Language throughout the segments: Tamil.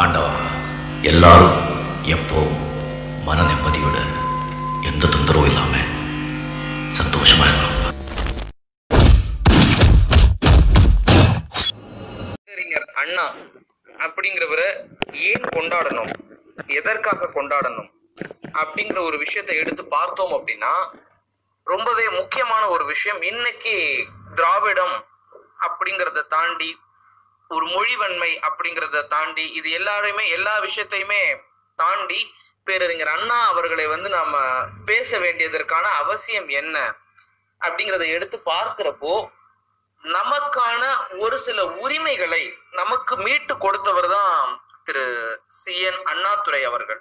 ஆண்டவா எல்லாரும் எப்போ மன நிம்மதியோட எந்த தொந்தரவும் இல்லாம சந்தோஷமா இருக்கணும் அண்ணா அப்படிங்கிறவரை ஏன் கொண்டாடணும்? எதற்காக கொண்டாடணும்? அப்படிங்கிற ஒரு விஷயத்தை எடுத்து பார்த்தோம் அப்படின்னா ரொம்பவே முக்கியமான ஒரு விஷயம். இன்னைக்கு திராவிடம் அப்படிங்கிறத தாண்டி ஒரு மொழிவன்மை அப்படிங்கிறத தாண்டி இது எல்லாரையுமே எல்லா விஷயத்தையுமே தாண்டி பேரறிஞர் அண்ணா அவர்களை வந்து நாம பேச வேண்டியதற்கான அவசியம் என்ன அப்படிங்கிறத எடுத்து பார்க்கிறப்போ நமக்கான ஒரு சில உரிமைகளை நமக்கு மீட்டு கொடுத்தவர் தான் திரு சி. என். அண்ணாதுரை அவர்கள்.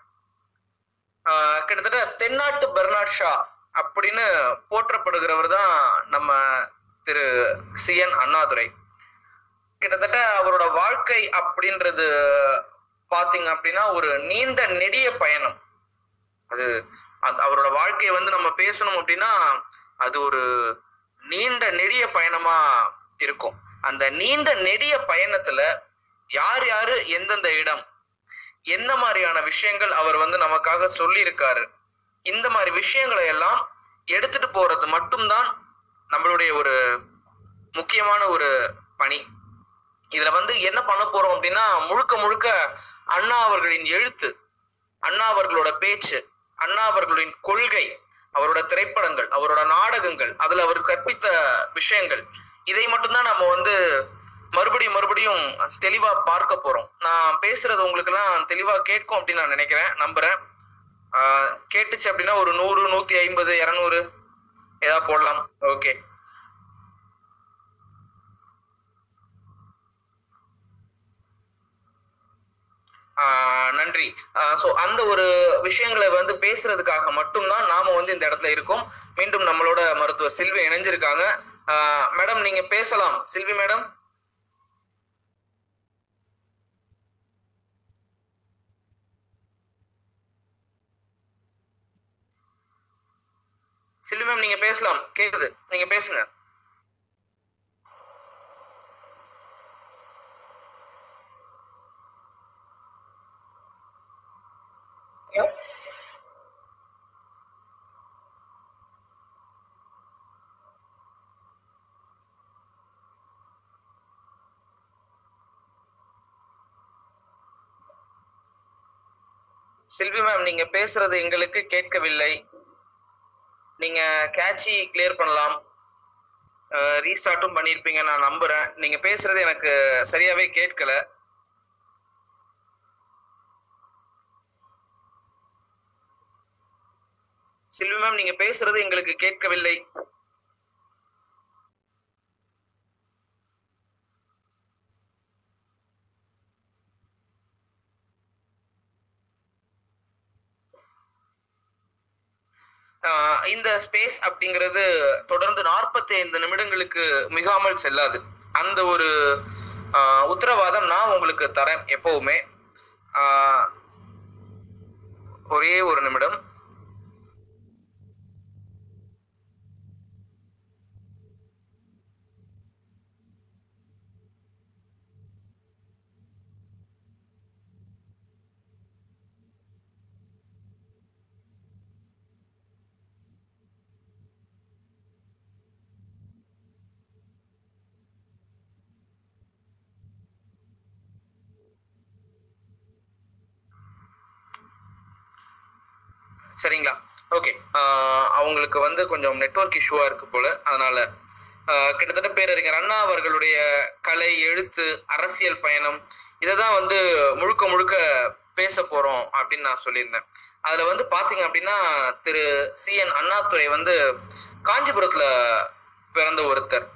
ஆஹ் கிட்டத்தட்ட தென்னாட்டு பெர்னாட் ஷா அப்படின்னு போற்றப்படுகிறவர் தான் நம்ம திரு சி. என். அண்ணாதுரை. கிட்டத்தட்ட அவரோட வாழ்க்கை அப்படின்றது பாத்தீங்க அப்படின்னா ஒரு நீண்ட நெடிய பயணம். அது அவரோட வாழ்க்கையை வந்து நம்ம பேசணும் அப்படின்னா அது ஒரு நீண்ட நெடிய பயணமா இருக்கும். அந்த நீண்ட நெடிய பயணத்துல யார் யாரு எந்தெந்த இடம் என்ன மாதிரியான விஷயங்கள் அவர் வந்து நமக்காக சொல்லி இருக்காரு இந்த மாதிரி விஷயங்களை எல்லாம் எடுத்துட்டு போறது மட்டும்தான் நம்மளுடைய ஒரு முக்கியமான ஒரு பணி. இதுல வந்து என்ன பண்ண போறோம் அப்படின்னா முழுக்க முழுக்க அண்ணா அவர்களின் எழுத்து அண்ணா அவர்களோட பேச்சு அண்ணா அவர்களின் கொள்கை அவரோட திரைப்படங்கள் அவரோட நாடகங்கள் அதுல அவர் கற்பித்த விஷயங்கள் இதை மட்டும்தான் நம்ம வந்து மறுபடியும் மறுபடியும் தெளிவா பார்க்க போறோம். நான் பேசுறது உங்களுக்கு எல்லாம் தெளிவா கேட்கும் அப்படின்னு நான் நினைக்கிறேன் நம்புறேன். கேட்டுச்சு அப்படின்னா ஒரு நூறு நூத்தி ஐம்பது இரநூறு ஏதாவது போடலாம். ஓகே ஆஹ் நன்றி. ஸோ அந்த ஒரு விஷயங்களை வந்து பேசுறதுக்காக மட்டும்தான் நாம வந்து இந்த இடத்துல இருக்கோம். மீண்டும் நம்மளோட மருத்துவர் செல்வி இணைஞ்சிருக்காங்க. மேடம் நீங்க பேசலாம். செல்வி மேடம் செல்வி மேம் நீங்க பேசலாம். கேக்குது. நீங்க பேசுங்க. செல்வி மேம் நீங்க பேசுறது எங்களுக்கு கேட்கவில்லை. நீங்க கேட்சி கிளியர் பண்ணலாம். ரீஸ்டார்ட்டும் பண்ணியிருப்பீங்க நான் நம்புறேன். நீங்க பேசுறது எனக்கு சரியாவே கேட்கல. செல்வி மேம் நீங்க பேசுறது எங்களுக்கு கேட்கவில்லை. இந்த ஸ்பேஸ் அப்படிங்கிறது தொடர்ந்து நாற்பத்தி ஐந்து நிமிடங்களுக்கு மிகாமல் செல்லாது. அந்த ஒரு உத்தரவாதம் நான் உங்களுக்கு தரேன் எப்பவுமே. ஒரே ஒரு நிமிடம் சரிங்களா ஓகே அவங்களுக்கு வந்து கொஞ்சம் நெட்வொர்க் இஷ்யூவா இருக்கு போல. அதனால கிட்டத்தட்ட பேரறிஞர் அண்ணா அவர்களுடைய கலை எழுத்து அரசியல் பயணம் இதை தான் வந்து முழுக்க முழுக்க பேச போறோம் அப்படின்னு நான் சொல்லியிருந்தேன். அதுல வந்து பாத்தீங்க அப்படின்னா திரு சி என் அண்ணாதுரை வந்து காஞ்சிபுரத்துல பிறந்த ஒருத்தர்.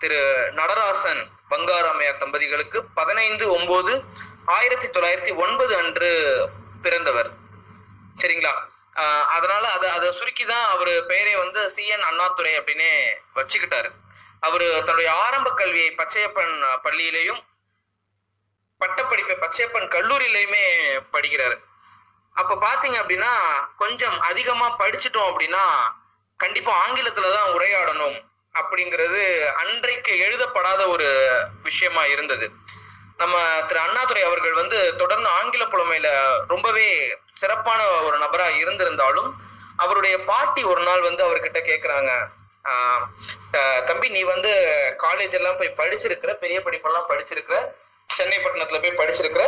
திரு நடராசன் பங்காராமையார் தம்பதிகளுக்கு பதினைந்து ஒன்பது ஆயிரத்தி தொள்ளாயிரத்தி ஒன்பது அன்று பிறந்தவர். சரிங்களா? அதனால அதை அதை சுருக்கி தான் அவர் பெயரை வந்து சி என் அண்ணாதுரை அப்படின்னே வச்சுக்கிட்டாரு. அவர் தன்னுடைய ஆரம்ப கல்வியை பச்சையப்பன் பள்ளியிலையும் பட்டப்படிப்பை பச்சையப்பன் கல்லூரியிலையுமே படிக்கிறாரு. அப்ப பாத்தீங்க அப்படின்னா கொஞ்சம் அதிகமா படிச்சிட்டோம் அப்படின்னா கண்டிப்பா ஆங்கிலத்துல தான் உரையாடணும் அப்படிங்கிறது அன்றைக்கு எழுதப்படாத ஒரு விஷயமா இருந்தது. நம்ம திரு அண்ணாதுரை அவர்கள் வந்து தொடர்ந்து ஆங்கில புலமையில ரொம்பவே சிறப்பான ஒரு நபரா இருந்திருந்தாலும் அவருடைய பாட்டி ஒரு நாள் வந்து அவர்கிட்ட கேக்குறாங்க தம்பி நீ வந்து காலேஜ் எல்லாம் போய் படிச்சிருக்கிற பெரிய படிப்பெல்லாம் படிச்சிருக்கிற சென்னை பட்டணத்துல போய் படிச்சிருக்கிற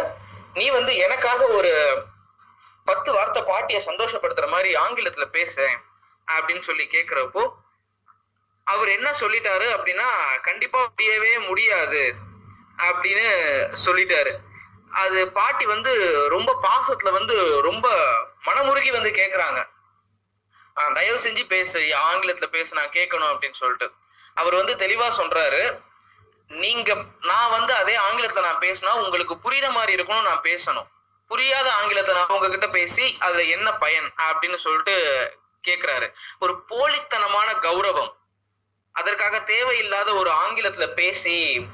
நீ வந்து எனக்காக ஒரு பத்து வார்த்தை பாட்டியை சந்தோஷப்படுத்துற மாதிரி ஆங்கிலத்துல பேச அப்படின்னு சொல்லி கேக்குறப்போ அவர் என்ன சொல்லிட்டாரு அப்படின்னா கண்டிப்பா முடியவே முடியாது. அப்படின்னு சொல்லிட்டாரு. அது பாட்டி வந்து ரொம்ப பாசத்துல வந்து ரொம்ப மனமுருகி வந்து கேக்குறாங்க. தயவு செஞ்சு பேசு ஆங்கிலத்துல பேசு நான் கேட்கணும் அப்படின்னு சொல்லிட்டு. அவர் வந்து தெளிவா சொல்றாரு நீங்க நான் வந்து அதே ஆங்கிலத்துல நான் பேசினா உங்களுக்கு புரியுற மாதிரி இருக்கணும் நான் பேசணும். புரியாத ஆங்கிலத்தை நான் உங்ககிட்ட பேசி அதுல என்ன பயன்? அப்படின்னு சொல்லிட்டு கேக்குறாரு. ஒரு போலித்தனமான கௌரவம். அதற்காக தேவையில்லாத ஒரு ஆங்கிலத்துல பேசி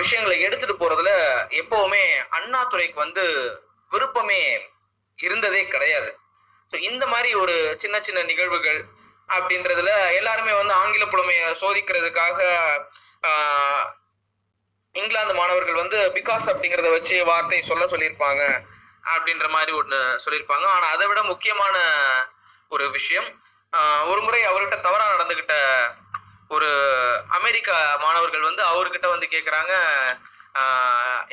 விஷயங்களை எடுத்துட்டு போறதுல எப்பவுமே அண்ணாதுரைக்கு வந்து விருப்பமே இருந்ததே கிடையாது. ஸோ இந்த மாதிரி ஒரு சின்ன சின்ன நிகழ்வுகள் அப்படின்றதுல எல்லாருமே வந்து ஆங்கில புலமையை சோதிக்கிறதுக்காக இங்கிலாந்து மாணவர்கள் வந்து பிகாஸ் அப்படிங்கிறத வச்சு வார்த்தை சொல்ல சொல்லியிருப்பாங்க அப்படின்ற மாதிரி ஒன்று சொல்லியிருப்பாங்க. ஆனால் அதை விட முக்கியமான ஒரு விஷயம் ஒரு முறை அவர்கிட்ட தவறாக நடந்துகிட்ட ஒரு அமெரிக்க மாணவர்கள் வந்து அவர்கிட்ட வந்து கேட்குறாங்க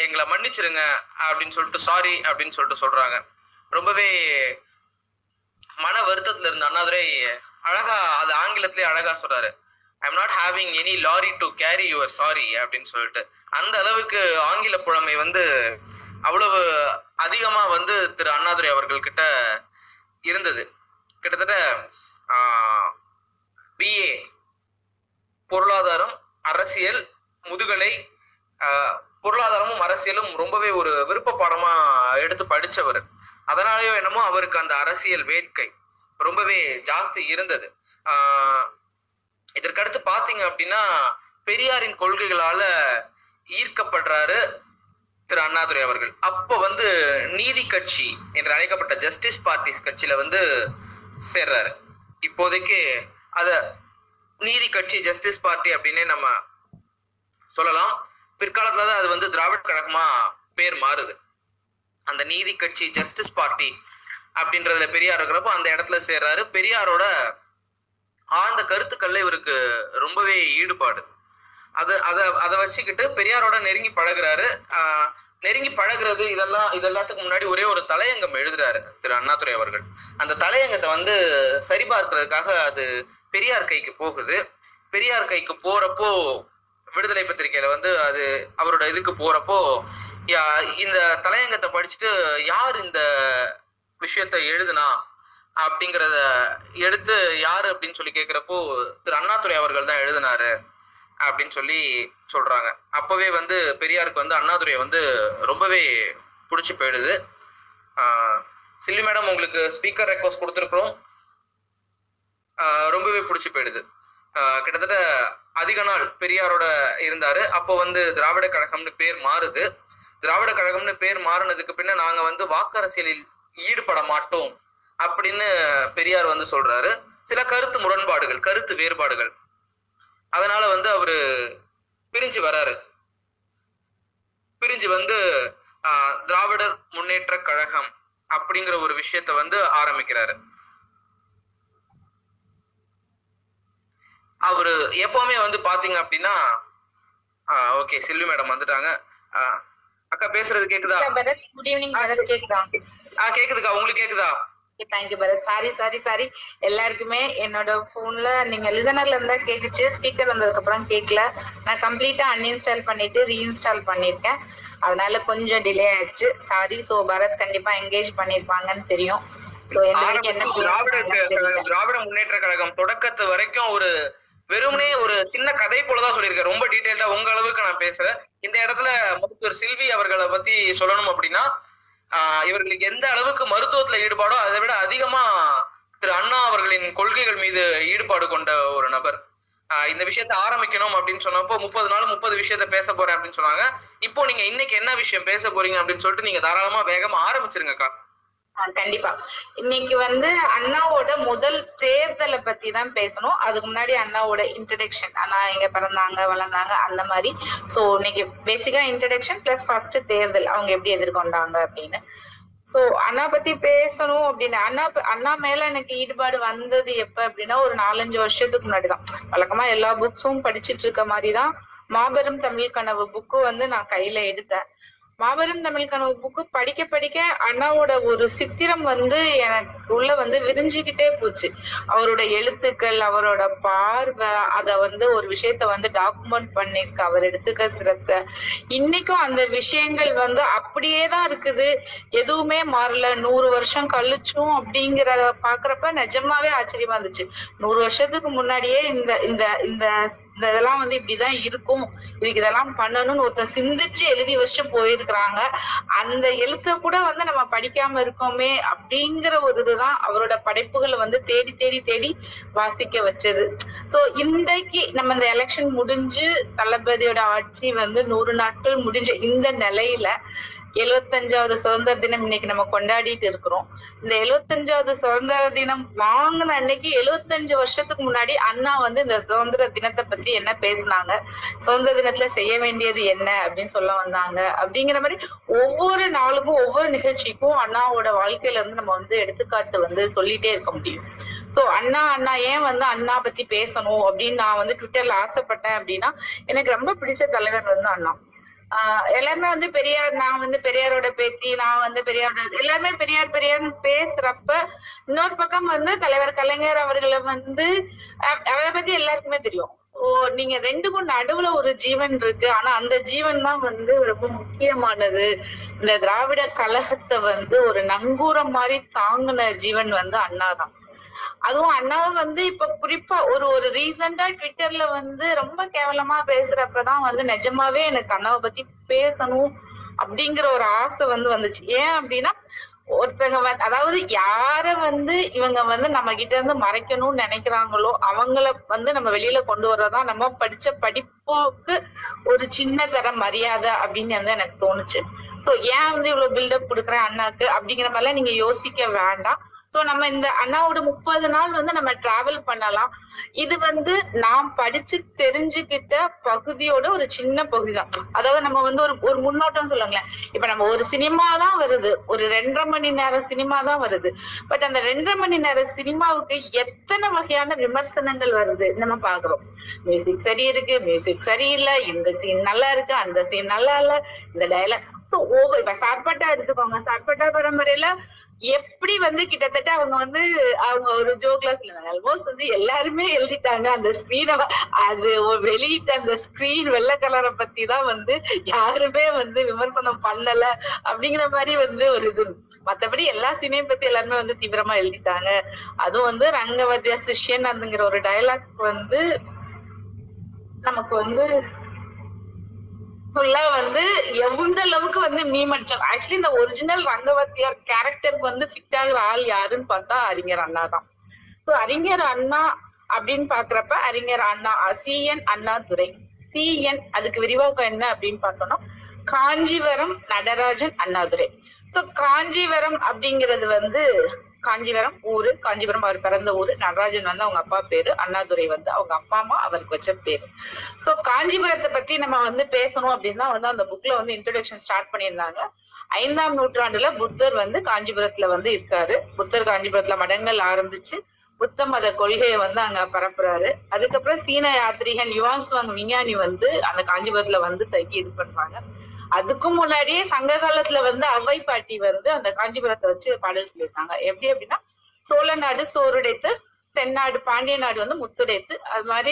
எங்களை மன்னிச்சிருங்க அப்படின்னு சொல்லிட்டு சாரி அப்படின்னு சொல்லிட்டு சொல்றாங்க. ரொம்பவே மன வருத்தத்துல இருந்த அண்ணாதுரை அழகா அது ஆங்கிலத்திலே அழகா சொல்றாரு. I'm not having any lorry to carry your sorry அப்படின்னு சொல்லிட்டு. அந்த அளவுக்கு ஆங்கில புலமை வந்து அவ்வளவு அதிகமா வந்து திரு அண்ணாதுரை அவர்கள்கிட்ட இருந்தது. கிட்டத்தட்ட பிஏ பொருளாதாரம் அரசியல் முதுகலை பொருளாதாரமும் அரசியலும் ரொம்பவே ஒரு விருப்ப பாடமா எடுத்து படிச்சவர். அதனாலயோ என்னமோ அவருக்கு அந்த அரசியல் வேட்கை ரொம்பவே ஜாஸ்தி இருந்தது. இதற்கடுத்து பாத்தீங்க அப்படின்னா பெரியாரின் கொள்கைகளால ஈர்க்கப்படுறாரு திரு அண்ணாதுரை அவர்கள். அப்போ வந்து நீதி கட்சி என்று அழைக்கப்பட்ட ஜஸ்டிஸ் பார்ட்டிஸ் கட்சியில வந்து சேர்றாரு. இப்போதைக்கு அத நீதி கட்சி ஜஸ்டிஸ் பார்ட்டி அப்படின்னே நம்ம சொல்லலாம். பிற்காலத்துல தான் அது வந்து திராவிட கழகமா பேர் மாறுது. அந்த நீதி கட்சி ஜஸ்டிஸ் பார்ட்டி அப்படின்றதுல பெரியார் இருக்கிறப்போ அந்த இடத்துல சேர்றாரு. பெரியாரோட ஆழ்ந்த கருத்துக்கள்ல இவருக்கு ரொம்பவே ஈடுபாடு. அது அதை அதை வச்சுக்கிட்டு பெரியாரோட நெருங்கி பழகுறாரு. நெருங்கி பழகுறது இதெல்லாம் இதெல்லாத்துக்கு முன்னாடி ஒரே ஒரு தலையங்கம் எழுதுறாரு திரு அண்ணாதுரை அவர்கள். அந்த தலையங்கத்தை வந்து சரிபார்க்கிறதுக்காக அது பெரியார் கைக்கு போகுது. பெரியார் கைக்கு போறப்போ விடுதலை பத்திரிகையில வந்து அது அவரோட இதுக்கு போறப்போ யா- இந்த தலையங்கத்தை படிச்சுட்டு யார் இந்த விஷயத்தை எழுதுனா அப்படிங்கிறத எடுத்து யாரு அப்படின்னு சொல்லி கேட்குறப்போ திரு அண்ணாதுரை அவர்கள் தான் எழுதினாரு அப்படின்னு சொல்லி சொல்றாங்க. அப்பவே வந்து பெரியாருக்கு வந்து அண்ணாதுரை வந்து ரொம்பவே பிடிச்சி போயிடுது. சில்லி மேடம் உங்களுக்கு ஸ்பீக்கர் ரெக்வஸ்ட் கொடுத்துருக்குறோம். ரொம்பவே பிடிச்சி போயிடுது. கிட்டத்தட்ட அதிக நாள் பெரியாரோட இருந்தாரு. அப்போ வந்து திராவிட கழகம்னு பேர் மாறுது. திராவிட கழகம்னு பேர் மாறினதுக்கு பின்ன நாங்க வந்து வாக்கரசியலில் ஈடுபட மாட்டோம் அப்படின்னு பெரியார் வந்து சொல்றாரு. சில கருத்து முரண்பாடுகள் கருத்து வேறுபாடுகள். அதனால வந்து அவரு பிரிஞ்சு வராரு. பிரிஞ்சு வந்து திராவிடர் முன்னேற்ற கழகம் அப்படிங்கிற ஒரு விஷயத்த வந்து ஆரம்பிக்கிறாரு. அவரு எப்பவுமே வந்து பாத்தீங்க அப்படின்னா ஓகே செல்வி மேடம் வந்துட்டாங்க. அக்கா பேசுறது கேக்குதா? குட் ஈவினிங் பரத் கேக்குதா? ஆ கேக்குதுக்கா. உங்களுக்கு கேக்குதா? Thank you Bharath sorry sorry sorry எல்லாருக்குமே என்னோட போன்ல நீங்க லிசனர்ல இருந்தா கேட்டுச்சு. ஸ்பீக்கர் வந்ததுக்கு அப்புறம் கேட்கல நான் கம்ப்ளீட்டா அன்இன்ஸ்டால் பண்ணிட்டு ரீஇன்ஸ்டால் பண்ணிருக்கேன். அதனால கொஞ்சம் டிலே ஆயிடுச்சு. சாரி சோ பரத் கண்டிப்பா என்கேஜ் பண்ணிருப்பாங்கன்னு தெரியும். திராவிட முன்னேற்ற கழகம் தொடக்கத்து வரைக்கும் ஒரு வெறுமனே ஒரு சின்ன கதை போலதான் சொல்லியிருக்கேன் ரொம்ப டீட்டெயில்டா உங்க அளவுக்கு நான் பேசுறேன் இந்த இடத்துல மருத்துவர் சில்வி அவர்களை பத்தி சொல்லணும் அப்படின்னா இவர்களுக்கு எந்த அளவுக்கு மருத்துவத்துல ஈடுபாடோ அதை விட அதிகமா திரு அண்ணா அவர்களின் கொள்கைகள் மீது ஈடுபாடு கொண்ட ஒரு நபர். இந்த விஷயத்த ஆரம்பிக்கணும் அப்படின்னு சொன்னப்போ முப்பது நாள் முப்பது விஷயத்த பேச போறேன் அப்படின்னு சொன்னாங்க. இப்போ நீங்க இன்னைக்கு என்ன விஷயம் பேச போறீங்க அப்படின்னு சொல்லிட்டு நீங்க தாராளமா வேகமா ஆரம்பிச்சிருங்கக்கா. கண்டிப்பா. இன்னைக்கு வந்து அண்ணாவோட முதல் தேர்தலை பத்தி தான் பேசணும். அதுக்கு முன்னாடி அண்ணாவோட இன்ட்ரடக்ஷன் அண்ணா எங்க பிறந்தாங்க வளர்ந்தாங்க அந்த மாதிரி. சோ இன்னைக்கு பேசிக்கா இன்ட்ரடக்ஷன் பிளஸ் ஃபர்ஸ்ட் தேர்தல். அவங்க எப்படி எதிர்கொண்டாங்க அப்படின்னு. சோ அண்ணா பத்தி பேசணும் அப்படின்னு. அண்ணா அண்ணா மேல எனக்கு ஈடுபாடு வந்தது எப்ப அப்படின்னா ஒரு நாலஞ்சு வருஷத்துக்கு முன்னாடிதான். வழக்கமா எல்லா புக்ஸும் படிச்சிட்டு இருக்க மாதிரிதான். மாபெரும் தமிழ் கனவு புக்கு வந்து நான் கையில எடுத்தேன். மாபெரும் தமிழ் கனவு புக்கு படிக்க படிக்க அண்ணாவோட ஒரு சித்திரம் வந்து எனக்கு உள்ள வந்து விரிஞ்சுக்கிட்டே போச்சு. அவரோட எழுத்துக்கள் அவரோட பார்வை அத வந்து ஒரு விஷயத்த வந்து டாக்குமெண்ட் பண்ணிருக்க அவர் எடுத்துக்க சிரத்தை இன்னைக்கும் அந்த விஷயங்கள் வந்து அப்படியே தான் இருக்குது. எதுவுமே மாறல. நூறு வருஷம் கழிச்சும் அப்படிங்கிறத பாக்குறப்ப நிஜமாவே ஆச்சரியமா இருந்துச்சு. நூறு வருஷத்துக்கு முன்னாடியே இந்த இந்த இந்த இந்த இதெல்லாம் வந்து இப்படிதான் இருக்கும். இதுக்கு இதெல்லாம் பண்ணணும்னு ஒருத்தர் சிந்திச்சு எழுதி வச்சுட்டு போயிருக்கிறாங்க. அந்த எழுத்த கூட வந்து நம்ம படிக்காம இருக்கோமே அப்படிங்கிற ஒரு இதுதான் அவரோட படைப்புகளை வந்து தேடி தேடி தேடி வாசிக்க வச்சது. சோ இன்றைக்கு நம்ம இந்த எலெக்ஷன் முடிஞ்சு தளபதியோட ஆட்சி வந்து நூறு நாட்கள் முடிஞ்ச இந்த நிலையில எழுவத்தஞ்சாவது சுதந்திர தினம் இன்னைக்கு நம்ம கொண்டாடிட்டு இருக்கிறோம். இந்த எழுவத்தஞ்சாவது சுதந்திர தினம் வாங்கின அன்னைக்கு எழுவத்தஞ்சு வருஷத்துக்கு முன்னாடி அண்ணா வந்து இந்த சுதந்திர தினத்தை பத்தி என்ன பேசினாங்க? சுதந்திர தினத்துல செய்ய வேண்டியது என்ன அப்படின்னு சொல்ல வந்தாங்க. அப்படிங்கிற மாதிரி ஒவ்வொரு நாளுக்கும் ஒவ்வொரு நிகழ்ச்சிக்கும் அண்ணாவோட வாழ்க்கையில இருந்து நம்ம வந்து எடுத்துக்காட்டு வந்து சொல்லிட்டே இருக்க முடியும். சோ அண்ணா அண்ணா ஏன் வந்து அண்ணா பத்தி பேசணும் அப்படின்னு நான் வந்து ட்விட்டர்ல ஆசைப்பட்டேன் அப்படின்னா எனக்கு ரொம்ப பிடிச்ச தலைவர் வந்து அண்ணா. எல்லாருமே வந்து பெரியார் நான் வந்து பெரியாரோட பேத்தி நான் வந்து பெரியாரோட எல்லாருமே பெரியார் பெரியார்னு பேசுறப்ப இன்னொரு பக்கம் வந்து தலைவர் கலைஞர் அவர்களை வந்து அஹ் அவரை பத்தி எல்லாருக்குமே தெரியும். ஓ நீங்க ரெண்டுக்கும் நடுவுல ஒரு ஜீவன் இருக்கு. ஆனா அந்த ஜீவன் தான் வந்து ரொம்ப முக்கியமானது. இந்த திராவிட கழகத்தை வந்து ஒரு நங்கூரம் மாதிரி தாங்கின ஜீவன் வந்து அண்ணாதான். அதுவும் அண்ணா வந்து இப்ப குறிப்பா ஒரு ஒரு ரீசெண்டா ட்விட்டர்ல வந்து ரொம்ப கேவலமா பேசுறப்பதான் வந்து நிஜமாவே எனக்கு அண்ணாவை பத்தி பேசணும் அப்படிங்கிற ஒரு ஆசை வந்து வந்துச்சு. ஏன் அப்படின்னா ஒருத்தங்க வந்து அதாவது யார வந்து இவங்க வந்து நம்ம கிட்ட இருந்து மறைக்கணும்னு நினைக்கிறாங்களோ அவங்கள வந்து நம்ம வெளியில கொண்டு வர்றதா நம்ம படிச்ச படிப்புக்கு ஒரு சின்ன தர மரியாதை அப்படின்னு வந்து எனக்கு தோணுச்சு. சோ ஏன் வந்து இவ்வளவு பில்டப் கொடுக்குறேன் அண்ணாக்கு அப்படிங்கிற மாதிரிலாம் நீங்க யோசிக்க வேண்டாம். சோ நம்ம இந்த அண்ணாவோட முப்பது நாள் வந்து நம்ம டிராவல் பண்ணலாம். இது வந்து நாம் படிச்சு தெரிஞ்சுக்கிட்ட பகுதியோட ஒரு சின்ன பகுதி தான் அதாவது நம்ம வந்து ஒரு ஒரு முன்னோட்டம் சொல்லுங்களேன் இப்ப நம்ம ஒரு சினிமா தான் வருது. ஒரு ரெண்டரை மணி நேரம் சினிமா தான் வருது. பட் அந்த ரெண்டரை மணி நேரம் சினிமாவுக்கு எத்தனை வகையான விமர்சனங்கள் வருது? நம்ம பாக்குறோம் மியூசிக் சரி இருக்கு மியூசிக் சரியில்லை இந்த சீன் நல்லா இருக்கு அந்த சீன் நல்லா இல்ல. இந்த டயலாக் ஸோ ஓவர் இப்ப சார்பட்டா எடுத்துக்கோங்க. சார்பட்டா பரம்பரையில எப்படி வந்து கிட்டத்தட்ட அவங்க வந்து அவங்க ஒரு ஜோக்ல சொல்லுவாங்க ஆல்மோஸ்ட் வந்து எல்லாருமே எழுதிட்டாங்க. அந்த ஸ்கிரீனை அது வெளியிட்ட அந்த ஸ்கிரீன் வெள்ளை கலரை பத்தி தான் வந்து யாருமே வந்து விமர்சனம் பண்ணல அப்படிங்கிற மாதிரி வந்து ஒரு இது. மத்தபடி எல்லா சினிமையும் பத்தி எல்லாருமே வந்து தீவிரமா எழுதிட்டாங்க. அதுவும் வந்து ரங்கவதியா சிஷ்யன் அதுங்கிற ஒரு டயலாக் வந்து நமக்கு வந்து ஃபுல்லா வந்து எந்த அளவுக்கு வந்து மீம் அடிச்சாங்க? ஆக்சுவலி இந்த ஒரிஜினல் ரங்கவத்தியார் கேரக்டருக்கு வந்து ஃபிட் ஆகுற ஆள் யாருன்னு பார்த்தா அறிஞர் அண்ணா தான். சோ அறிஞர் அண்ணா அப்படின்னு பாக்குறப்ப அறிஞர் அண்ணா சிஎன் அண்ணாதுரை சிஎன் அதுக்கு விரிவாக்கம் என்ன அப்படின்னு பார்த்தோம்னா காஞ்சிவரம் நடராஜன் அண்ணாதுரை சோ காஞ்சிவரம் அப்படிங்கிறது வந்து காஞ்சிவரம் ஊரு காஞ்சிபுரம் அவர் பிறந்த ஊரு. நடராஜன் வந்து அவங்க அப்பா பேரு. அண்ணாதுரை வந்து அவங்க அப்பா அம்மா அவருக்கு வச்ச பேரு. சோ காஞ்சிபுரத்தை பத்தி நம்ம வந்து பேசணும் அப்படின்னா வந்து அந்த புக்ல வந்து இன்ட்ரடக்ஷன் ஸ்டார்ட் பண்ணியிருந்தாங்க. ஐந்தாம் நூற்றாண்டுல புத்தர் வந்து காஞ்சிபுரத்துல வந்து இருக்காரு. புத்தர் காஞ்சிபுரத்துல மடங்கள் ஆரம்பிச்சு புத்த மத கொள்கையை வந்து அங்க பரப்புறாரு. அதுக்கப்புறம் சீன யாத்ரீகன் யுவான்ஸ் சுவாங் விஞ்ஞானி வந்து அந்த காஞ்சிபுரத்துல வந்து தங்கி இது பண்றாங்க அதுக்கும் முன்னாடியே சங்க காலத்துல வந்து அவ்வை பாட்டி வந்து அந்த காஞ்சிபுரத்தை வச்சு பாடல் சொல்லியிருக்காங்க எப்படி அப்படின்னா சோழ நாடு சோறுடைத்து தென்னாடு பாண்டிய நாடு வந்து முத்துடைத்து அது மாதிரி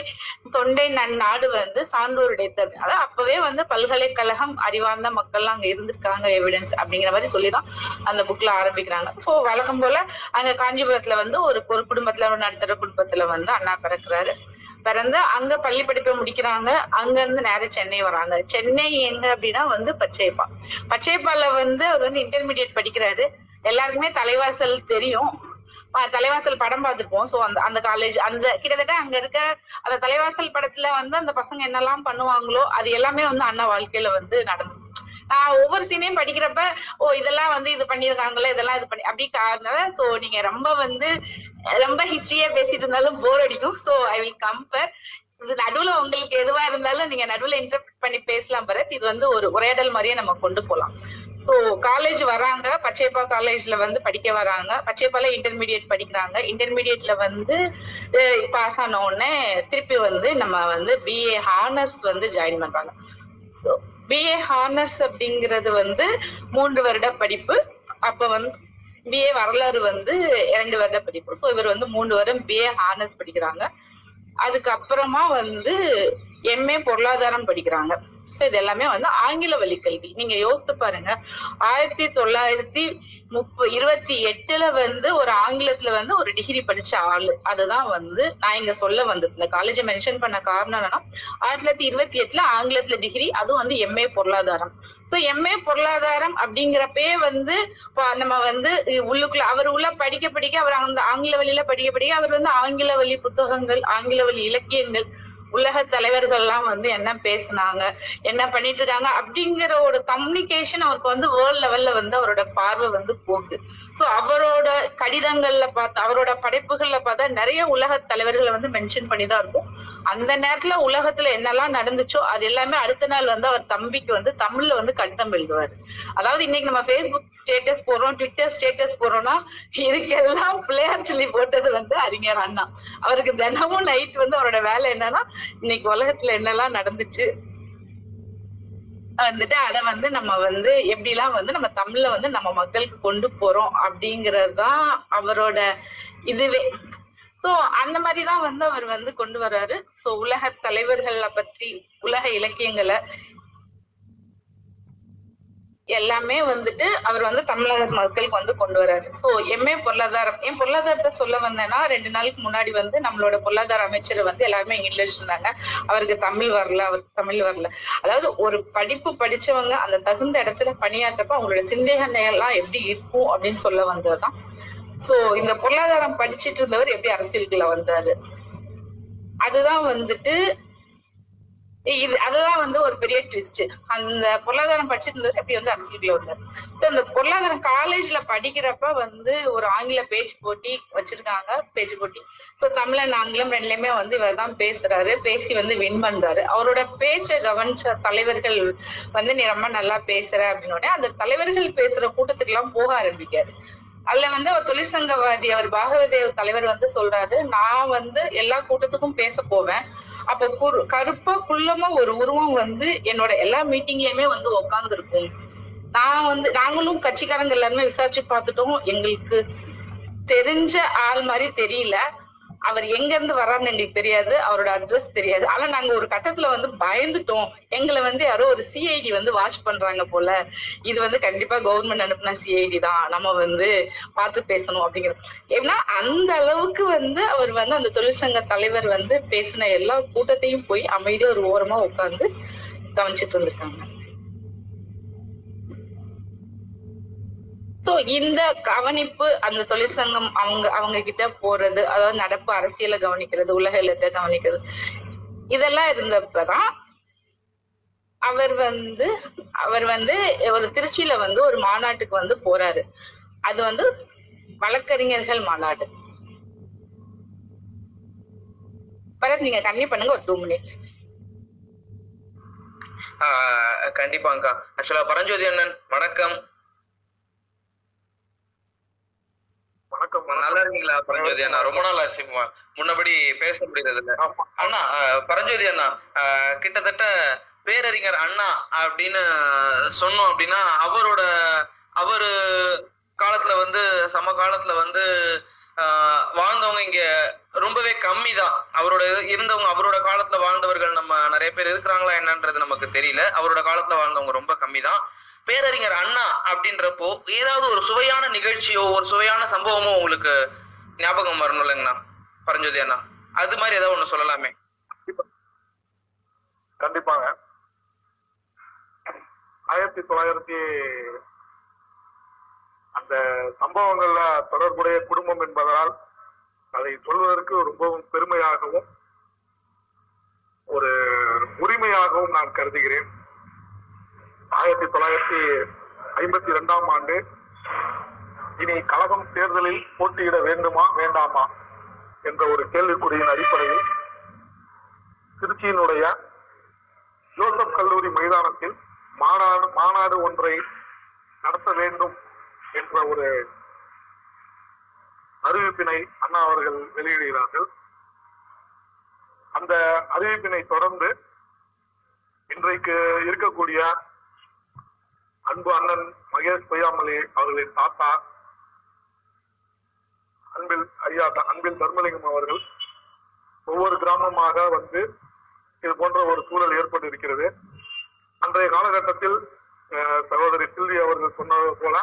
தொண்டை நன்னாடு வந்து சான்றோருடைத்து அப்படி- அதாவது அப்பவே வந்து பல்கலைக்கழகம் அறிவார்ந்த மக்கள்லாம் அங்க இருந்திருக்காங்க எவிடன்ஸ் அப்படிங்கிற மாதிரி சொல்லிதான் அந்த புக்ல ஆரம்பிக்கிறாங்க. சோ வழக்கம் போல அங்க காஞ்சிபுரத்துல வந்து ஒரு ஒரு குடும்பத்துல ஒரு நடுத்தர குடும்பத்துல வந்து அண்ணா பிறக்குறாரு. பிறந்து அங்க பள்ளி படிப்பை முடிக்கிறாங்க. அங்க இருந்து நேரம் சென்னை வராங்க. சென்னை எங்க அப்படின்னா வந்து பச்சையப்பா. பச்சையப்பால வந்து அவர் வந்து இன்டர்மீடியட் படிக்கிறாரு. எல்லாருக்குமே தலைவாசல் தெரியும். தலைவாசல் படம் பார்த்துருப்போம். சோ அந்த அந்த காலேஜ் அந்த கிட்டத்தட்ட அங்க இருக்க அந்த தலைவாசல் படத்துல வந்து அந்த பசங்க என்னெல்லாம் பண்ணுவாங்களோ அது எல்லாமே வந்து அண்ணா வாழ்க்கையில வந்து நடந்து ஒவ்வொரு சீனையும் படிக்கிறப்ப ஓ இதெல்லாம் வந்து இது பண்ணிருக்காங்களே இதெல்லாம் இது பண்ணி அப்படி காரணம். சோ நீங்க ரொம்ப வந்து ரொம்ப ஹிஸ்டரியா பேசிட்டு இருந்தாலும் போர் அடிக்கும். சோ ஐ வில் கம்பேர் இது நடுவுல உங்களுக்கு எதுவா இருந்தாலும் நீங்க நடுவுல இன்டர்பிரட் பண்ணி பேசலாம் பரத் இது வந்து ஒரு உரையாடல் மாதிரியே நம்ம கொண்டு போலாம். ஸோ காலேஜ் வராங்க. பச்சையப்பா காலேஜ்ல வந்து படிக்க வராங்க. பச்சையப்பால இன்டர்மீடியட் படிக்கிறாங்க. இன்டர்மீடியட்ல வந்து பாஸ் ஆன உடனே திருப்பி வந்து நம்ம வந்து பிஏ ஹானர்ஸ் வந்து ஜாயின் பண்றாங்க. ஸோ பிஏ ஹானர்ஸ் அப்படிங்கிறது வந்து மூன்று வருட படிப்பு. அப்ப வந்து பிஏ வரலாறு வந்து இரண்டு வருட படிப்பு. ஸோ இவர் வந்து மூன்று வருடம் பிஏ ஹானர்ஸ் படிக்கிறாங்க. அதுக்கப்புறமா வந்து எம்ஏ பொருளாதாரம் படிக்கிறாங்க. ஸோ இது எல்லாமே வந்து ஆங்கில வழி கல்வி நீங்க யோசித்து பாருங்க. ஆயிரத்தி தொள்ளாயிரத்தி முப்ப இருபத்தி எட்டுல வந்து ஒரு ஆங்கிலத்துல வந்து ஒரு டிகிரி படிச்ச ஆளு. அதுதான் வந்து நான் இங்க சொல்ல வந்தது. இந்த காலேஜை மென்ஷன் பண்ண காரணம் என்னன்னா ஆயிரத்தி தொள்ளாயிரத்தி இருபத்தி எட்டுல ஆங்கிலத்துல டிகிரி அதுவும் வந்து எம்ஏ பொருளாதாரம். ஸோ எம்ஏ பொருளாதாரம் அப்படிங்கிறப்பே வந்து நம்ம வந்து உள்ளுக்குள்ள அவர் உள்ள படிக்க படிக்க அவர் அந்த ஆங்கில வழியில படிக்க படிக்க அவர் வந்து ஆங்கில வழி புத்தகங்கள் ஆங்கில வழி இலக்கியங்கள் உலக தலைவர்கள் எல்லாம் வந்து என்ன பேசுனாங்க என்ன பண்ணிட்டு இருக்காங்க அப்படிங்கிற ஒரு கம்யூனிகேஷன் அவருக்கு வந்து வேர்ல்ட் லெவல்ல வந்து அவரோட பார்வை வந்து போகுது. சோ அவரோட கடிதங்கள்ல பார்த்தா அவரோட படைப்புகள்ல பார்த்தா நிறைய உலக தலைவர்களை வந்து மென்ஷன் பண்ணி தான் இருக்கும். அந்த நேரத்துல உலகத்துல என்னெல்லாம் நடந்துச்சோ அது எல்லாமே அடுத்த நாள் வந்து அவர் தம்பிக்கு வந்து தமிழ்ல வந்து கடிதம் எழுதுவார். அதாவது இன்னைக்கு நம்ம பேஸ்புக் ஸ்டேட்டஸ் போடுறோம் ட்விட்டர் ஸ்டேட்டஸ் போடுறோம்னா இதுக்கெல்லாம் பிள்ளையார் சொல்லி போட்டது வந்து அறிஞர் அண்ணா. அவருக்கு தினமும் நைட் வந்து அவரோட வேலை என்னன்னா இன்னைக்கு உலகத்துல என்னெல்லாம் நடந்துச்சு வந்துட்டு அத வந்து நம்ம வந்து எப்படிலாம் வந்து நம்ம தமிழ்ல வந்து நம்ம மக்களுக்கு கொண்டு போறோம் அப்படிங்கறதுதான் அவரோட இதுவே. சோ அந்த மாதிரிதான் வந்து அவர் வந்து கொண்டு வர்றாரு. சோ உலக தலைவர்களை பத்தி உலக இலக்கியங்களை எல்லாமே வந்துட்டு அவர் வந்து தமிழக மக்களுக்கு வந்து கொண்டு வராரு சோ எம்ஏ பொருளாதாரம் என் பொருளாதாரத்தை சொல்ல வந்தேன்னா ரெண்டு நாளுக்கு முன்னாடி வந்து நம்மளோட பொருளாதார அமைச்சர் வந்து எல்லாருமே இங்கிலீஷ் இருந்தாங்க. அவருக்கு தமிழ் வரல அவருக்கு தமிழ் வரல. அதாவது ஒரு படிப்பு படிச்சவங்க அந்த தகுந்த இடத்துல பணியாற்றப்ப அவங்களோட சிந்தேகங்கள் எல்லாம் எப்படி இருக்கும் அப்படின்னு சொல்ல வந்ததுதான். சோ இந்த பொருளாதாரம் படிச்சிட்டு இருந்தவர் எப்படி அரசியலுக்குள்ள வந்தாரு? அதுதான் வந்துட்டு இது அதுதான் வந்து ஒரு பெரிய ட்விஸ்ட் அந்த பொருளாதாரம் படிச்சிட்டு இருந்தவர் எப்படி வந்து அரசியலுக்குள்ள வந்தாரு? சோ அந்த பொருளாதாரம் காலேஜ்ல படிக்கிறப்ப வந்து ஒரு ஆங்கில பேச்சு போட்டி வச்சிருக்காங்க பேச்சு போட்டி. சோ தமிழன் ஆங்கிலம் ரெண்டுலயுமே வந்து இவர் தான் பேசுறாரு பேசி வந்து வின் பண்றாரு. அவரோட பேச்சை கவனிச்ச தலைவர்கள் வந்து நீ ரொம்ப நல்லா பேசுற அப்படின்னு உடனே அந்த தலைவர்கள் பேசுற கூட்டத்துக்கு எல்லாம் போக ஆரம்பிக்காரு. அதுல வந்து அவர் தொழிற்சங்கவாதி அவர் பாகவதேவ் தலைவர் வந்து சொல்றாரு நான் வந்து எல்லா கூட்டத்துக்கும் பேச போவேன். அப்ப குரு கருப்பா குள்ளமா ஒரு உருவம் வந்து என்னோட எல்லா மீட்டிங்லயுமே வந்து உக்காந்துருக்கும். நான் வந்து நாங்களும் கட்சிக்காரங்க எல்லாருமே விசாரிச்சு பார்த்துட்டோம். எங்களுக்கு தெரிஞ்ச ஆள் மாதிரி தெரியல. அவர் எங்க இருந்து வர்றாருன்னு எங்களுக்கு தெரியாது. அவரோட அட்ரஸ் தெரியாது. ஆனா நாங்க ஒரு கட்டத்துல வந்து பயந்துட்டோம். எங்களை வந்து யாரோ ஒரு சிஐடி வந்து வாஷ் பண்றாங்க போல. இது வந்து கண்டிப்பா கவர்மெண்ட் அனுப்புன சிஐடி தான். நம்ம வந்து பார்த்து பேசணும் அப்படிங்கிறது ஏன்னா அந்த அளவுக்கு வந்து அவர் வந்து அந்த தொழிற்சங்க தலைவர் வந்து பேசின எல்லா கூட்டத்தையும் போய் அமைதியா ஒரு ஓரமா உட்கார்ந்து கவனிச்சிட்டு வந்திருக்காங்க. சோ இந்த கவனிப்பு அந்த தொழிற்சங்கம் அவங்க அவங்க கிட்ட போறது அதாவது நடப்பு அரசியலை கவனிக்கிறது உலக இல்லத்தை கவனிக்கிறது இதெல்லாம் இருந்தப்பதான் அவர் வந்து அவர் வந்து ஒரு திருச்சியில வந்து ஒரு மாநாட்டுக்கு வந்து போறாரு. அது வந்து வழக்கறிஞர்கள் மாநாடு. பரத் நீங்க கம்மி பண்ணுங்க ஒரு டூ மினிட்ஸ் ஆஹ் கண்டிப்பாங்கக்கா ஆக்சுவலா பரஞ்சோதி அண்ணன் வணக்கம். வணக்கம் நல்லா இருக்கீங்களா பரஞ்சோதி அண்ணா? ரொம்ப நாள் ஆச்சு முன்னபடி பேச முடியறது இல்ல அண்ணா பரஞ்சோதி அண்ணா கிட்டத்தட்ட பேரறிஞர் அண்ணா அப்படின்னு சொன்னோம் அப்படின்னா அவரோட அவரு காலத்துல வந்து சம காலத்துல வந்து வாழ்ந்தவங்க இங்க ரொம்பவே கம்மி தான் அவரோட இருந்தவங்க அவரோட காலத்துல வாழ்ந்தவர்கள் நம்ம நிறைய பேர் இருக்கிறாங்களா என்னன்றது நமக்கு தெரியல. அவரோட காலத்துல வாழ்ந்தவங்க ரொம்ப கம்மி தான் பேரறிஞர் அண்ணா அப்படின்றப்போ ஏதாவது ஒரு சுவையான நிகழ்ச்சியோ ஒரு சுவையான சம்பவமோ உங்களுக்கு ஞாபகம் வரணும் இல்லைங்கண்ணா? பரஞ்சோதி அண்ணா. அது மாதிரி ஏதாவது ஒண்ணு சொல்லலாமே. கண்டிப்பாங்க. ஆயிரத்தி தொள்ளாயிரத்தி அந்த சம்பவங்கள்ல தொடர்புடைய குடும்பம் என்பதால் அதை சொல்வதற்கு ரொம்பவும் பெருமையாகவும் ஒரு உரிமையாகவும் நான் கருதுகிறேன். ஆயிரத்தி தொள்ளாயிரத்தி ஐம்பத்தி இரண்டாம் ஆண்டு இனி கழகம் தேர்தலில் போட்டியிட வேண்டுமா வேண்டாமா என்ற ஒரு கேள்விக்குறியின் அடிப்படையில் திருச்சியினுடைய ஜோசப் கல்லூரி மைதானத்தில் மாநாடு மாநாடு ஒன்றை நடத்த வேண்டும் என்ற ஒரு அறிவிப்பினை அண்ணா அவர்கள் வெளியிடுகிறார்கள். அந்த அறிவிப்பினை தொடர்ந்து இன்றைக்கு இருக்கக்கூடிய அன்பு அண்ணன் மகேஷ் பொய்யாமலி அவர்களின் தாத்தா அன்பில் ஐயா அன்பில் தர்மலிங்கம் அவர்கள் ஒவ்வொரு கிராமமாக வந்து இது போன்ற ஒரு சூழல் ஏற்பட்டு இருக்கிறது அன்றைய காலகட்டத்தில் அஹ், சகோதரி சில்வி அவர்கள் சொன்னது போல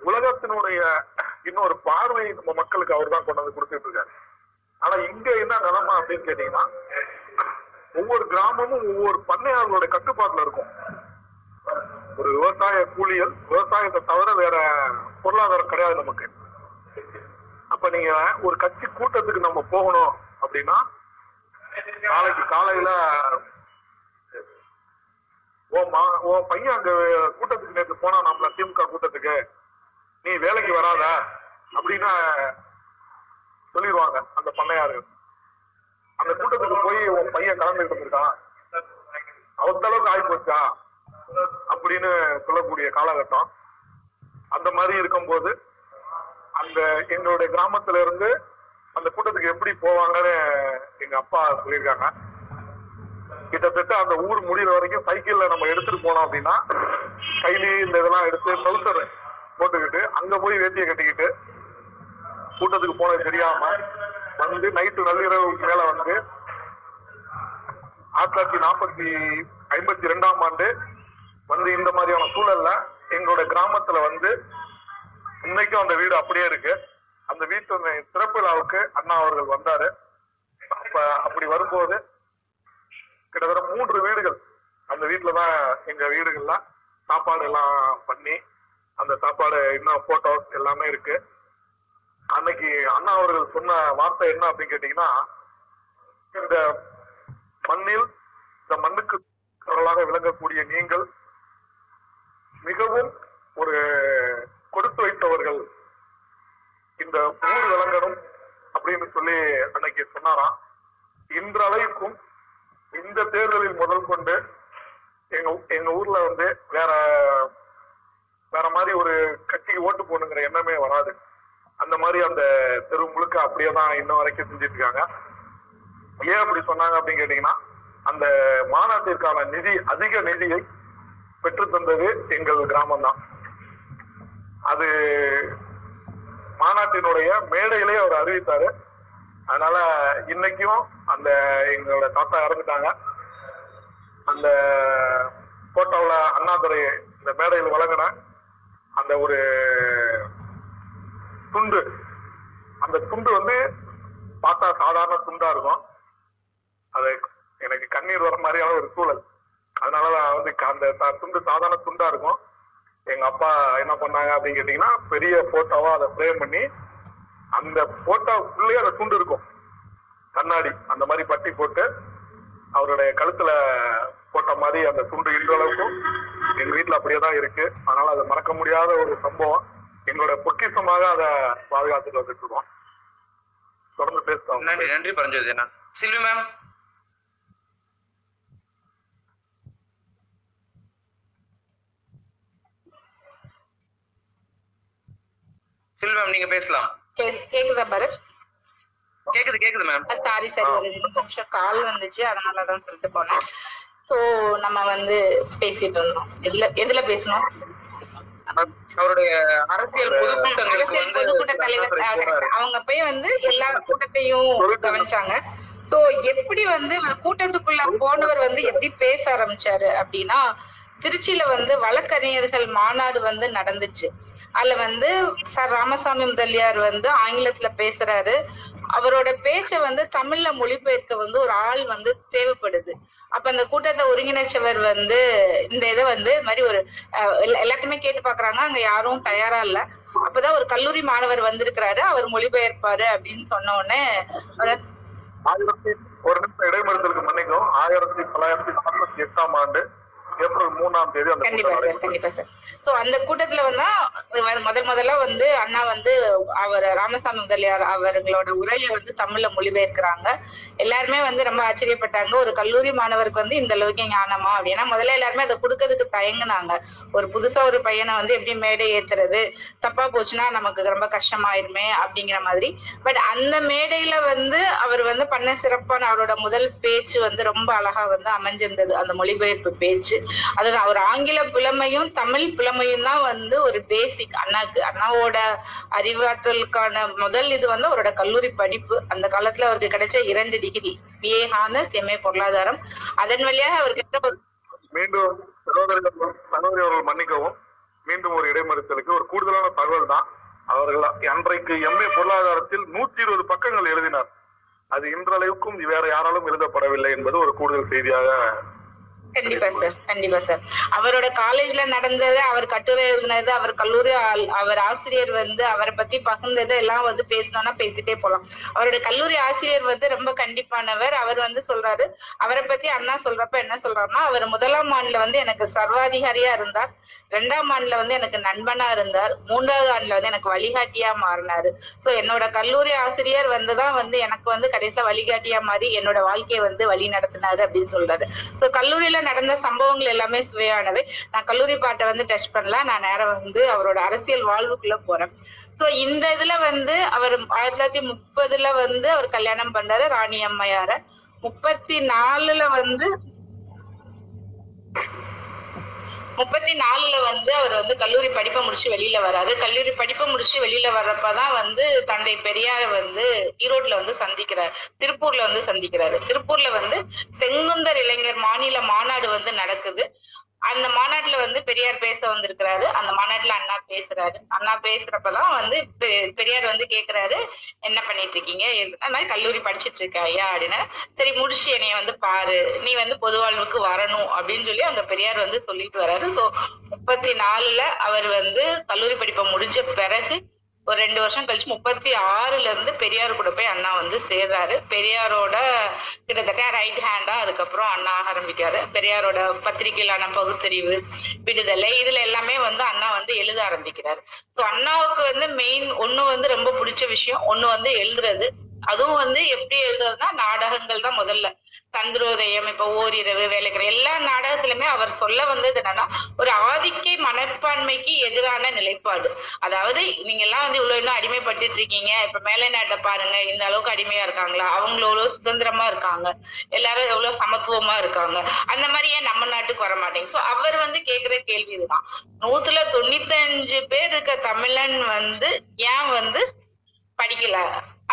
உலகத்தினுடைய இன்னொரு பார்வை நம்ம மக்களுக்கு அவர் தான் கொண்டு வந்து கொடுத்துட்டு இருக்காரு. ஆனா இங்க என்ன நிலைமை அப்படின்னு கேட்டீங்கன்னா ஒவ்வொரு கிராமமும் ஒவ்வொரு பண்ணையாளர்களுடைய கட்டுப்பாட்டுல இருக்கும். ஒரு விவசாய கூலியல் விவசாயத்தை தவிர வேற பொருளாதாரம் கிடையாது நமக்கு. அப்ப நீங்க ஒரு கட்சி கூட்டத்துக்கு நம்ம போகணும் அப்படின்னா நாளைக்கு காலையில ஓ மா ஓ பையன் அங்க கூட்டத்துக்கு நேற்று போனா நம்மள திமுக கூட்டத்துக்கு நீ வேலைக்கு வராத அப்படின்னு சொல்லிடுவாங்க அந்த பண்ணையாரு. அந்த கூட்டத்துக்கு போய் உன் பையன் கலந்துகிட்டு இருக்கான் அந்த அளவுக்கு ஆகி போச்சா அப்படின்னு சொல்லக்கூடிய காலகட்டம். அந்த மாதிரி இருக்கும்போது அந்த எங்களுடைய கிராமத்துல இருந்து அந்த கூட்டத்துக்கு எப்படி போவாங்கன்னு எங்க அப்பா சொல்லியிருக்காங்க. கிட்டத்தட்ட அந்த ஊர் முடிகிற வரைக்கும் சைக்கிள்ல நம்ம எடுத்துட்டு போனோம் அப்படின்னா கைலி இந்த இதெல்லாம் எடுத்து ட்ரௌசர் போட்டுக்கிட்டு அங்க போய் வேட்டியை கட்டிக்கிட்டு கூட்டத்துக்கு போனது தெரியாம வந்து நைட்டு நள்ளிரவுக்கு மேல வந்து ஆயிரத்தி தொள்ளாயிரத்தி நாற்பத்தி ஐம்பத்தி ரெண்டாம் ஆண்டு வந்து இந்த மாதிரியான சூழல்ல எங்களோட கிராமத்துல வந்து இன்னைக்கும் அந்த வீடு அப்படியே இருக்கு. அந்த வீட்டு திறப்பு விழாவுக்கு அண்ணா அவர்கள் வந்தாரு. அப்ப அப்படி வரும்போது கிட்டத்தட்ட மூன்று வீடுகள் அந்த வீட்டுல தான் எங்க வீடுகள்லாம் சாப்பாடு எல்லாம் பண்ணி அந்த சாப்பாடு இன்னும் போட்டோஸ் எல்லாமே இருக்கு. அன்னைக்கு அண்ணா அவர்கள் சொன்ன வார்த்தை என்ன அப்படின்னு கேட்டீங்கன்னா இந்த மண்ணில் இந்த மண்ணுக்கு குரலாக விளங்கக்கூடிய நீங்கள் மிகவும் ஒரு கொடுத்து வைத்தவர்கள் இந்த ஊர் விளங்கணும் அப்படின்னு சொல்லி அன்னைக்கு சொன்னாராம். இன்றளவுக்கும் இந்த தேர்தலில் முதல் கொண்டு எங்க எங்க ஊர்ல வந்து வேற வேற மாதிரி ஒரு கட்சிக்கு ஓட்டு போகணுங்கிற எண்ணமே வராது. அந்த மாதிரி அந்த தெரு முழுக்க அப்படியே தான் இன்ன வரைக்கும் செஞ்சுட்டு இருக்காங்க. ஏன் அப்படி சொன்னாங்க அப்படின்னு கேட்டீங்கன்னா அந்த மாநாட்டிற்கான நிதி அதிக நிதியை பெற்று தந்தது எங்கள் கிராமம் தான் அது மாநாட்டினுடைய மேடையிலே அவர் அறிவித்தாரு. அதனால இன்னைக்கும் அந்த எங்களோட தாத்தா இறந்துட்டாங்க. அந்த போட்டோவில் அண்ணாதுரை இந்த மேடையில் வழங்கின அந்த ஒரு துண்டு அந்த துண்டு வந்து பார்த்தா சாதாரண துண்டா இருக்கும். அது எனக்கு கண்ணீர் வர மாதிரியான ஒரு சூழல். அதனால வந்து அந்த துண்டு சாதாரண துண்டா இருக்கும். எங்க அப்பா என்ன பண்ணாங்க அப்படின்னு கேட்டீங்கன்னா பெரிய போட்டோவா அதை ஃப்ரேம் பண்ணி அந்த போட்டோக்குள்ளேயே அந்த துண்டு இருக்கும். கண்ணாடி அந்த மாதிரி பட்டி போட்டு அவருடைய கழுத்துல போட்ட மாதிரி அந்த துண்டு இன்றளவுக்கும் எங்க வீட்டுல அப்படியே தான் இருக்கு. அதனால அதை மறக்க முடியாத ஒரு சம்பவம். எங்களோட பொக்கிஷமாக அதை பாதுகாத்துட்டு வந்துட்டு இருக்கோம். தொடர்ந்து பேசுவோம். நன்றி நன்றி பரஞ்சோதி சில்வி மேம் சில்வி மேம் நீங்க பேசலாம். கேக்குதா பரத்? கேக்குது கேக்குது மேம் சாரி சரி ஒரு நிமிஷம் கால் வந்துச்சு அதனாலதான் சொல்லிட்டு போனேன். சோ நம்ம வந்து பேசிட்டு இருந்தோம் எதுல எதுல பேசணும்? அவருடைய அரசியல் பொதுக்கூட்டங்களுக்கு வந்து பொதுக்கூட்ட தலைவர். அவங்க போய் வந்து எல்லா கூட்டத்தையும் கவனிச்சாங்க. சோ எப்படி வந்து அந்த கூட்டத்துக்குள்ள போனவர் வந்து எப்படி பேச ஆரம்பிச்சாரு அப்படின்னா திருச்சியில வந்து வழக்கறிஞர்கள் மாநாடு வந்து நடந்துச்சு. அதுல வந்து சார் ராமசாமி முதலியார் வந்து ஆங்கிலத்துல பேசுறாரு. அவரோட பேச்சை வந்து தமிழ்ல மொழிபெயர்க்க வந்து ஒரு ஆள் வந்து தேவைப்படுது. அப்ப அந்த கூட்டத்தை ஒருங்கிணைச்சவர் வந்து இந்த இதை வந்து மாதிரி ஒரு அஹ், எல்லாத்தையுமே கேட்டு பாக்குறாங்க. அங்க யாரும் தயாரா இல்ல. அப்பதான் ஒரு கல்லூரி மாணவர் வந்திருக்கிறாரு. அவர் மொழிபெயர்ப்பாரு அப்படின்னு சொன்ன உடனே ஆயிரத்தி ஒரு நிமிஷம் இடைமறுத்தலுக்கு மன்னிக்கும். ஆயிரத்தி தொள்ளாயிரத்தி நாற்பத்தி எட்டாம் ஆண்டு ஏப்ரல் மூணாம் தேதி அந்த கண்டிப்பா சார். கண்டிப்பா சார். சோ அந்த கூட்டத்துல வந்தா முதல் முதல்ல வந்து அண்ணா வந்து அவர் ராமசாமி முதலியார் அவர்களோட உரையை வந்து தமிழ்ல மொழிபெயர்க்கிறாங்க. எல்லாருமே வந்து ரொம்ப ஆச்சரியப்பட்டாங்க. ஒரு கல்லூரி மாணவருக்கு வந்து இந்த அளவுக்கு ஞானமா அப்படின்னா முதல்ல எல்லாருமே அதை கொடுக்கறதுக்கு தயங்குனாங்க. ஒரு புதுசா ஒரு பையனை வந்து எப்படி மேடை ஏத்துறது? தப்பா போச்சுன்னா நமக்கு ரொம்ப கஷ்டமாயிருமே அப்படிங்கிற மாதிரி. பட் அந்த மேடையில வந்து அவர் வந்து பண்ண சிறப்பான அவரோட முதல் பேச்சு வந்து ரொம்ப அழகா வந்து அமைஞ்சிருந்தது. அந்த மொழிபெயர்ப்பு பேச்சு. அதுதான் அவர் ஆங்கில புலமையும் தமிழ் புலமையும் தான் வந்து ஒரு பேசிக் அண்ணாக்கு அண்ணாவோட அறிவாற்றலுக்கான முதல் இது வந்து அவரோட கல்லூரி படிப்பு. அந்த காலத்துல அவருக்கு கிடைச்ச இரண்டு டிகிரி பிஏ ஹானஸ் எம்ஏ பொருளாதாரம். அதன் வழியாக அவர் கிட்ட ஒரு மீண்டும் சகோதரி அவர்கள் மன்னிக்கவும். மீண்டும் ஒரு இடைமறித்தலுக்கு ஒரு கூடுதலான தகவல் தான். அவர்கள் அன்றைக்கு எம்ஏ பொருளாதாரத்தில் நூத்தி இருபது பக்கங்கள் எழுதினார். அது இன்றளவுக்கும் வேற யாராலும் எழுதப்படவில்லை என்பது ஒரு கூடுதல் செய்தியாக கண்டிப்பா சார் கண்டிப்பா சார் அவரோட காலேஜ்ல நடந்தது அவர் கட்டுரை எழுதினது அவர் கல்லூரி அவர் ஆசிரியர் வந்து அவரை பத்தி பகிர்ந்தது எல்லாம் வந்து பேசணும்னா பேசிட்டே போலாம். அவரோட கல்லூரி ஆசிரியர் வந்து ரொம்ப கண்டிப்பானவர். அவர் வந்து சொல்றாரு அவரை பத்தி அண்ணா சொல்றப்ப என்ன சொல்றாருன்னா அவர் முதலாம் ஆண்டுல வந்து எனக்கு சர்வாதிகாரியா இருந்தார். ரெண்டாம் ஆண்டுல வந்து எனக்கு நண்பனா இருந்தார். மூன்றாவது ஆண்டுல வந்து எனக்கு வழிகாட்டியா மாறினாரு. சோ என்னோட கல்லூரி ஆசிரியர் வந்துதான் வந்து எனக்கு வந்து கடைசியா வழிகாட்டியா மாறி என்னோட வாழ்க்கையை வந்து வழி நடத்தினாரு அப்படின்னு சொல்றாரு. சோ கல்லூரியில நடந்த சம்பவங்கள் எல்லாமே சுவையானது. நான் கல்லூரி பாட்டை வந்து டச் பண்ணல. நான் நேரம் வந்து அவரோட அரசியல் வாழ்வுக்குள்ள போறேன். சோ இந்த இதுல வந்து அவர் ஆயிரத்தி தொள்ளாயிரத்தி முப்பதுல வந்து அவர் கல்யாணம் பண்ணாரு ராணி அம்மையார. முப்பத்தி நாலுல வந்து முப்பத்தி நாலுல வந்து அவர் வந்து கல்லூரி படிப்பை முடிச்சு வெளியில வராரு. கல்லூரி படிப்பை முடிச்சு வெளியில வர்றப்பதான் வந்து தந்தை பெரியார வந்து ஈரோட்ல வந்து சந்திக்கிறார். திருப்பூர்ல வந்து சந்திக்கிறாரு. திருப்பூர்ல வந்து செங்குந்தர் இளைஞர் மாநில மாநாடு வந்து நடக்குது. அந்த மாநாட்டுல வந்து பெரியார் பேச வந்திருக்கிறாரு. அந்த மாநாட்டுல அண்ணா பேசுறாரு. அண்ணா பேசுறப்பதான் வந்து பெ- பெரியார் வந்து கேக்குறாரு என்ன பண்ணிட்டு இருக்கீங்க அந்த மாதிரி கல்லூரி படிச்சிட்டு இருக்க ஐயா அப்படின்னா. சரி முடிச்சு என்னைய வந்து பாரு. நீ வந்து பொது வாழ்வுக்கு வரணும் அப்படின்னு சொல்லி அங்க பெரியார் வந்து சொல்லிட்டு வர்றாரு சோ முப்பத்தி நாலுல அவர் வந்து கல்லூரி படிப்பை முடிஞ்ச பிறகு ஒரு ரெண்டு வருஷம் கழிச்சு முப்பத்தி ஆறுல இருந்து பெரியார் கூட போய் அண்ணா வந்து சேர்றாரு. பெரியாரோட கிட்டத்தட்ட ரைட் ஹேண்டா அதுக்கப்புறம் அண்ணா ஆரம்பிக்காரு. பெரியாரோட பத்திரிகையிலான பகுத்தறிவு விடுதலை இதுல எல்லாமே வந்து அண்ணா வந்து எழுத ஆரம்பிக்கிறாரு. சோ அண்ணாவுக்கு வந்து மெயின் ஒண்ணு வந்து ரொம்ப பிடிச்ச விஷயம் ஒண்ணு வந்து எழுதுறது. அதுவும் வந்து எப்படி எழுதுறதுன்னா நாடகங்கள் தான் முதல்ல. சந்திரோதயம் இப்ப ஓரிரவு வேலைக்கிற எல்லா நாடகத்திலுமே அவர் சொல்ல வந்தது என்னன்னா ஒரு ஆதிக்க மனப்பான்மைக்கு எதிரான நிலைப்பாடு. அதாவது நீங்க எல்லாம் வந்து இவ்வளவு இன்னும் அடிமைப்பட்டுட்டு இருக்கீங்க. இப்ப மேலை நாட்டை பாருங்க இந்த அளவுக்கு அடிமையா இருக்காங்களா? அவங்க எவ்வளவு சுதந்திரமா இருக்காங்க. எல்லாரும் எவ்வளவு சமத்துவமா இருக்காங்க? அந்த மாதிரி ஏன் நம்ம நாட்டுக்கு வர மாட்டேங்க சோ அவர் வந்து கேக்குற கேள்வி இதுதான். நூத்துல தொண்ணூத்தஞ்சு பேர் இருக்க தமிழன் வந்து ஏன் வந்து படிக்கல?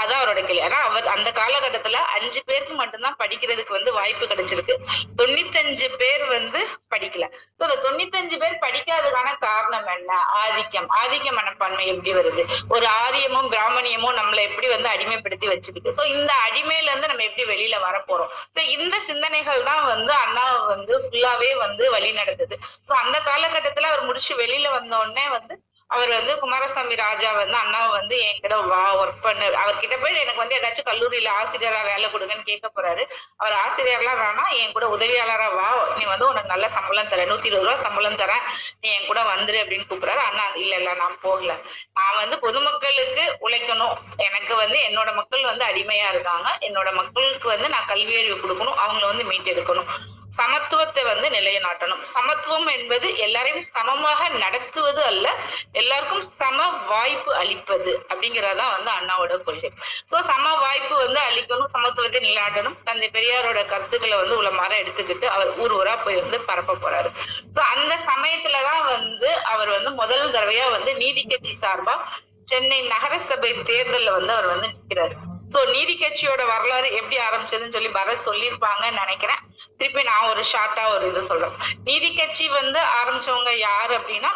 அதான் அவரோட கேள்வி. ஆனா அவர் அந்த காலகட்டத்துல அஞ்சு பேருக்கு மட்டும்தான் படிக்கிறதுக்கு வந்து வாய்ப்பு கிடைச்சிருக்கு. தொண்ணூத்தஞ்சு பேர் வந்து படிக்கல. சோ அந்த தொண்ணூத்தஞ்சு பேர் படிக்காததுக்கான காரணம் என்ன? ஆதிக்கம். ஆதிக்க மனப்பான்மை எப்படி வருது? ஒரு ஆரியமும் பிராமணியமும் நம்மளை எப்படி வந்து அடிமைப்படுத்தி வச்சிருக்கு? சோ இந்த அடிமையில இருந்து நம்ம எப்படி வெளியில வர போறோம் சோ இந்த சிந்தனைகள் தான் வந்து அண்ணா வந்து ஃபுல்லாவே வந்து வழி நடந்தது சோ அந்த காலகட்டத்துல அவர் முடிச்சு வெளியில வந்த உடனே வந்து அவர் வந்து குமாரசாமி ராஜா வந்து அண்ணாவை வந்து என்கிட்ட வா ஒர்க் பண்ணு. அவர்கிட்ட போய் எனக்கு வந்து ஏதாச்சும் கல்லூரியில ஆசிரியரா வேலை கொடுங்கன்னு கேட்க போறாரு. அவர் ஆசிரியர்லாம் வேணாம் என் கூட உதவியாளரா வா. நீ வந்து உனக்கு நல்ல சம்பளம் தரேன். நூத்தி இருபது ரூபா சம்பளம் தரேன். நீ என் கூட வந்துரு அப்படின்னு கூப்பிடுறாரு. அண்ணா இல்ல இல்ல நான் போகல. நான் வந்து பொதுமக்களுக்கு உழைக்கணும். எனக்கு வந்து என்னோட மக்கள் வந்து அடிமையா இருக்காங்க. என்னோட மக்களுக்கு வந்து நான் கல்வி அறிவு கொடுக்கணும். அவங்கள வந்து மீட்டெடுக்கணும். சமத்துவத்தை வந்து நிலைநாட்டணும். சமத்துவம் என்பது எல்லாரையும் சமமாக நடத்துவது அல்ல எல்லாருக்கும் சம வாய்ப்பு அளிப்பது அப்படிங்கறதுதான் வந்து அண்ணாவோட கொள்கை. சோ சம வாய்ப்பு வந்து அளிக்கணும் சமத்துவத்தை நிலைநாட்டணும். தந்தை பெரியாரோட கருத்துக்களை வந்து உளமாற எடுத்துக்கிட்டு அவர் ஊர் ஊரா போய் வந்து பரப்ப போறாரு. சோ அந்த சமயத்துலதான் வந்து அவர் வந்து முதல் தடவையா வந்து நீதி கட்சி சார்பா சென்னை நகரசபை தேர்தல்ல வந்து அவர் வந்து நிற்கிறாரு சோ நீதி கட்சியோட வரலாறு எப்படி ஆரம்பிச்சதுன்னு சொல்லி பரத் சொல்லியிருப்பாங்கன்னு நினைக்கிறேன். திருப்பி நான் ஒரு ஷார்ட்டா ஒரு இது சொல்றேன். நீதி கட்சி வந்து ஆரம்பிச்சவங்க யாரு அப்படின்னா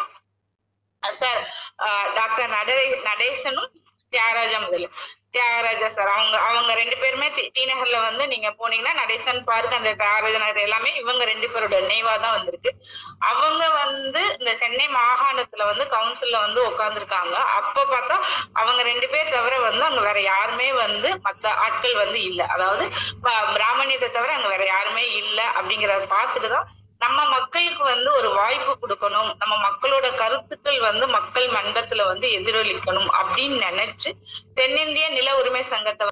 சார் டாக்டர் நடே நடேசனும் தியாகராஜா முதலி தியாகராஜா சார். அவங்க அவங்க ரெண்டு பேருமே டி நகர்ல வந்து நீங்க போனீங்கன்னா நடேசன் பார்க் அந்த தியாகராஜ நகர் எல்லாமே இவங்க ரெண்டு பேரோட நினைவா தான் வந்திருக்கு. அவங்க வந்து இந்த சென்னை மாகாணத்துல வந்து கவுன்சில்ல வந்து உட்காந்துருக்காங்க அப்ப பார்த்தா அவங்க ரெண்டு பேர் தவிர வந்து அங்க வேற யாருமே வந்து மத்த ஆட்கள் வந்து இல்ல. அதாவது பிராமணியத்தை தவிர அங்க வேற யாருமே இல்ல அப்படிங்கறத பார்த்துட்டு தான் நம்ம மக்களுக்கு வந்து ஒரு வாய்ப்பு கொடுக்கணும். நம்ம மக்களோட கருத்துக்கள் வந்து மக்கள் மன்றத்துல வந்து எதிரொலிக்கணும் அப்படின்னு நினைச்சு தென்னிந்திய நில உரிமை சங்கத்தை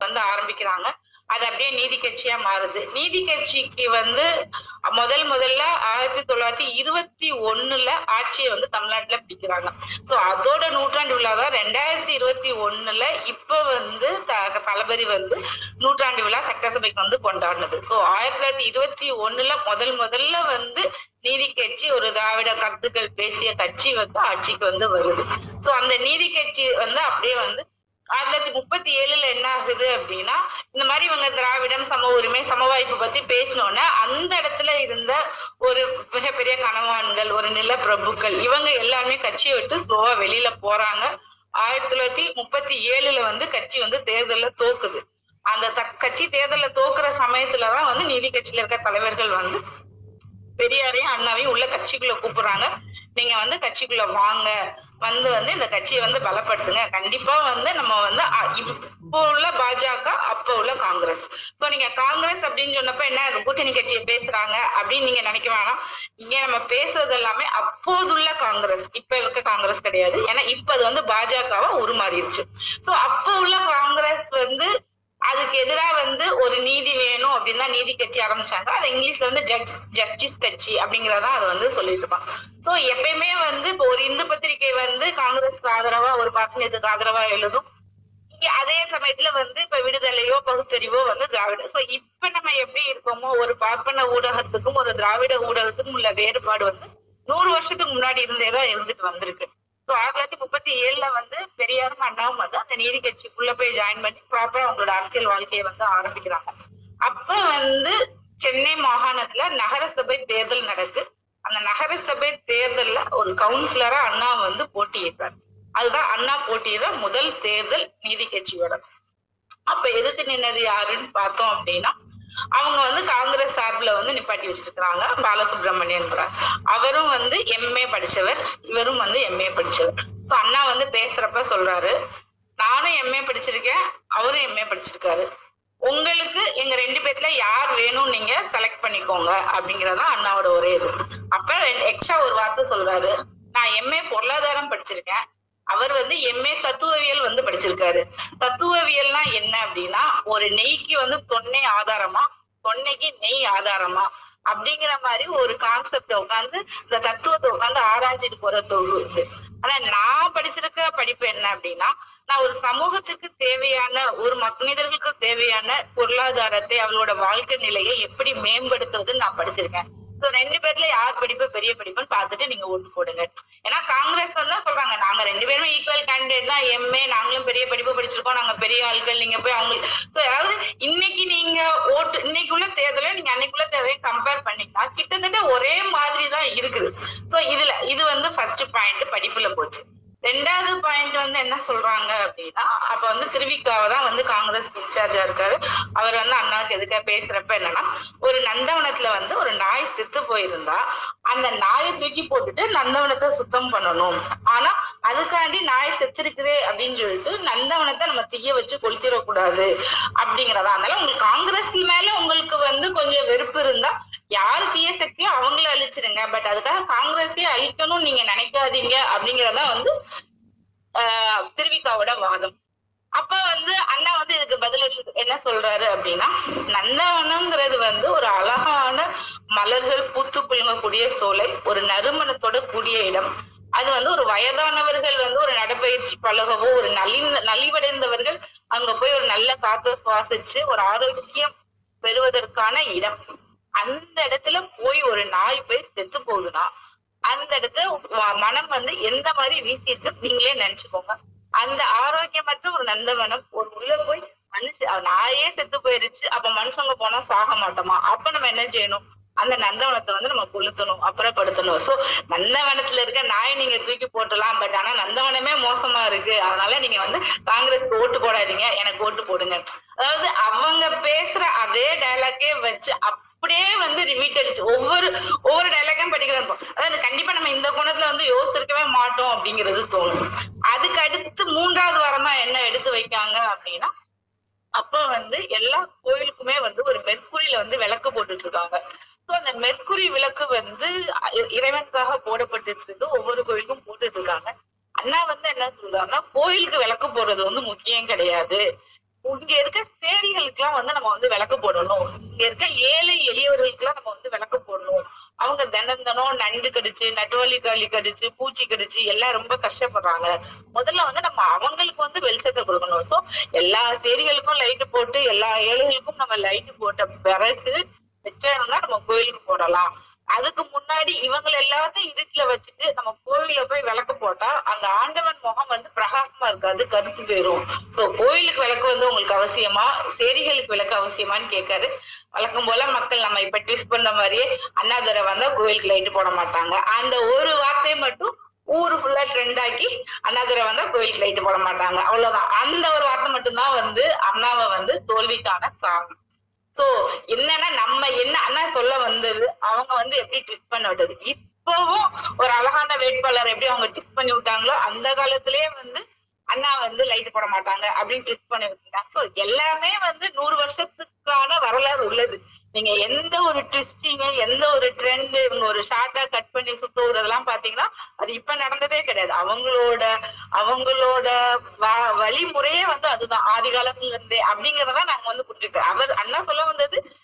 வந்து ஆரம்பிக்கிறாங்க. அது அப்படியே நீதி கட்சியா மாறுது. நீதி கட்சிக்கு வந்து முதல் முதல்ல ஆயிரத்தி தொள்ளாயிரத்தி இருபத்தி ஒண்ணுல ஆட்சியை வந்து தமிழ்நாட்டுல பிடிக்கிறாங்க. சோ அதோட நூற்றாண்டு விழா தான் ரெண்டாயிரத்தி இருபத்தி ஒண்ணுல இப்ப வந்து த- தளபதி வந்து நூற்றாண்டு விழா சட்டசபைக்கு வந்து கொண்டாடினது. சோ ஆயிரத்தி தொள்ளாயிரத்தி இருபத்தி ஒண்ணுல முதல் முதல்ல வந்து நீதி கட்சி ஒரு திராவிட கருத்துக்கள் பேசிய கட்சி வந்து ஆட்சிக்கு வந்து வருது. சோ அந்த நீதி கட்சி வந்து அப்படியே வந்து ஆயிரத்தி தொள்ளாயிரத்தி முப்பத்தி ஏழுல என்ன ஆகுது அப்படின்னா இந்த மாதிரி இவங்க திராவிடம் சம உரிமை சம வாய்ப்பு பத்தி பேசினோன்னே அந்த இடத்துல இருந்த ஒரு மிகப்பெரிய கணவான்கள் ஒரு நிலப்பிரபுக்கள் இவங்க எல்லாருமே கட்சியை விட்டு ஸ்லோவா வெளியில போறாங்க. ஆயிரத்தி தொள்ளாயிரத்தி முப்பத்தி ஏழுல வந்து கட்சி வந்து தேர்தல்ல தோக்குது. அந்த த- கட்சி தேர்தல்ல தோக்குற சமயத்துலதான் வந்து நீதி கட்சியில இருக்க தலைவர்கள் வந்து பெரியாரையும் அண்ணாவையும் உள்ள கட்சிக்குள்ள கூப்பிடுறாங்க. நீங்க வந்து கட்சிக்குள்ள வாங்க. வந்து வந்து இந்த கட்சியை வந்து பலப்படுத்துங்க. கண்டிப்பா வந்து நம்ம வந்து இப்போ உள்ள பாஜக அப்போ உள்ள காங்கிரஸ். சோ நீங்க காங்கிரஸ் அப்படின்னு சொன்னப்ப என்ன கூட்டணி கட்சியை பேசுறாங்க அப்படின்னு நீங்க நினைக்க வேணாம். இங்க நம்ம பேசுறது எல்லாமே அப்போதுள்ள காங்கிரஸ். இப்ப இருக்க காங்கிரஸ் கிடையாது. ஏன்னா இப்ப அது வந்து பாஜகவா உருமாறிடுச்சு சோ அப்போ உள்ள காங்கிரஸ் வந்து அதுக்கு எதிரா வந்து ஒரு நீதி வேணும் அப்படின்னு தான் நீதி கட்சி ஆரம்பிச்சாங்க. அது இங்கிலீஷ்ல வந்து ஜட்ஜ் ஜஸ்டிஸ் கட்சி அப்படிங்கறதா அது வந்து சொல்லிட்டு இருப்பான் சோ எப்பயுமே வந்து இப்போ ஒரு இந்து பத்திரிகை வந்து காங்கிரஸ்க்கு ஆதரவா ஒரு பார்ப்பனியத்துக்கு ஆதரவா எழுதும். இங்க அதே சமயத்துல வந்து இப்ப விடுதலையோ பகுத்தறிவோ வந்து திராவிட சோ இப்ப நம்ம எப்படி இருக்கோமோ ஒரு பார்ப்பன ஊடகத்துக்கும் ஒரு திராவிட ஊடகத்துக்கும் உள்ள வேறுபாடு வந்து நூறு வருஷத்துக்கு முன்னாடி இருந்தேதான் இருந்துட்டு வந்திருக்கு. ஸோ ஆயிரத்தி தொள்ளாயிரத்தி முப்பத்தி ஏழுல வந்து பெரியாரும் அண்ணாவும் வந்து அந்த நீதி கட்சிக்குள்ள போய் ஜாயின் பண்ணி ப்ராப்பரா அவங்களோட அரசியல் வாழ்க்கையை வந்து ஆரம்பிக்கிறாங்க. அப்ப வந்து சென்னை மாகாணத்துல நகரசபை தேர்தல் நடக்கு. அந்த நகரசபை தேர்தல்ல ஒரு கவுன்சிலரா அண்ணா வந்து போட்டியிடுறாரு. அதுதான் அண்ணா போட்டியிடுற முதல் தேர்தல் நீதி கட்சியோட அப்ப எதிர்த்து நின்னது யாருன்னு பார்த்தோம் அப்படின்னா அவங்க வந்து காங்கிரஸ் சார்பில் வந்து நிப்பாட்டி வச்சிருக்கிறாங்க பாலசுப்ரமணியன் அவரும் வந்து எம்ஏ படிச்சவர் இவரும் வந்து எம்ஏ படிச்சவர். ஸோ அண்ணா வந்து பேசுறப்ப சொல்றாரு நானும் எம்ஏ படிச்சிருக்கேன் அவரும் எம்ஏ படிச்சிருக்காரு. உங்களுக்கு எங்க ரெண்டு பேர்த்துல யார் வேணும் நீங்க செலக்ட் பண்ணிக்கோங்க அப்படிங்கறதா அண்ணாவோட ஒரே இது. அப்ப எக்ஸ்ட்ரா ஒரு வார்த்தை சொல்றாரு நான் எம்ஏ பொருளாதாரம் படிச்சிருக்கேன் அவர் வந்து எம்ஏ தத்துவவியல் வந்து படிச்சிருக்காரு. தத்துவவியல்னா என்ன அப்படின்னா ஒரு நெய்க்கு வந்து தொன்னை ஆதாரமா தொன்னைக்கு நெய் ஆதாரமா அப்படிங்கிற மாதிரி ஒரு கான்செப்ட உட்காந்து இந்த தத்துவத்தை உட்காந்து ஆராய்ச்சிட்டு போற தொழில் இருக்கு ஆனா நான் படிச்சிருக்க படிப்பு என்ன அப்படின்னா நான் ஒரு சமூகத்துக்கு தேவையான ஒரு மனிதர்களுக்கு தேவையான பொருளாதாரத்தை அவளோட வாழ்க்கை நிலையை எப்படி மேம்படுத்துவதுன்னு நான் படிச்சிருக்கேன். சோ ரெண்டு பேர்ல யார் படிப்பு பெரிய படிப்புன்னு பாத்துட்டு நீங்க ஓட்டு போடுங்க. ஏன்னா காங்கிரஸ் வந்து சொல்றாங்க நாங்க ரெண்டு பேருமே ஈக்குவல் கேண்டிடேட் தான் எம்ஏ நாங்களும் பெரிய படிப்பு படிச்சிருக்கோம் நாங்க பெரிய ஆட்கள் நீங்க போய் அவங்களுக்கு சோ அதாவது இன்னைக்கு நீங்க ஓட்டு இன்னைக்கு உள்ள தேர்தலை நீங்க அன்னைக்குள்ள தேர்தலையும் கம்பேர் பண்ணிட்டா கிட்டத்தட்ட ஒரே மாதிரி தான் இருக்குது. சோ இதுல இது வந்து ஃபர்ஸ்ட் பாயிண்ட் படிப்புல போச்சு. ரெண்டாவது பாயிண்ட் வந்து என்ன சொல்றாங்க அப்படின்னா அப்ப வந்து திருவிக்காவை தான் வந்து காங்கிரஸ் இன்சார்ஜா இருக்காரு. அவர் வந்து அண்ணாவுக்கு எதுக்காக பேசுறப்ப என்னன்னா ஒரு நந்தவனத்துல வந்து ஒரு நாய் செத்து போயிருந்தா அந்த நாயை தூக்கி போட்டுட்டு நந்தவனத்தை சுத்தம் பண்ணணும். ஆனா அதுக்காண்டி நாய் செத்துருக்குதே அப்படின்னு சொல்லிட்டு நந்தவனத்தை நம்ம தீய வச்சு கொளுத்திடக்கூடாது அப்படிங்கிறதா அதனால உங்களுக்கு காங்கிரஸ் மேல உங்களுக்கு வந்து கொஞ்சம் வெறுப்பு இருந்தா யார் தீய சக்தியோ அவங்கள அழிச்சிருங்க. பட் அதுக்காக காங்கிரஸையே அழிக்கணும்னு நீங்க நினைக்காதீங்க அப்படிங்கறதா வந்து ஆஹ் திருவிக்காவோட வாதம். அப்ப வந்து அண்ணா வந்து இதுக்கு பதில் என்ன சொல்றாரு அப்படின்னா நந்தவனம்ங்கிறது வந்து ஒரு அழகான மலர்கள் பூத்து குலுங்கக்கூடிய சோலை ஒரு நறுமணத்தோட கூடிய இடம். அது வந்து ஒரு வயதானவர்கள் வந்து ஒரு நடைபயிற்சி பழகவோ ஒரு நலிந்த நலிவடைந்தவர்கள் அங்க போய் ஒரு நல்ல காற்றை சுவாசிச்சு ஒரு ஆரோக்கியம் பெறுவதற்கான இடம். அந்த இடத்துல போய் ஒரு நாய் போய் செத்து போகுதுன்னா அந்த இடத்துல மனம் வந்து எந்த மாதிரி வீசிட்டு நீங்களே நினைச்சுக்கோங்க. அந்த ஆரோக்கியமற்ற ஒரு நந்தவனம் ஒரு உள்ள போய் மனுஷ நாயே செத்து போயிருச்சு அப்ப மனுஷங்க போனா சாக மாட்டோமா? அப்ப நம்ம என்ன செய்யணும்? அந்த நந்தவனத்தை வந்து நம்ம கொளுத்தணும் அப்புறப்படுத்தணும். சோ நந்தவனத்துல இருக்க நாய் நீங்க தூக்கி போட்டலாம் பட் ஆனா நந்தவனமே மோசமா இருக்கு. அதனால நீங்க வந்து காங்கிரஸ்க்கு ஓட்டு போடாதீங்க எனக்கு ஓட்டு போடுங்க. அதாவது அவங்க பேசுற அதே டைலாக்கே வச்சு அப்படியே வந்து ரிவீட் அடிச்சு ஒவ்வொரு ஒவ்வொரு டைலாக்கும் படிக்கிறோம் அதாவது கண்டிப்பா நம்ம இந்த கோணத்துல வந்து யோசிச்சிருக்கவே மாட்டோம் அப்படிங்கிறது தோணும். அதுக்கு அடுத்து மூன்றாவது வாரமா என்ன எடுத்து வைக்காங்க அப்படின்னா அப்ப வந்து எல்லா கோயிலுக்குமே வந்து ஒரு மெர்க்குரியில வந்து விளக்கு போட்டுட்டு இருக்காங்க சோ அந்த மெர்க்குரி விளக்கு வந்து இ- இறைவனுக்காக போடப்பட்டிருக்கு ஒவ்வொரு கோயிலுக்கும் போட்டுட்டு இருக்காங்க அண்ணா வந்து என்ன சொல்றாங்கன்னா கோயிலுக்கு விளக்கு போடுறது வந்து முக்கியம் கிடையாது. இங்க இருக்க சேரிகளுக்கெல்லாம் வந்து நம்ம வந்து விளக்கு போடணும். இங்க இருக்க ஏழை எளியவர்களுக்கெல்லாம் நம்ம வந்து விளக்கு போடணும். அவங்க தினம் தினம் நண்டு கடிச்சு நட்டுவலி களி கடிச்சு பூச்சி கடிச்சு எல்லாம் ரொம்ப கஷ்டப்படுறாங்க. முதல்ல வந்து நம்ம அவங்களுக்கு வந்து வெளிச்சத்தை கொடுக்கணும். ஸோ எல்லா சேரிகளுக்கும் லைட் போட்டு எல்லா ஏழைகளுக்கும் நம்ம லைட் போட்ட பிறகு நிச்சயம்னா நம்ம கோயிலுக்கு போடலாம். அதுக்கு முன்னாடி இவங்க எல்லாத்தையும் இருட்டுல வச்சுட்டு நம்ம கோயில போய் விளக்கு போட்டா அந்த ஆண்டவன் முகம் வந்து பிரகாசமா இருக்காது கருத்து போயிரும் சோ கோயிலுக்கு விளக்கு வந்து உங்களுக்கு அவசியமா? சேரிகளுக்கு விளக்கு அவசியமான்னு கேட்காரு. வழக்கம் போல மக்கள் நம்ம இப்ப ட்விஸ்ட் பண்ண மாதிரியே அண்ணாதுரை வந்தா கோயிலுக்கு லைட்டு போட மாட்டாங்க. அந்த ஒரு வார்த்தையை மட்டும் ஊரு ஃபுல்லா ட்ரெண்ட் ஆக்கி அண்ணாதுரை வந்தா கோயிலுக்கு லைட்டு போட மாட்டாங்க. அவ்வளவுதான். அந்த ஒரு வார்த்தை மட்டும்தான் வந்து அண்ணாவை வந்து தோல்விக்கான காரணம். சோ என்னன்னா நம்ம என்ன அண்ணா சொல்ல வந்தது அவங்க வந்து எப்படி ட்விஸ்ட் பண்ண விட்டது. இப்பவும் ஒரு அழகான வேட்பாளர் எப்படி அவங்க ட்விஸ்ட் பண்ணி விட்டாங்களோ அந்த காலத்திலேயே வந்து அண்ணா வந்து லைட் போட மாட்டாங்க அப்படின்னு ட்விஸ்ட் பண்ணி விட்டுட்டாங்க. சோ எல்லாமே வந்து நூறு வருஷத்துக்கான வரலாறு உள்ளது. நீங்க எந்த ஒரு ட்விஸ்டிங்க எந்த ஒரு ட்ரெண்ட் இவங்க ஒரு ஷார்ட்டா கட் பண்ணி சுத்த விடுறதெல்லாம் பாத்தீங்கன்னா அது இப்ப நடந்ததே கிடையாது. அவங்களோட அவங்களோட வ- வழிமுறையே வந்து அதுதான். ஆதி காலத்துல இருந்தே அப்படிங்கறத நாங்க வந்து புரிஞ்சுக்கிறோம் அவர் அண்ணா சொல்ல வந்தது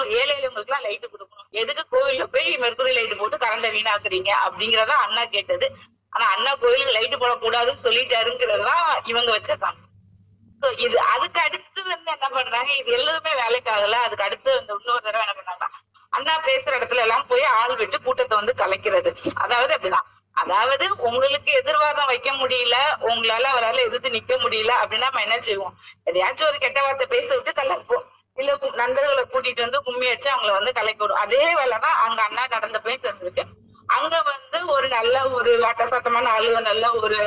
கொடுக்கணும். ஏழை போடணும் எல்லாம் லைட் கொடுக்கணும். எதுக்கு கோவில்ல போய் மெர்குரி லைட் போட்டு கரண்ட வீணாக்குறீங்க? அப்படிங்கறத அண்ணா கேட்டது. ஆனா அண்ணா கோயிலுக்கு லைட் போடக்கூடாதுன்னு சொல்லிட்டாருங்கிறதுதான் இவங்க வச்ச இது அதுக்கு அடுத்து வந்து என்ன பண்றாங்க? இது எல்லாமே வேலைக்கு ஆகல. அதுக்கு அடுத்து வந்து இன்னொரு தடவை என்ன பண்ணாங்க அண்ணா பேசுற இடத்துல எல்லாம் போய் ஆள் விட்டு கூட்டத்தை வந்து கலைக்கிறது. அதாவது அப்படிதான். அதாவது உங்களுக்கு எதிர்வாதம் வைக்க முடியல. உங்களால அவரால எதிர்த்து நிக்க முடியல. அப்படின்னா நம்ம என்ன செய்வோம்? எதையாச்சும் ஒரு கெட்ட வார்த்தை பேச விட்டு கலப்போம் இல்ல நண்பர்களை கூட்டிட்டு வந்து கும்மி வச்சு அவங்கள வந்து கலைக்க விடும். அதே வேலைதான் அங்க அண்ணா நடந்த போய் தெரிஞ்சிருக்கு. அங்க வந்து ஒரு நல்ல ஒரு வாட்ட சத்தமான ஆளு நல்ல ஒரு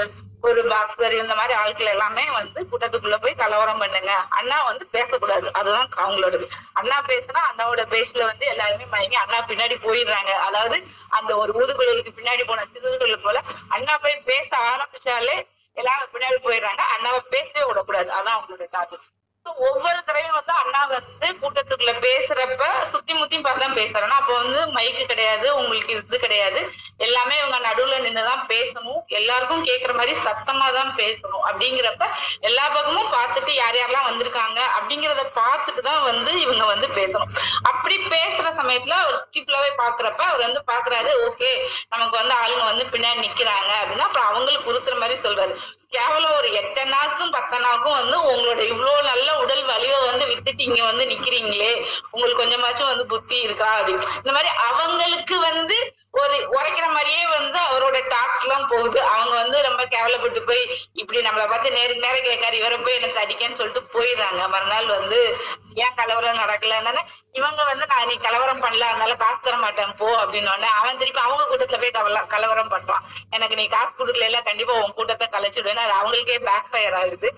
ஒரு பாக்ஸர் இந்த மாதிரி ஆட்கள் எல்லாமே வந்து கூட்டத்துக்குள்ள போய் கலவரம் பண்ணுங்க. அண்ணா வந்து பேசக்கூடாது. அதுதான் அவங்களோடது. அண்ணா பேசினா அண்ணாவோட பேச்சுல வந்து எல்லாருமே மயங்கி அண்ணா பின்னாடி போயிடுறாங்க. அதாவது அந்த ஒரு ஊதுகுழலுக்கு பின்னாடி போன சிறுகுழல் போல அண்ணா போய் பேச ஆரம்பிச்சாலே எல்லாரும் பின்னாடி போயிடுறாங்க. அண்ணாவை பேசவே விடக்கூடாது. அதான் அவங்களோட டார்கெட் ஒவ்வொரு தடவையும் வந்து அண்ணா வந்து கூட்டத்துக்குள்ள பேசுறப்ப சுத்தி முத்தி பார்த்துதான் தான் அப்போ வந்து மைக்கு கிடையாது உங்களுக்கு இது கிடையாது. எல்லாமே இவங்க நடுவுல நின்னுதான் பேசணும். எல்லாருக்கும் கேக்குற மாதிரி சத்தமா தான் பேசணும். அப்படிங்கிறப்ப எல்லா பக்கமும் பார்த்துட்டு யார் யாரெல்லாம் வந்திருக்காங்க அப்படிங்கிறத பார்த்துட்டு தான் வந்து இவங்க வந்து பேசணும். அப்படி பேசுற சமயத்துல அவர் சுத்தி ஃபுல்லாவே பாக்குறப்ப அவர் வந்து பாக்குறாரு ஓகே நமக்கு வந்து ஆளுங்க வந்து பின்னாடி நிக்கிறாங்க. அப்படின்னா அப்புறம் அவங்களுக்கு உறுத்துற மாதிரி சொல்றாரு. கேவலம் ஒரு எட்டனாக்கும் பத்தனாக்கும் வந்து உங்களோட இவ்வளவு நல்ல உடல் வலிவை வந்து வித்துட்டு இங்க வந்து நிக்கிறீங்களே உங்களுக்கு கொஞ்சமாச்சும் வந்து புத்தி இருக்கா அப்படின்னு. இந்த மாதிரி அவங்களுக்கு வந்து ஒரு உரைக்கிற மாதிரியே வந்து அவரோட டாக்ஸ் எல்லாம் போகுது. அவங்க வந்து ரொம்ப கேவலப்பட்டு போய் இப்படி நம்மளை பார்த்து நேருக்கு நேரம் கேட்காரு இவரை போய் எனக்கு அடிக்கன்னு சொல்லிட்டு போயிடுறாங்க. மறுநாள் வந்து ஏன் கலவரம் நடக்கலன்னு இவங்க வந்து நான் நீ கலவரம் பண்ணல அதனால காசு தர மாட்டேன் போ அப்படின்னு உடனே அவன் திருப்பி அவங்க கூட்டத்துல போய் கவல- கலவரம் பண்றான். எனக்கு நீ காசு கொடுக்கல கண்டிப்பா உன் கூட்டத்தை கலைச்சிடுவேன் அது அவங்களுக்கே பேக் ஃபயர் ஆகுது.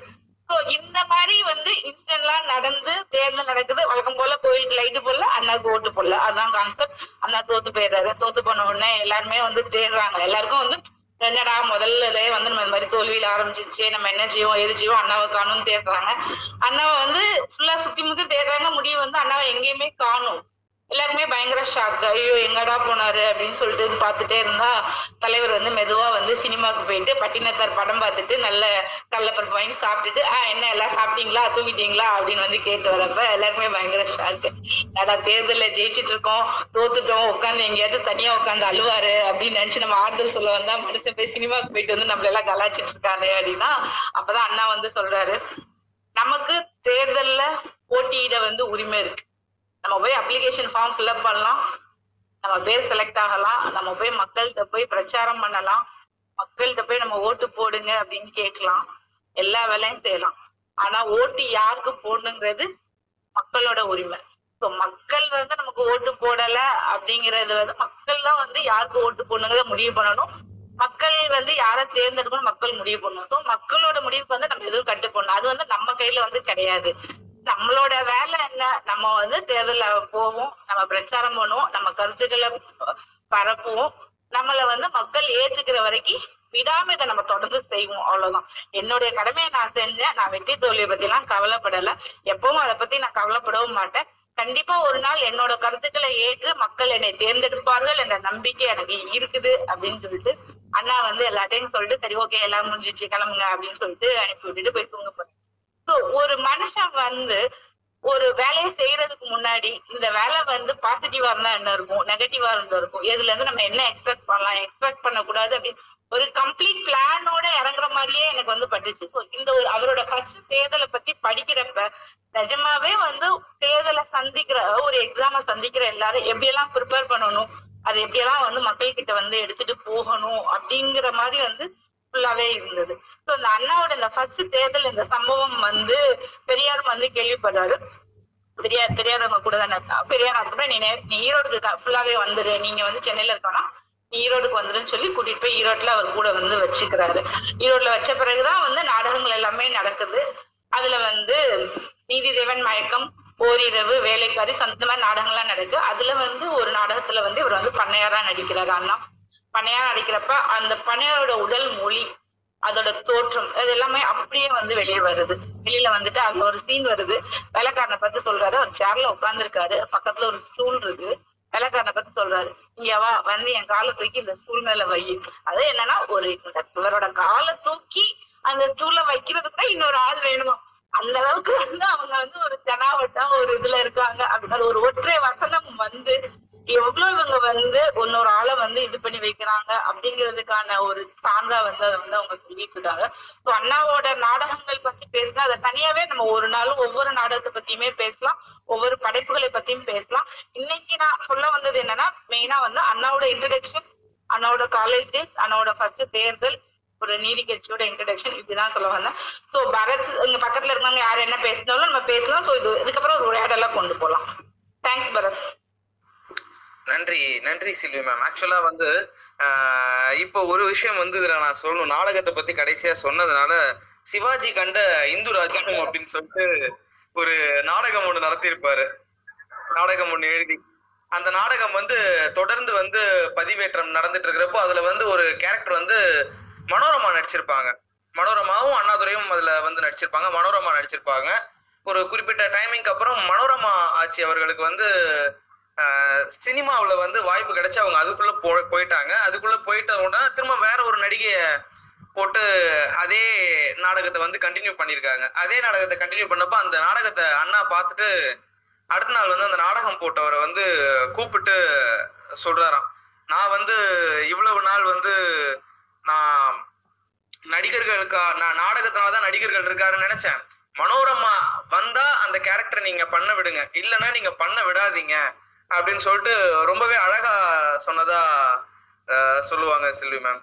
சோ இந்த மாதிரி வந்து இன்சிடென்ட்லாம் நடந்து தேர்தல் நடக்குது. வழக்கம் போல கோயிலுக்கு லைட்டு போடல அண்ணாக்கு ஓட்டு போடல. அதான் கான்செப்ட் அண்ணா தோத்து போயிடுறாரு. தோத்து போன உடனே எல்லாருமே வந்து தேடுறாங்க. எல்லாருக்கும் வந்து என்னடா முதல்ல வந்து நம்ம இந்த மாதிரி தோல்வியில ஆரம்பிச்சிருச்சு நம்ம என்ன செய்வோம் எது செய்வோம் அண்ணாவை காணும்னு தேடுறாங்க. அண்ணாவை வந்து ஃபுல்லா சுத்தி முத்தி தேடுறாங்க. முடிவு வந்து அண்ணாவை எங்கேயுமே காணும். எல்லாருமே பயங்கர ஷாக் ஐயோ எங்கடா போனாரு அப்படின்னு சொல்லிட்டு இது பார்த்துட்டே இருந்தா தலைவர் வந்து மெதுவா வந்து சினிமாக்கு போயிட்டு பட்டினத்தார் படம் பார்த்துட்டு நல்ல கடலப்பருப்பு வாங்கி சாப்பிட்டுட்டு ஆஹ் என்ன எல்லாம் சாப்பிட்டீங்களா? தூங்கிட்டீங்களா? அப்படின்னு வந்து கேட்டு வரப்ப எல்லாருமே பயங்கர ஷாக் ஏடா தேர்தல்ல ஜெயிச்சிட்டு இருக்கோம் தோத்துட்டோம் உட்காந்து எங்கேயாச்சும் தனியா உட்காந்து அழுவாரு அப்படின்னு நினைச்சு நம்ம ஆறுதல் சொல்ல வந்தா மனுஷன் போய் சினிமாக்கு போயிட்டு வந்து நம்மள எல்லாம் கலாச்சிட்டு இருக்காரு அப்படின்னா அப்பதான் அண்ணா வந்து சொல்றாரு நமக்கு தேர்தல்ல போட்டியிட வந்து உரிமை இருக்கு. நம்ம போய் அப்ளிகேஷன் ஃபார்ம் ஃபில்அப் பண்ணலாம். நம்ம பேர் செலக்ட் ஆகலாம். நம்ம போய் மக்கள்கிட்ட போய் பிரச்சாரம் பண்ணலாம். மக்கள்கிட்ட போய் நம்ம ஓட்டு போடுங்க அப்படின்னு கேட்கலாம். எல்லா வேலையும் செய்யலாம். ஆனா ஓட்டு யாருக்கு போடணுங்கிறது மக்களோட உரிமை. ஸோ மக்கள் வந்து நமக்கு ஓட்டு போடல அப்படிங்கறது வந்து மக்கள் தான் வந்து யாருக்கு ஓட்டு போடணுங்கிறத முடிவு பண்ணணும். மக்கள் வந்து யாரை தேர்ந்தெடுக்கணும் மக்கள் முடிவு பண்ணணும். ஸோ மக்களோட முடிவுக்கு வந்து நம்ம எதுவும் கட்டுப்படணும். அது வந்து நம்ம கையில வந்து கிடையாது. நம்மளோட வேலை என்ன? நம்ம வந்து தேர்தல போவோம் நம்ம பிரச்சாரம் பண்ணுவோம் நம்ம கருத்துக்களை பரப்புவோம். நம்மள வந்து மக்கள் ஏத்துக்கிற வரைக்கும் விடாம இதை நம்ம தொடர்ந்து செய்வோம் அவ்வளவுதான். என்னுடைய கடமையை நான் செஞ்சேன். நான் வெற்றி தோல்வியை பத்தி எல்லாம் கவலைப்படல. எப்பவும் அதை பத்தி நான் கவலைப்படவும் மாட்டேன். கண்டிப்பா ஒரு நாள் என்னோட கருத்துக்களை ஏற்று மக்கள் என்னை தேர்ந்தெடுப்பார்கள் என்ற நம்பிக்கை எனக்கு இருக்குது அப்படின்னு சொல்லிட்டு அண்ணா வந்து எல்லாத்தையும் சொல்லிட்டு சரி ஓகே எல்லாம் முடிஞ்சிச்சு கிளம்புங்க அப்படின்னு சொல்லிட்டு அனுப்பி விட்டுட்டு போய் தூங்க போறேன். ஒரு மனுஷன் வந்து ஒரு வேலையை செய்யறதுக்கு முன்னாடி இந்த வேலை வந்து பாசிட்டிவா இருந்தா என்ன இருக்கும்? நெகட்டிவா இருந்தா இருக்கும். எதுல இருந்து நம்ம என்ன எக்ஸ்பெக்ட் பண்ணலாம்? எக்ஸ்பெக்ட் பண்ணக்கூடாது அப்படின்னு ஒரு கம்ப்ளீட் பிளானோட இறங்குற மாதிரியே எனக்கு வந்து பட்டுச்சு. இந்த ஒரு அவரோட ஃபர்ஸ்ட் தேர்தலை பத்தி படிக்கிறப்ப நிஜமாவே வந்து தேர்தலை சந்திக்கிற ஒரு எக்ஸாம சந்திக்கிற எல்லாரும் எப்படியெல்லாம் ப்ரிப்பேர் பண்ணணும்? அது எப்படியெல்லாம் வந்து மக்கள் கிட்ட வந்து எடுத்துட்டு போகணும்? அப்படிங்கிற மாதிரி வந்து ஃபுல்லாவே இருந்தது. ஸோ இந்த அண்ணாவோட இந்த ஃபர்ஸ்ட் தேர்தல் இந்த சம்பவம் வந்து பெரியாரும் வந்து கேள்விப்படுறாரு பெரியார் பெரியாரவங்க கூட தானே இருக்கா? பெரியார் அதுக்கப்புறம் நீ நீ ஈரோடுக்கு ஃபுல்லாவே வந்துரு. நீங்க வந்து சென்னையில இருக்கோம்னா ஈரோடுக்கு வந்துருன்னு சொல்லி கூட்டிட்டு போய் ஈரோட்ல அவர் கூட வந்து வச்சுக்கிறாரு. ஈரோட்ல வச்ச பிறகுதான் வந்து நாடகங்கள் எல்லாமே நடக்குது. அதுல வந்து நீதி தேவன் மயக்கம் ஓரிரவு வேலைக்காரி சந்த மாதிரி நாடகங்கள்லாம் நடக்கு அதுல வந்து ஒரு நாடகத்துல வந்து இவர் வந்து பண்ணையாரா நடிக்கிறாரு அண்ணா. பனையார் நடிக்கிறப்ப அந்த பனையாரோட உடல் மொழி அதோட தோற்றம் அது எல்லாமே அப்படியே வந்து வெளியே வருது. வெளியில வந்துட்டு அங்க ஒரு சீன் வருது. வேலைக்காரனை பத்தி சொல்றாரு ஒரு சேர்ல உட்காந்துருக்காரு பக்கத்துல ஒரு ஸ்டூல் இருக்கு. வேலைக்காரனை பத்தி சொல்றாரு இங்க வா வந்து என் காலை தூக்கி இந்த ஸ்டூல் மேல வை. அது என்னன்னா ஒரு இந்த இவரோட காலை தூக்கி அந்த ஸ்டூல்ல வைக்கிறதுக்கு இன்னொரு ஆள் வேணுமா? அந்த அளவுக்கு வந்து அவங்க வந்து ஒரு தெனாவட்டம் ஒரு இதுல இருக்காங்க. அது ஒரு ஒற்றை வசனம் வந்து எவ்வளவு இவங்க வந்து இன்னொரு ஆளை வந்து இது பண்ணி வைக்கிறாங்க அப்படிங்கிறதுக்கான ஒரு சான்றா வந்து அதை வந்து அவங்க சொல்லிட்டு இருக்காங்க ஸோ அண்ணாவோட நாடகங்கள் பத்தி பேசினா அதை தனியாவே நம்ம ஒரு நாளும் ஒவ்வொரு நாடகத்தை பத்தியுமே பேசலாம். ஒவ்வொரு படைப்புகளை பத்தியும் பேசலாம். இன்னைக்கு நான் சொல்ல வந்தது என்னன்னா மெயினா வந்து அண்ணாவோட இன்ட்ரடக்ஷன் அண்ணாவோட காலேஜ் டேஸ் அண்ணாவோட ஃபர்ஸ்ட் தேர்தல் ஒரு நீதி கட்சியோட இன்ட்ரடக்ஷன் இப்படிதான் சொல்ல வந்தேன். சோ பரத் இங்க பக்கத்துல இருக்கவங்க யார் என்ன பேசினாலும் நம்ம பேசலாம். சோ இது இதுக்கப்புறம் ஒரு ஆடெல்லாம் கொண்டு போகலாம் தேங்க்ஸ் பரத். நன்றி நன்றி சில்வி மேம் ஆக்சுவலா வந்து இப்போ ஒரு விஷயம் வந்து இதுல நான் சொல்லணும். நாடகத்தை பத்தி கடைசியா சொன்னதுனால சிவாஜி கண்ட இந்து ராஜ்யம் அப்படின்னு சொல்லிட்டு ஒரு நாடகம் ஒண்ணு நடத்தியிருப்பாரு. நாடகம் ஒண்ணு எழுதி. அந்த நாடகம் வந்து தொடர்ந்து வந்து பதிவேற்றம் நடந்துட்டு இருக்கிறப்போ அதுல வந்து ஒரு கேரக்டர் வந்து மனோரமா நடிச்சிருப்பாங்க. மனோரமாவும் அண்ணாதுரையும் அதுல வந்து நடிச்சிருப்பாங்க. மனோரமா நடிச்சிருப்பாங்க. ஒரு குறிப்பிட்ட டைமிங்க்கு அப்புறம் மனோரமா ஆட்சி அவர்களுக்கு வந்து சினிமாவில் வந்து வாய்ப்பு கிடைச்சி அவங்க அதுக்குள்ள போ போயிட்டாங்க. அதுக்குள்ள போயிட்ட உடனே திரும்ப வேற ஒரு நடிகையை போட்டு அதே நாடகத்தை வந்து கண்டினியூ பண்ணியிருக்காங்க அதே நாடகத்தை கண்டினியூ பண்ணப்போ அந்த நாடகத்தை அண்ணா பார்த்துட்டு அடுத்த நாள் வந்து அந்த நாடகம் போட்டவரை வந்து கூப்பிட்டு சொல்றாராம். நான் வந்து இவ்வளவு நாள் வந்து நான் நடிகர்களுக்கா நான் நாடகத்தினால தான் நடிகர்கள் இருக்காருன்னு நினைச்சேன். மனோரமா வந்தா அந்த கேரக்டர் நீங்க பண்ண விடுங்க. இல்லைன்னா நீங்க பண்ண விடாதீங்க. அப்படின்னு சொல்லிட்டு ரொம்பவே அழகா சொன்னதா சொல்லுவாங்க செல்வி மேம்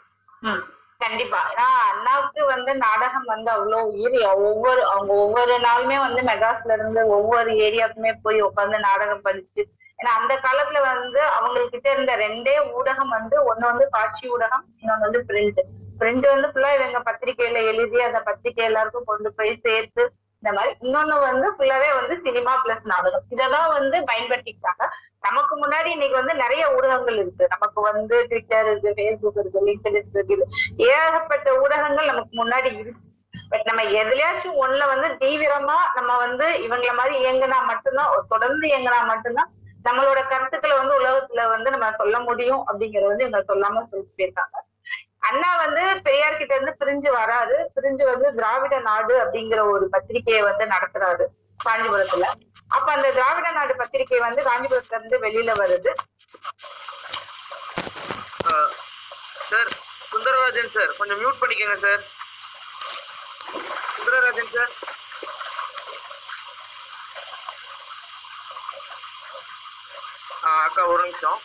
கண்டிப்பா. ஏன்னா அண்ணாவுக்கு வந்து நாடகம் வந்து அவ்வளவு உயிர். ஒவ்வொரு அவங்க ஒவ்வொரு நாளுமே வந்து மெட்ராஸ்ல இருந்து ஒவ்வொரு ஏரியாவுக்குமே போய் உட்கார்ந்து நாடகம் படிச்சு ஏன்னா அந்த காலத்துல வந்து அவங்ககிட்ட இருந்த ரெண்டே ஊடகம் வந்து ஒண்ணு வந்து காட்சி ஊடகம் இன்னொன்னு வந்து பிரிண்ட் பிரிண்ட் வந்து ஃபுல்லா இவங்க பத்திரிக்கையில எழுதி அந்த பத்திரிக்கை எல்லாருக்கும் கொண்டு போய் சேர்த்து இந்த மாதிரி இன்னொன்னு வந்து ஃபுல்லாவே வந்து சினிமா பிளஸ் நாடகம். இதெல்லாம் வந்து பயன்படுத்திக்கிட்டாங்க. நமக்கு முன்னாடி இன்னைக்கு வந்து நிறைய ஊடகங்கள் இருக்கு. நமக்கு வந்து ட்விட்டர் இருக்கு ஃபேஸ்புக் இருக்கு லிங்க்டின் இருக்கு. ஏகப்பட்ட ஊடகங்கள் நமக்கு முன்னாடி இருக்கு. பட் நம்ம எதுலயாச்சும் ஒண்ணுல வந்து தீவிரமா நம்ம வந்து இவங்கள மாதிரி இயங்கினா மட்டும்தான் தொடர்ந்து இயங்கினா மட்டும்தான் நம்மளோட கருத்துக்களை வந்து உலகத்துல வந்து நம்ம சொல்ல முடியும் அப்படிங்கறத வந்து இவங்க சொல்லாம சொல்லிட்டு போயிருக்காங்க. அண்ணா வந்து பெரியார் கிட்ட இருந்து பிரிஞ்சு வராது பிரிஞ்சு வந்து திராவிட நாடு அப்படிங்கிற ஒரு பத்திரிகையை வந்து நடத்துறாரு. காஞ்சிபுரத்துல. அப்ப அந்த திராவிட நாடு பத்திரிகை வந்து காஞ்சிபுரத்துல இருந்து வெளியில வருது. சார் சுந்தரராஜன் சார் கொஞ்சம் மியூட் பண்ணிக்கோங்க சார். சுந்தரராஜன் சார். அக்கா ஒரு நிமிஷம்.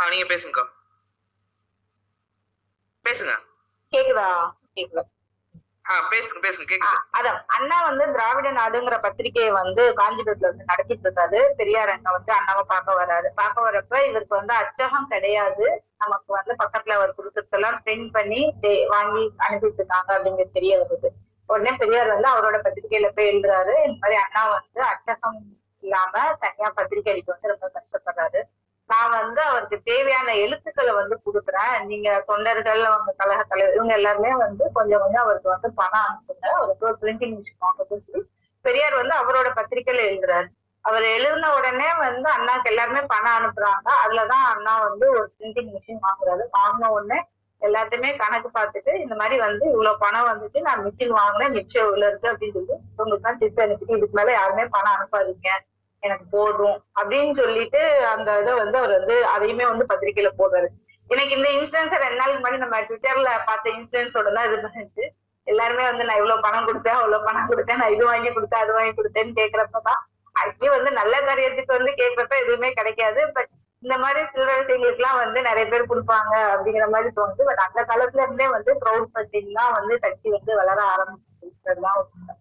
ஆ நீங்க பேசுங்கக்கா. பேசுங்க. கேக்குதா? கேக்குதா? அதான் அண்ணா வந்து திராவிட நாடுங்கிற பத்திரிகையை வந்து காஞ்சிபுரத்துல வந்து நடத்திட்டு இருக்காரு. பெரியார் அங்க வந்து அண்ணாவை பார்க்க வராரு. பார்க்க வரப்ப இவருக்கு வந்து அச்சகம் கிடையாது. நமக்கு வந்து பக்கத்துல அவர் கொடுக்கறதெல்லாம் பிரிண்ட் பண்ணி வாங்கி அனுப்பிட்டு இருக்காங்க அப்படிங்கிறது தெரிய வருது. உடனே பெரியார் வந்து அவரோட பத்திரிகையில போய் எழுதுறாரு. இந்த மாதிரி அண்ணா வந்து அச்சகம் இல்லாம தனியா பத்திரிகை அடிக்க வந்து ரொம்ப கஷ்டப்படுறாரு. தேவையான எழுத்துக்களை வந்து கொடுக்குறேன். நீங்க தொண்டர்கள் அவங்க கழக தலைவர் இவங்க எல்லாருமே வந்து கொஞ்சம் கொஞ்சம் அவருக்கு வந்து பணம் அனுப்புங்க. அவருக்கு ஒரு பிரிண்டிங் மிஷின் வாங்க சொல்லி பெரியார் வந்து அவரோட பத்திரிகையில எழுதுறாரு. அவர் எழுதின உடனே வந்து அண்ணாக்கு எல்லாருமே பணம் அனுப்புறாங்க. அதுலதான் அண்ணா வந்து ஒரு பிரிண்டிங் மிஷின் வாங்குறாரு. வாங்கின உடனே எல்லாத்தையுமே கணக்கு பார்த்துட்டு இந்த மாதிரி வந்து இவ்வளவு பணம் வந்துட்டு நான் மிஷின் வாங்கினேன் மிச்சம் இவ்வளவு இருக்கு அப்படின்னு சொல்லி உங்களுக்கு தான் டிப்ஸ் அனுப்பிட்டு இதுக்கு மேல யாருமே பணம் அனுப்பாதீங்க. எனக்கு போதும் அப்படின்னு சொல்லிட்டு அந்த இதை வந்து அவர் வந்து அதையுமே வந்து பத்திரிக்கையில போடுறாரு. எனக்கு இந்த இன்சூரன்ஸ் ரெண்டு நாளுக்கு முன்னாடி நம்ம ட்விட்டர்ல பார்த்த இன்சூரன்ஸோட தான் இது பண்ணுச்சு எல்லாருமே வந்து நான் இவ்வளவு பணம் கொடுத்தேன் அவ்வளவு பணம் கொடுத்தேன் நான் இது வாங்கி கொடுத்தேன் அது வாங்கி கொடுத்தேன்னு கேக்குறப்பதான் அங்கேயும் வந்து நல்ல காரியத்துக்கு வந்து கேட்கறப்ப எதுவுமே கிடைக்காது. பட் இந்த மாதிரி சில்லற விஷயங்களுக்கு எல்லாம் வந்து நிறைய பேர் கொடுப்பாங்க அப்படிங்கிற மாதிரி தோணுது. பட் அந்த காலத்துல இருந்தே வந்து கிரௌட் ஃபண்டிங் தான் வந்து கட்சி வந்து வளர ஆரம்பிச்சிருக்கிறதுதான் உண்மை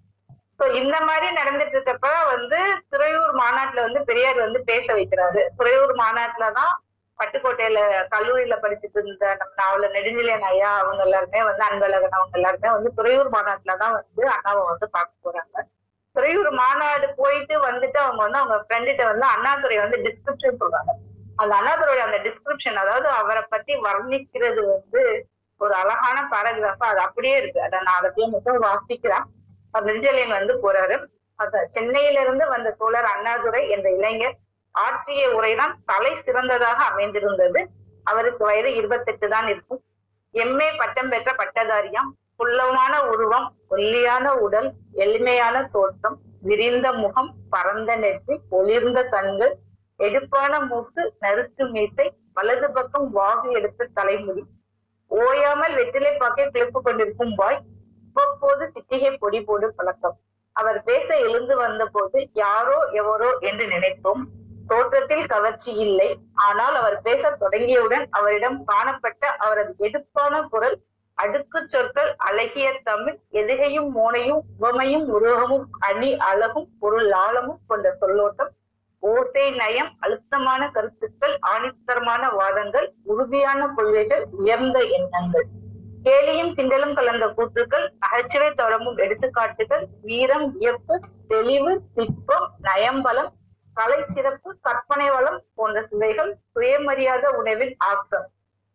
சோ இந்த மாதிரி நடந்துட்டு இருக்கப்ப வந்து துறையூர் மாநாட்டுல வந்து பெரியார் வந்து பேச வைக்கிறாரு. துறையூர் மாநாட்டுலதான் பட்டுக்கோட்டையில கல்லூரியில படிச்சுட்டு இருந்த நம்ம நாவல நெடுஞ்செழியன் ஐயா அவங்க எல்லாருமே வந்து அன்பழகன் அவங்க எல்லாருமே வந்து துறையூர் மாநாட்டுலதான் வந்து அண்ணாவை வந்து பார்க்க போறாங்க. துறையூர் மாநாடு போயிட்டு வந்துட்டு அவங்க வந்து அவங்க ஃப்ரெண்டுகிட்ட வந்து அண்ணாதுரை வந்து டிஸ்கிரிப்ஷன் சொல்றாங்க. அந்த அண்ணாதுரையோட அந்த டிஸ்கிரிப்ஷன் அதாவது அவரை பத்தி வர்ணிக்கிறது வந்து ஒரு அழகான பேராகிராஃபா அது அப்படியே இருக்கு. அதை நான் அதை மட்டும் வாசிக்கிறேன். நெடுஞ்செழியன் வந்து போறாரு. அந்த சென்னையிலிருந்து வந்த தோழர் அண்ணாதுரை என்ற இளைஞர் ஆற்றிய உரைதான் தலை சிறந்ததாக அமைந்திருந்தது. அவருக்கு வயது இருபத்தெட்டு தான் இருக்கும். எம்ஏ பட்டம் பெற்ற பட்டதாரியம் புல்லமான உருவம் ஒல்லியான உடல் எளிமையான தோற்றம் விரிந்த முகம் பரந்த நெற்றி ஒளிர்ந்த கண்கள் எடுப்பான மூக்கு நறுக்கு மீசை வலது பக்கம் வாகு எடுத்த தலைமுடி. ஓயாமல் வெற்றிலை பாக்கை கிளப்பு கொண்டிருக்கும் வாய் அவ்வப்போது சிட்டிகை பொடி போடு பழக்கம். அவர் பேச எழுந்து வந்தபோது யாரோ எவரோ என்று நினைத்தோம். தோற்றத்தில் கவர்ச்சி இல்லை. ஆனால் அவர் பேசத் தொடங்கியவுடன் அவரிடம் காணப்பட்ட அவரது எடுப்பான குரல் அடுக்கு சொற்கள் அழகிய தமிழ் எதுகையும் மோனையும் உவமையும் உருவகமும் அணி அழகும் பொருள் ஆழமும் கொண்ட சொல்லோட்டம் ஓசை நயம் அழுத்தமான கருத்துக்கள் ஆணித்தரமான வாதங்கள் உறுதியான கொள்கைகள் உயர்ந்த எண்ணங்கள். கேலியும் கிண்டலும் கலந்த கூற்றுக்கள் நகைச்சுவை தொடங்கும் எடுத்துக்காட்டுகள் வீரம் வியப்பு தெளிவு திட்பம் நயம்பலம் கலை சிறப்பு கற்பனை வளம் போன்ற சுவைகள் சுயமரியாத உணவின் ஆக்கம்.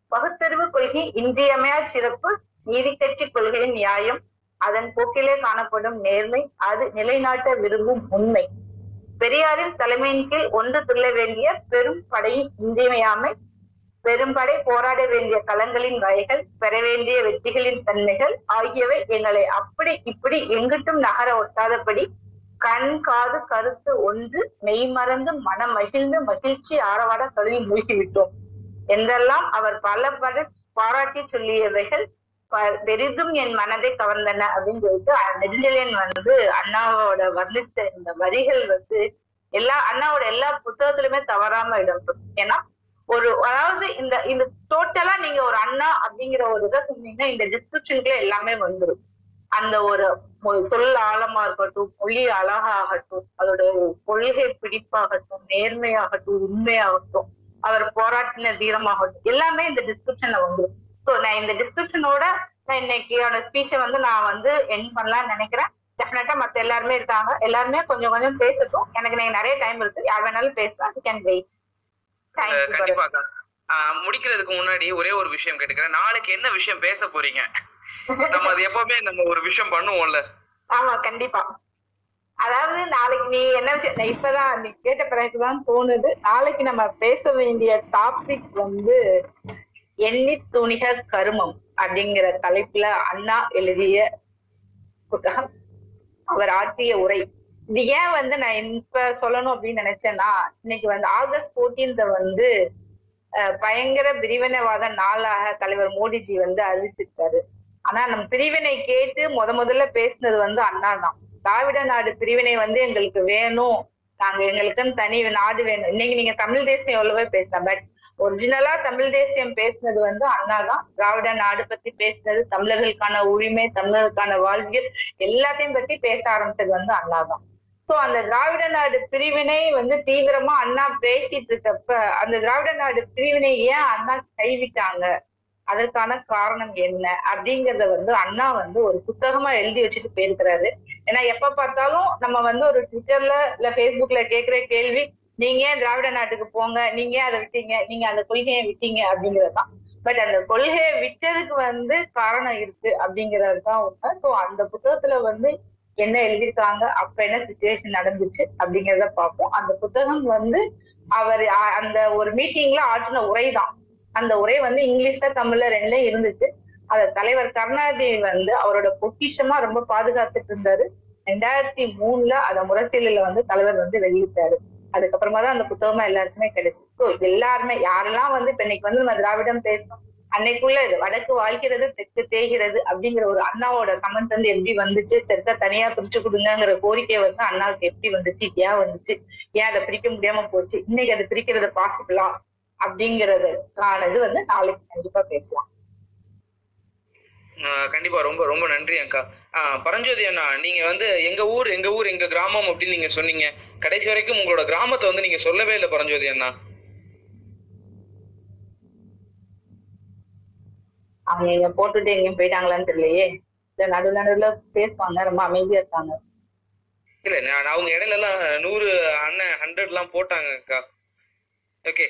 பகுத்தறிவு கொள்கை இன்றியமையா சிறப்பு நீதி கட்சி கொள்கையின் நியாயம். அதன் போக்கிலே காணப்படும் நேர்மை அது நிலைநாட்ட விரும்பும் உண்மை. பெரியாரின் தலைமையின் கீழ் ஒன்று துள்ள வேண்டிய பெரும் படையின் இன்றியமையாமை பெரும்படை போராட வேண்டிய களங்களின் வகைகள் பெற வேண்டிய வெற்றிகளின் தன்மைகள் ஆகியவை எங்களை அப்படி இப்படி எங்கிட்டும் நகர ஒட்டாதபடி கண் காது கருத்து ஒன்று மெய்மறந்து மனம் மகிழ்ந்து மகிழ்ச்சி ஆரவாட கழுவி மூழ்கிவிட்டோம். என்றெல்லாம் அவர் பல பல பாராட்டி சொல்லியவைகள் ப- பெரிதும் என் மனதை கவர்ந்தன அப்படின்னு சொல்லிட்டு நெடுஞ்செழியன் வந்து அண்ணாவோட வர்ணிச்ச இந்த வரிகள் வந்து எல்லா அண்ணாவோட எல்லா புத்தகத்திலுமே தவறாம இடம்பெறும் ஏன்னா ஒரு அதாவது இந்த இந்த டோட்டலா நீங்க ஒரு அண்ணா அப்படிங்கிற ஒரு இதை சொன்னீங்கன்னா இந்த டிஸ்கிரிப்ஷனுக்குள்ள எல்லாமே வந்துரும். அந்த ஒரு சொல் ஆழமா இருக்கட்டும் மொழி அழகாகட்டும் அதோட கொள்கை பிடிப்பாகட்டும் நேர்மையாகட்டும் உண்மையாகட்டும் அவர் போராட்டின தீரமாகட்டும் எல்லாமே இந்த டிஸ்கிரிப்ஷன்ல வந்துடும் ஸோ நான் இந்த டிஸ்கிரிப்ஷனோட நான் இன்னைக்கான ஸ்பீச்சை வந்து நான் வந்து என் பண்ணலாம்னு நினைக்கிறேன். டெஃபினட்டா மத்த எல்லாருமே இருக்காங்க. எல்லாருமே கொஞ்சம் கொஞ்சம் பேசட்டும். எனக்கு நீங்க நிறைய டைம் இருக்கு. யார் வேணாலும் பேசலாம். கேன் வெயிட் கண்டிப்பாக்கா முடிக்கிறதுக்கு முன்னாடி ஒரே ஒரு விஷயம் கேட்டுக்கிறேன். நாளைக்கு என்ன விஷயம் பேச போறீங்க? நம்ம அது எப்பவுமே நம்ம ஒரு விஷயம் பண்ணுவோம்ல. ஆமா கண்டிப்பா. அதாவது நாளைக்கு நீ என்ன விஷயம் இப்பதான் நீ கேட்ட பிறகுதான் தோணுது. நாளைக்கு நம்ம பேச வேண்டிய டாபிக் வந்து எண்ணி துணிக கருமம் அப்படிங்கிற தலைப்புல அண்ணா எழுதிய புத்தகம். அவர் ஆற்றிய உரை. இது ஏன் வந்து நான் இப்ப சொல்லணும் அப்படின்னு நினைச்சேன்னா இன்னைக்கு வந்து ஆகஸ்ட் 14th வந்து பயங்கர பிரிவினைவாத நாளாக தலைவர் மோடிஜி வந்து அறிவிச்சிருக்காரு. ஆனா நம்ம பிரிவினை கேட்டு முத முதல்ல பேசினது வந்து அண்ணா தான். திராவிட நாடு பிரிவினை வந்து எங்களுக்கு வேணும். நாங்க எங்களுக்குன்னு தனி நாடு வேணும். இன்னைக்கு நீங்க தமிழ் தேசியம் எவ்வளவோ பேசலாம். பட் ஒரிஜினலா தமிழ் தேசியம் பேசினது வந்து அண்ணா தான். திராவிட நாடு பத்தி பேசினது தமிழர்களுக்கான உரிமை தமிழர்களுக்கான வாழ்வியல் எல்லாத்தையும் பத்தி பேச ஆரம்பிச்சது வந்து அண்ணா தான். சோ அந்த திராவிட நாடு பிரிவினை வந்து தீவிரமா அண்ணா பேசிட்டு இருக்கப்ப அந்த திராவிட நாடு பிரிவினை ஏன் அண்ணா கைவிட்டாங்க? அதற்கான காரணம் என்ன? அப்படிங்கறத வந்து அண்ணா வந்து ஒரு புத்தகமா எழுதி வச்சுட்டு போயிருக்கிறாரு. ஏன்னா எப்ப பார்த்தாலும் நம்ம வந்து ஒரு ட்விட்டர்ல இல்ல ஃபேஸ்புக்ல கேக்குற கேள்வி நீங்க ஏன் திராவிட நாட்டுக்கு போங்க? நீங்க ஏன் அதை விட்டீங்க? நீங்க அந்த கொள்கையை விட்டீங்க? அப்படிங்கறதுதான் பட் அந்த கொள்கையை விட்டதுக்கு வந்து காரணம் இருக்கு அப்படிங்கிறது தான் உண்மை. சோ அந்த புத்தகத்துல வந்து என்ன எழுதியிருக்காங்க அப்ப என்ன சுச்சுவேஷன் நடந்துச்சு அப்படிங்கறத பார்ப்போம். அந்த புத்தகம் வந்து அவர் அந்த ஒரு மீட்டிங்ல ஆற்றின உரை தான். அந்த உரை வந்து இங்கிலீஷ்ல தமிழ்ல ரெண்டுலயும் இருந்துச்சு. அத தலைவர் கருணாநிதி வந்து அவரோட பொக்கிஷமா ரொம்ப பாதுகாத்துட்டு இருந்தாரு. ரெண்டாயிரத்தி மூணுல அத முரசொலியில வந்து தலைவர் வந்து வெளியிட்டாரு. அதுக்கப்புறமா தான் அந்த புத்தகமா எல்லாருக்குமே கிடைச்சு. ஸோ எல்லாருமே யாரெல்லாம் வந்து இப்ப இன்னைக்கு வந்து நம்ம திராவிடம் பேசணும் அன்னைக்குள்ள இது வடக்கு வாழ்கிறது தெற்கு தேய்கிறது அப்படிங்கிற ஒரு அண்ணாவோட கமெண்ட் வந்து எப்படி வந்துச்சு? தெற்க தனியா பிரிச்சு கொடுங்கிற கோரிக்கை வந்து அண்ணாவுக்கு எப்படி வந்துச்சு? ஏன் வந்துச்சு? ஏன் அதை பிரிக்க முடியாம போச்சு? இன்னைக்கு அதை பிரிக்கிறது பாசிபிளா அப்படிங்கறதுக்கானது வந்து நாளைக்கு கண்டிப்பா பேசலாம். ஆஹ் கண்டிப்பா ரொம்ப ரொம்ப நன்றி அக்கா. ஆஹ் பரஞ்சோதி அண்ணா நீங்க வந்து எங்க ஊர் எங்க ஊர் எங்க கிராமம் அப்படின்னு நீங்க சொன்னீங்க. கடைசி வரைக்கும் உங்களோட கிராமத்தை வந்து நீங்க சொல்லவே இல்லை பரஞ்சோதி அண்ணா. அவங்க எங்க போட்டுட்டு எங்கேயும் போயிட்டாங்களான்னு தெரியலையே. இல்ல நடுவு நடுவுல பேசுவாங்க ரொம்ப அமைதியா இருக்காங்க. இல்ல நான் அவங்க இடையில எல்லாம் நூறு அண்ணன் ஹண்ட்ரட் எல்லாம் போட்டாங்க அக்கா. ஓகே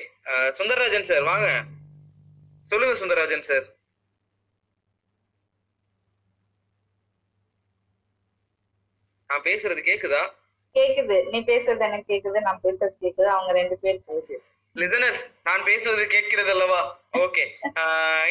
சுந்தரராஜன் சார் வாங்க. சொல்லுங்க சுந்தரராஜன் சார் நான் பேசுறது கேக்குதா? கேக்குது. நீ பேசுறது எனக்கு கேக்குது நான் பேசுறது கேக்குது. அவங்க ரெண்டு பேர் போகுது. லிசனர்ஸ் நான் பேசுவது கேட்கிறது அல்லவா ஓகே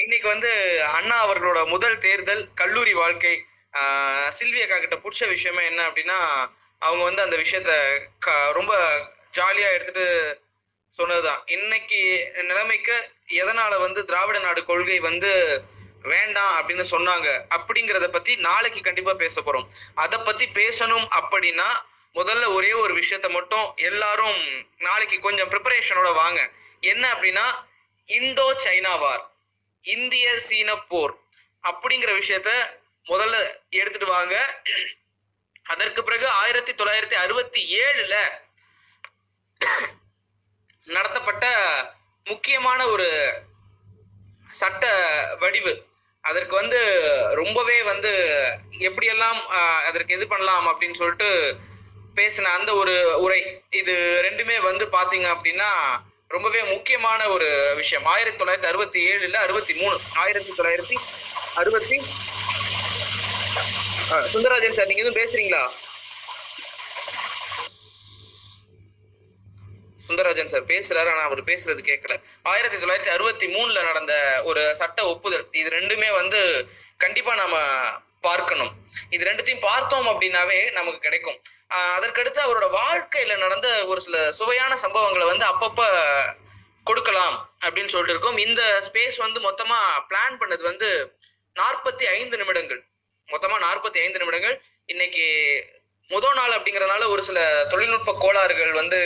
இன்னைக்கு வந்து அண்ணா அவர்களோட முதல் தேர்தல் கல்லூரி வாழ்க்கை. ஆஹ் அக்கா கிட்ட பிடிச்ச விஷயமே என்ன அப்படின்னா அவங்க வந்து அந்த விஷயத்த க- ரொம்ப ஜாலியா எடுத்துட்டு சொன்னதுதான். இன்னைக்கு நிலைமைக்கு எதனால வந்து திராவிட நாடு கொள்கை வந்து வேண்டாம் அப்படின்னு சொன்னாங்க அப்படிங்கிறத பத்தி நாளைக்கு கண்டிப்பா பேச போறோம். அத பத்தி பேசணும் அப்படின்னா முதல்ல ஒரே ஒரு விஷயத்த மட்டும் எல்லாரும் நாளைக்கு கொஞ்சம் ப்ரிப்பரேஷனோட வாங்க. என்ன அப்படின்னா இந்தோ சைனா வார் இந்திய சீன போர் அப்படிங்கிற விஷயத்த முதல்ல எடுத்துட்டு வாங்க. அதற்கு பிறகு ஆயிரத்தி தொள்ளாயிரத்தி அறுபத்தி ஏழுல நடத்தப்பட்ட முக்கியமான ஒரு சட்ட வடிவு. அதற்கு வந்து ரொம்பவே வந்து எப்படியெல்லாம் அதற்கு இது பண்ணலாம் அப்படின்னு சொல்லிட்டு பேசின அந்த ஒரு உரை இது ரெண்டுமே வந்து பாத்தீங்க அப்படின்னா ரொம்பவே முக்கியமான ஒரு விஷயம். ஆயிரத்தி தொள்ளாயிரத்தி அறுபத்தி ஏழுல அறுபத்தி மூணு ஆயிரத்தி தொள்ளாயிரத்தி அறுபத்தி சுந்தரராஜன் சார் நீங்க எதுவும் பேசுறீங்களா? சுந்தரராஜன் சார் பேசுறாரு ஆனா அவர் பேசுறது கேட்கல ஆயிரத்தி தொள்ளாயிரத்தி அறுபத்தி மூணுல நடந்த ஒரு சட்ட ஒப்புதல் இது ரெண்டுமே வந்து கண்டிப்பா நம்ம பார்க்கணும். இது ரெண்டுத்தையும் பார்த்தோம் அப்படின்னாவே நமக்கு கிடைக்கும். அதற்கடுத்து அவரோட வாழ்க்கையில நடந்த ஒரு சில சுவையான சம்பவங்களை வந்து அப்பப்ப கொடுக்கலாம் அப்படின்னு சொல்லிட்டு இருக்கோம். இந்த ஸ்பேஸ் வந்து மொத்தமா பிளான் பண்ணது வந்து நாற்பத்தி ஐந்து நிமிடங்கள். மொத்தமா நாற்பத்தி ஐந்து நிமிடங்கள். இன்னைக்கு முதல் நாள் அப்படிங்கறதுனால ஒரு சில தொழில்நுட்ப கோளாறுகள் வந்து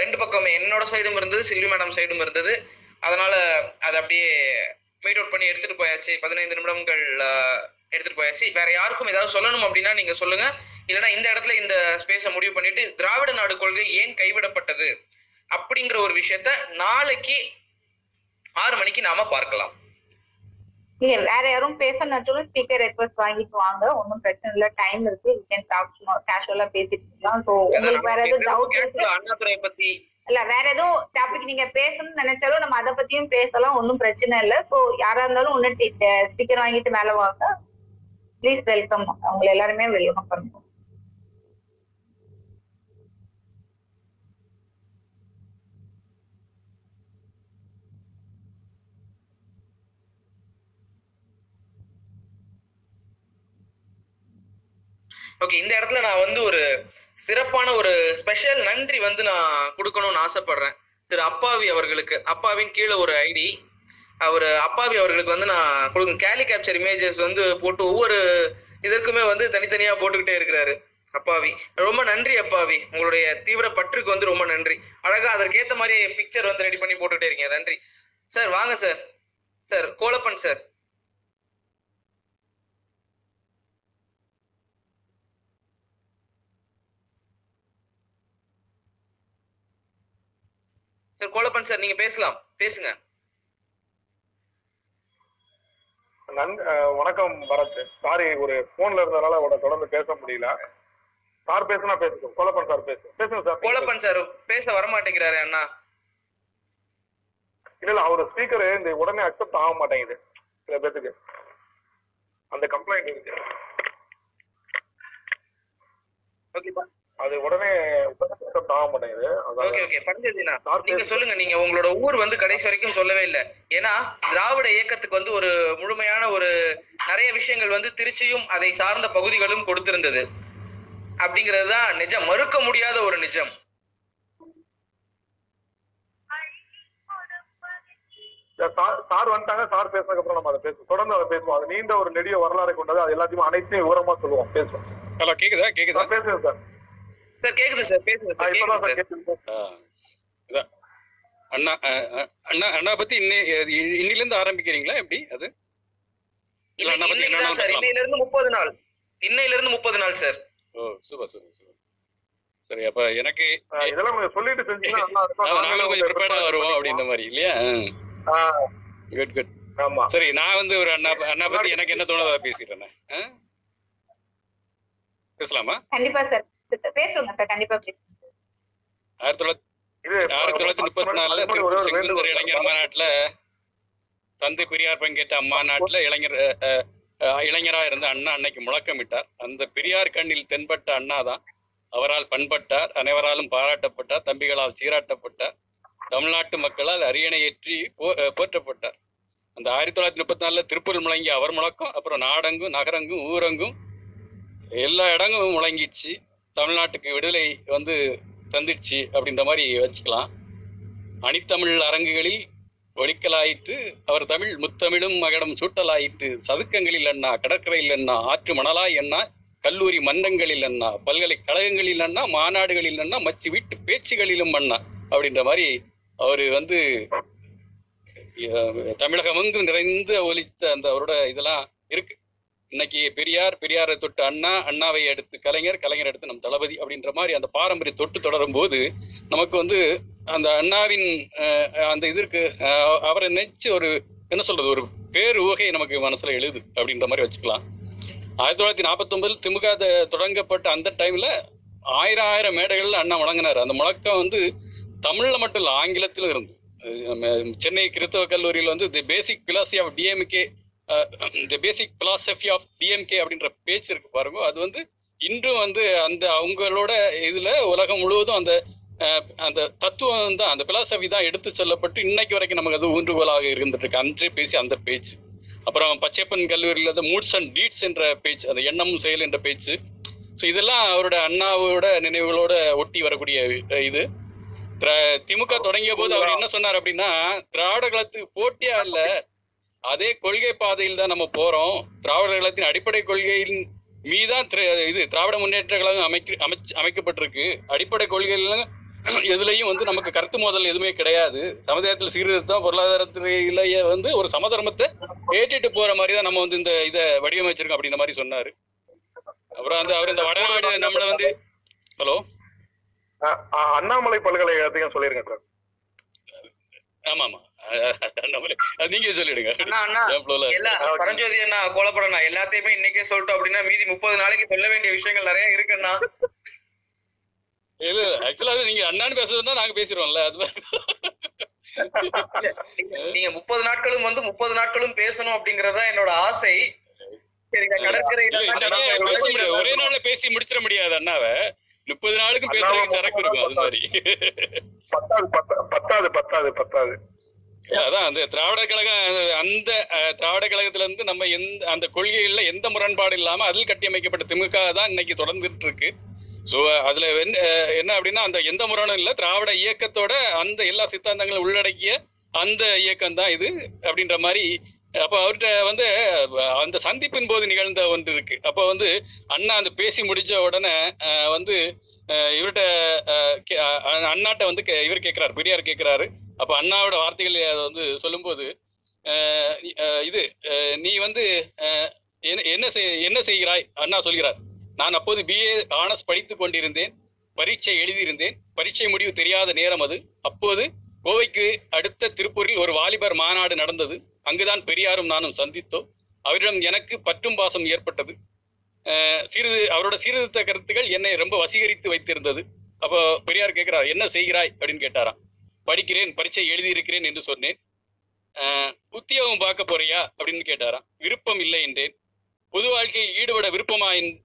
ரெண்டு பக்கம் என்னோட சைடும் இருந்தது சில்வி மேடம் சைடும் இருந்தது. அதனால அதை அப்படியே மீட் அவுட் பண்ணி எடுத்துட்டு போயாச்சு. பதினைந்து நிமிடங்கள் எடுத்துட்டு போயாச்சு. வேற யாருக்கும் ஏதாவது சொல்லணும் அப்படின்னா நீங்க சொல்லுங்க. இல்லைன்னா இந்த இடத்துல இந்த ஸ்பேஸை முடிவு பண்ணிட்டு திராவிட நாடு கொள்கை ஏன் கைவிடப்பட்டது? அப்படிங்கிற ஒரு விஷயத்த நாளைக்கு ஆறு மணிக்கு நாம பார்க்கலாம். இல்ல வேற யாரும் பேசணும்னாலும் ஸ்பீக்கர் ரெக்வஸ்ட் வாங்கிட்டு வாங்க. ஒன்றும் பிரச்சனை இல்ல. டைம் இருக்கு. யூ கேன் டாக் கேஷுவலா பேசிட்டு இருக்கலாம். ஸோ உங்களுக்கு வேற எதுவும் டவுட் அண்ணாதுரை பத்தி. இல்ல வேற எதுவும் டாபிக் நீங்க பேசணும்னு நினைச்சாலும் நம்ம அதை பத்தியும் பேசலாம். ஒன்றும் பிரச்சனை இல்ல. ஸோ யாரா இருந்தாலும் ஒன்னு ஸ்பீக்கர் வாங்கிட்டு மேல வாங்க. ப்ளீஸ் வெல்கம் உங்களை எல்லாருமே வெல்கம் பண்ணுவோம். ஓகே இந்த இடத்துல நான் வந்து ஒரு சிறப்பான ஒரு ஸ்பெஷல் நன்றி வந்து நான் கொடுக்கணும்னு ஆசைப்படுறேன். திரு அப்பாவி அவர்களுக்கு அப்பாவின் கீழே ஒரு ஐடி. அவர் அப்பாவி அவர்களுக்கு வந்து நான் கொடுக்கும் கேலி கேப்சர் இமேஜஸ் வந்து போட்டு ஒவ்வொரு இதற்குமே வந்து தனித்தனியா போட்டுக்கிட்டே இருக்கிறாரு. அப்பாவி. ரொம்ப நன்றி அப்பாவி. உங்களுடைய தீவிர பற்றுக்கு வந்து ரொம்ப நன்றி. அழகா அதற்கேத்த மாதிரி பிக்சர் வந்து ரெடி பண்ணி போட்டுக்கிட்டே இருக்கீங்க. நன்றி. சார் வாங்க sir sir Kolappan sir sir Kolappan sir நீங்க பேசலாம். பேசுங்க. நன் வணக்கம் பரத். சாரி ஒரு போன்ல இருந்ததுனால உட தொடர்ந்து பேச முடியல. சார் பேசுனா பேசுங்க. கோலப்பன் சார் பேசு பேசுங்க சார் கோலப்பன் சார் பேச வரமாட்டேங்கிறாரு அண்ணா. இல்ல இல்ல அவர் ஸ்பீக்கர் இந்த உடனே அக்செப்ட் ஆக மாட்டேங்குது. சில பேத்துக்கு. அந்த கம்ப்ளைண்ட் இருக்கு. ஓகே அது உடனே accept ஆக மாட்டேங்குது ஓகே ஓகே. பஞ்சஜினா சார் நீங்க. சொல்லுங்க. நீங்க உங்களோட ஊர் வந்து கடைசி வரைக்கும் சொல்லவே இல்லை. ஏன்னா திராவிட இயக்கத்துக்கு வந்து ஒரு முழுமையான ஒரு நிறைய விஷயங்கள் வந்து திருச்சியும் அதை சார்ந்த பகுதிகளும் கொடுத்திருந்தது. அப்படிங்கிறது தான் நிஜம். மறுக்க முடியாத ஒரு நிஜம். சார் சார் வந்துட்டாங்க. சார் பேசினதுக்கு அப்புறம் நம்ம அதை பேசுவோம். தொடர்ந்து அதை பேசுவோம். அது நீண்ட ஒரு நெடிய வரலாறை கொண்டது. அது எல்லாத்தையும் அனைத்தையும் விவரமா சொல்லுவோம். பேசுவோம். ஹலோ கேக்குதா? கேக்குதா? பேசுங்க சார் சார் கேக்குது சார் பேசுங்க. அண்ணா அண்ணா அண்ணா பத்தி இன்னி இன்னில இருந்து ஆரம்பிக்கிறீங்களா எப்படி அது. இன்னையில இருந்து முப்பது நாள். இன்னையில இருந்து முப்பது நாள் சார். ஓ சூப்பர் சூப்பர் சூப்பர். சரி அப்ப எனக்கு இதெல்லாம் கொஞ்சம் சொல்லிட்டு நாங்களும் கொஞ்சம் ப்ரிப்பேர்டா வருவோம். அப்படின்ற மாதிரி இல்லையா? குட் குட் ஆமா. சரி நான் வந்து ஒரு அண்ணா அண்ணா பத்தி எனக்கு என்ன தோணுதோ அதை பேசிடுறேன்? பேசலாமா? கண்டிப்பா சார். பேசுங்க சார் கண்டிப்பா பேசுங்க. ஆயிரத்தி தொள்ளாயிரத்தி இது ஆயிரத்தி தொள்ளாயிரத்தி முப்பத்தி நாலுல செங்குந்தர் வேண்டுகோள் இளைஞர் மாநாட்டுல தந்தை பெரியார் பங்கேற்ற அம்மா நாட்டுல இளைஞர் இளைஞரா இருந்த அண்ணா அன்னைக்கு முழக்கமிட்டார். அந்த பெரியார் கண்ணில் தென்பட்ட அண்ணா தான் அவரால் பண்பட்டார் அனைவராலும் பாராட்டப்பட்டார் தம்பிகளால் சீராட்டப்பட்டார் தமிழ்நாட்டு மக்களால் அரியணையேற்றி போற்றப்பட்டார். அந்த ஆயிரத்தி தொள்ளாயிரத்தி முப்பத்தி நாலுல திருப்பூர் முழங்கிய அவர் முழக்கம் அப்புறம் நாடெங்கும் நகரங்கும் ஊரங்கும் எல்லா இடங்களும் முழங்கிடுச்சு. தமிழ்நாட்டுக்கு விடுதலை வந்து தந்துச்சு அப்படின்ற மாதிரி வச்சுக்கலாம். அணித்தமிழ் அரங்குகளில் ஒழிக்கலாயிற்று அவர் தமிழ் முத்தமிழும் மகடம் சூட்டலாயிற்று சதுக்கங்களில் அண்ணா கடற்கரையில் அண்ணா ஆற்று மணலாய் அண்ணா கல்லூரி மன்றங்களில் அண்ணா பல்கலைக்கழகங்களில் அண்ணா மாநாடுகளில் அண்ணா மச்சு வீட்டு பேச்சுகளிலும் அண்ணா அப்படின்ற மாதிரி அவர் வந்து அஹ், தமிழகமெங்கும் நிறைந்து ஒழித்த அந்த அவரோட இதெல்லாம் இருக்கு. இன்னைக்கு பெரியார் பெரியாரை தொட்டு அண்ணா அண்ணாவை எடுத்து கலைஞர் கலைஞர் எடுத்து நம் தளபதி அப்படின்ற மாதிரி அந்த பாரம்பரிய தொட்டு தொடரும் போது நமக்கு வந்து அந்த அண்ணாவின் அந்த இதற்கு அவரை நினைச்சு ஒரு என்ன சொல்றது ஒரு பேரு ஊகை நமக்கு மனசுல எழுது அப்படின்ற மாதிரி வச்சுக்கலாம். ஆயிரத்தி தொள்ளாயிரத்தி நாற்பத்தி ஒன்பதில் திமுக தொடங்கப்பட்ட அந்த டைம்ல ஆயிரம் ஆயிரம் மேடைகள்ல அண்ணா முழங்கினார் அந்த முழக்கம் வந்து தமிழ்ல மட்டும் இல்லை ஆங்கிலத்திலும் இருந்து. சென்னை கிறித்தவ கல்லூரியில் வந்து the basic philosophy of DMK the basic philosophy of DMK அப்படின்ற பேச்சு இருக்கு பாருங்க. அது வந்து இன்றும் வந்து அந்த அவங்களோட இதுல உலகம் முழுவதும் அந்த அந்த தத்துவம் தான் அந்த பிலாசபி தான் எடுத்து சொல்லப்பட்டு இன்னைக்கு வரைக்கும் நமக்கு அது ஊன்றுகோலாக இருந்துட்டு இருக்கு. அன்றே பேசி அந்த பேச்சு. அப்புறம் பச்சைப்பன் கல்லூரியில் அந்த மூட்ஸ் அண்ட் டீட்ஸ் என்ற பேச்சு அந்த எண்ணமும் செயல் என்ற பேச்சு. ஸோ இதெல்லாம் அவரோட அண்ணாவோட நினைவுகளோட ஒட்டி வரக்கூடிய இது. திமுக தொடங்கிய போது அவர் என்ன சொன்னார் அப்படின்னா திராவிட கழகத்துக்கு போட்டியா இல்ல அதே கொள்கை பாதையில் தான் நம்ம போறோம். திராவிட கழகத்தின் அடிப்படை கொள்கையின் மீதான் இது திராவிட முன்னேற்ற கழகம் அமைக்க அமைச்சு அமைக்கப்பட்டிருக்கு. அடிப்படை கொள்கையில எதுலயும் வந்து நமக்கு கருத்து மோதல் எதுவுமே கிடையாது. சமுதாயத்தில் சீர்திருத்தம் பொருளாதாரத்திலேயே வந்து ஒரு சமதர்மத்தை ஏற்றிட்டு போற மாதிரி தான் நம்ம வந்து இந்த இதை வடிவமைச்சிருக்கோம் அப்படின்ற மாதிரி சொன்னாரு. அப்புறம் அந்த அவர் இந்த வடநாடு நம்மள வந்து ஹலோ? அண்ணாமலை பல்கலைக்கழகத்தையும் சொல்லிருங்க சார். ஆமா ஆமா நீங்க சொல்லிடுங்க. பரஞ்சோதி அண்ணா கோலப்படண்ணா எல்லாத்தையுமே இன்னைக்கே சொல்லிட்டோம் அப்படின்னா மீதி முப்பது நாளைக்கு சொல்ல வேண்டிய விஷயங்கள் நிறைய இருக்குண்ணா இல்ல ஆக்சுவலா நீங்க அண்ணான்னு பேசுறதுன்னா நாங்க பேசிடுவோம்ல அது நீங்க- முப்பது நாட்களும் வந்து முப்பது நாட்களும் பேசணும் அப்படிங்கறதா என்னோட ஆசை. ஒரே நாள்ல பேசி முடிச்சிட முடியாது அண்ணாவை. முப்பது நாளுக்கும் பேசுறதுக்கு சரக்கு இருக்கும் அது மாதிரி. பத்தாது பத்தா- பத்தாது பத்தாது பத்தாது. அதான் அந்த திராவிட கழகம் அந்த திராவிட கழகத்துல இருந்து நம்ம எந்த அந்த கொள்கைகள்ல எந்த முரண்பாடு இல்லாம அதில் கட்டியமைக்கப்பட்ட திமுக தான் இன்னைக்கு தொடர்ந்துட்டு இருக்கு சோ அதுல என்ன அப்படின்னா அந்த எந்த முரணும் இல்ல திராவிட இயக்கத்தோட அந்த எல்லா சித்தாந்தங்களும் உள்ளடக்கிய அந்த இயக்கம் தான் இது அப்படின்ற மாதிரி அப்ப அவர்கிட்ட வந்து அந்த சந்திப்பின் போது நிகழ்ந்த ஒன்று இருக்கு. அப்ப வந்து அண்ணா அந்த பேசி முடிச்ச உடனே வந்து இவர்கிட்ட அண்ணாட்ட வந்து கே- இவர் கேட்கிறாரு பெரியார் கேட்கிறாரு அப்ப அண்ணாவோட வார்த்தைகள் அதை வந்து சொல்லும்போது இது நீ வந்து என்ன என்ன செய்- என்ன செய்கிறாய்? அண்ணா சொல்கிறார் நான் அப்போது பிஏ ஆனர்ஸ் படித்துக் கொண்டிருந்தேன் பரீட்சை எழுதியிருந்தேன் பரீட்சை முடிவு தெரியாத நேரம் அது. அப்போது கோவைக்கு அடுத்த திருப்பூரில் ஒரு வாலிபர் மாநாடு நடந்தது. அங்குதான் பெரியாரும் நானும் சந்தித்தோம். அவரிடம் எனக்கு பற்றும் பாசம் ஏற்பட்டது. சிறிது அவரோட சீர்திருத்த கருத்துக்கள் என்னை ரொம்ப வசீகரித்து வைத்திருந்தது. அப்போ பெரியார் கேட்கிறார் என்ன செய்கிறாய்? அப்படின்னு கேட்டாராம். படிக்கிறேன் பரீட்சை எழுதியிருக்கிறேன் என்று சொன்னேன். உத்தியோகம் பார்க்க போறியா? அப்படின்னு கேட்டாராம். விருப்பம் இல்லை என்றேன். பொது வாழ்க்கையில் ஈடுபட விருப்பமா என்-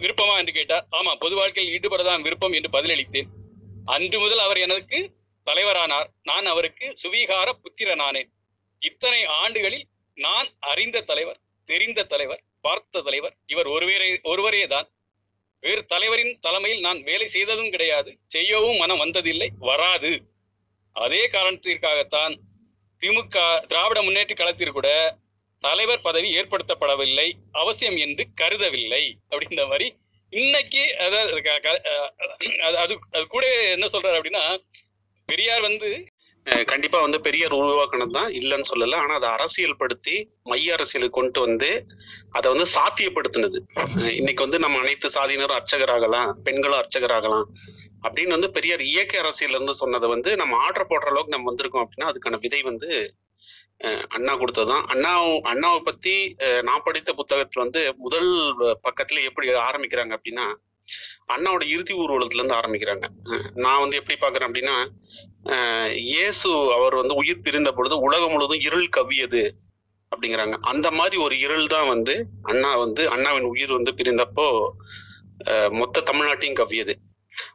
விருப்பமா என்று கேட்டார். ஆமா பொது வாழ்க்கையில் ஈடுபடதான் விருப்பம் என்று பதிலளித்தேன். அன்று முதல் அவர் எனக்கு தலைவரானார். நான் அவருக்கு சுவீகார புத்திரனானேன். இத்தனை ஆண்டுகளில் நான் அறிந்த தலைவர் தெரிந்த தலைவர் பார்த்த தலைவர் இவர் ஒருவரே ஒருவரே தான் வேறு தலைவரின் தலைமையில் நான் வேலை செய்ததும் கிடையாது. செய்யவும் மனம் வந்ததில்லை. வராது. அதே காரணத்திற்காகத்தான் திமுக திராவிட முன்னேற்ற களத்தில் கூட தலைவர் பதவி ஏற்படுத்தப்படவில்லை. அவசியம் என்று கருதவில்லை. அப்படின்ற மாதிரி இன்னைக்கு அதாவது அது அது அது கூட என்ன சொல்றாரு அப்படின்னா பெரியார் வந்து கண்டிப்பா வந்து பெரியார் உருவாக்குனது தான் இல்லைன்னு சொல்லல. ஆனா அதை அரசியல் படுத்தி மைய அரசியலுக்கு கொண்டு வந்து அதை வந்து சாத்தியப்படுத்தினது. இன்னைக்கு வந்து நம்ம அனைத்து சாதியினரும் அர்ச்சகராகலாம் பெண்களும் அர்ச்சகராகலாம் அப்படின்னு வந்து பெரியார் இயற்கை அரசியல் இருந்து சொன்னதை வந்து நம்ம ஆர்டர் போடுற அளவுக்கு நம்ம வந்திருக்கோம் அப்படின்னா அதுக்கான விதை வந்து அண்ணா கொடுத்ததுதான் அண்ணா அண்ணாவை பத்தி நான் படித்த புத்தகத்துல வந்து முதல் பக்கத்துல எப்படி ஆரம்பிக்கிறாங்க அப்படின்னா அண்ணாவோட இறுதி ஊர்வலத்துல இருந்து ஆரம்பிக்கிறாங்க. நான் வந்து எப்படி பாக்குறேன் அப்படின்னா அஹ் இயேசு அவர் வந்து உயிர் பிரிந்த பொழுது உலகம் முழுவதும் இருள் கவியது அப்படிங்கிறாங்க. அந்த மாதிரி ஒரு இருள் தான் வந்து அண்ணா வந்து அண்ணாவின் உயிர் வந்து பிரிந்தப்போ மொத்த தமிழ்நாட்டையும் கவ்வியது.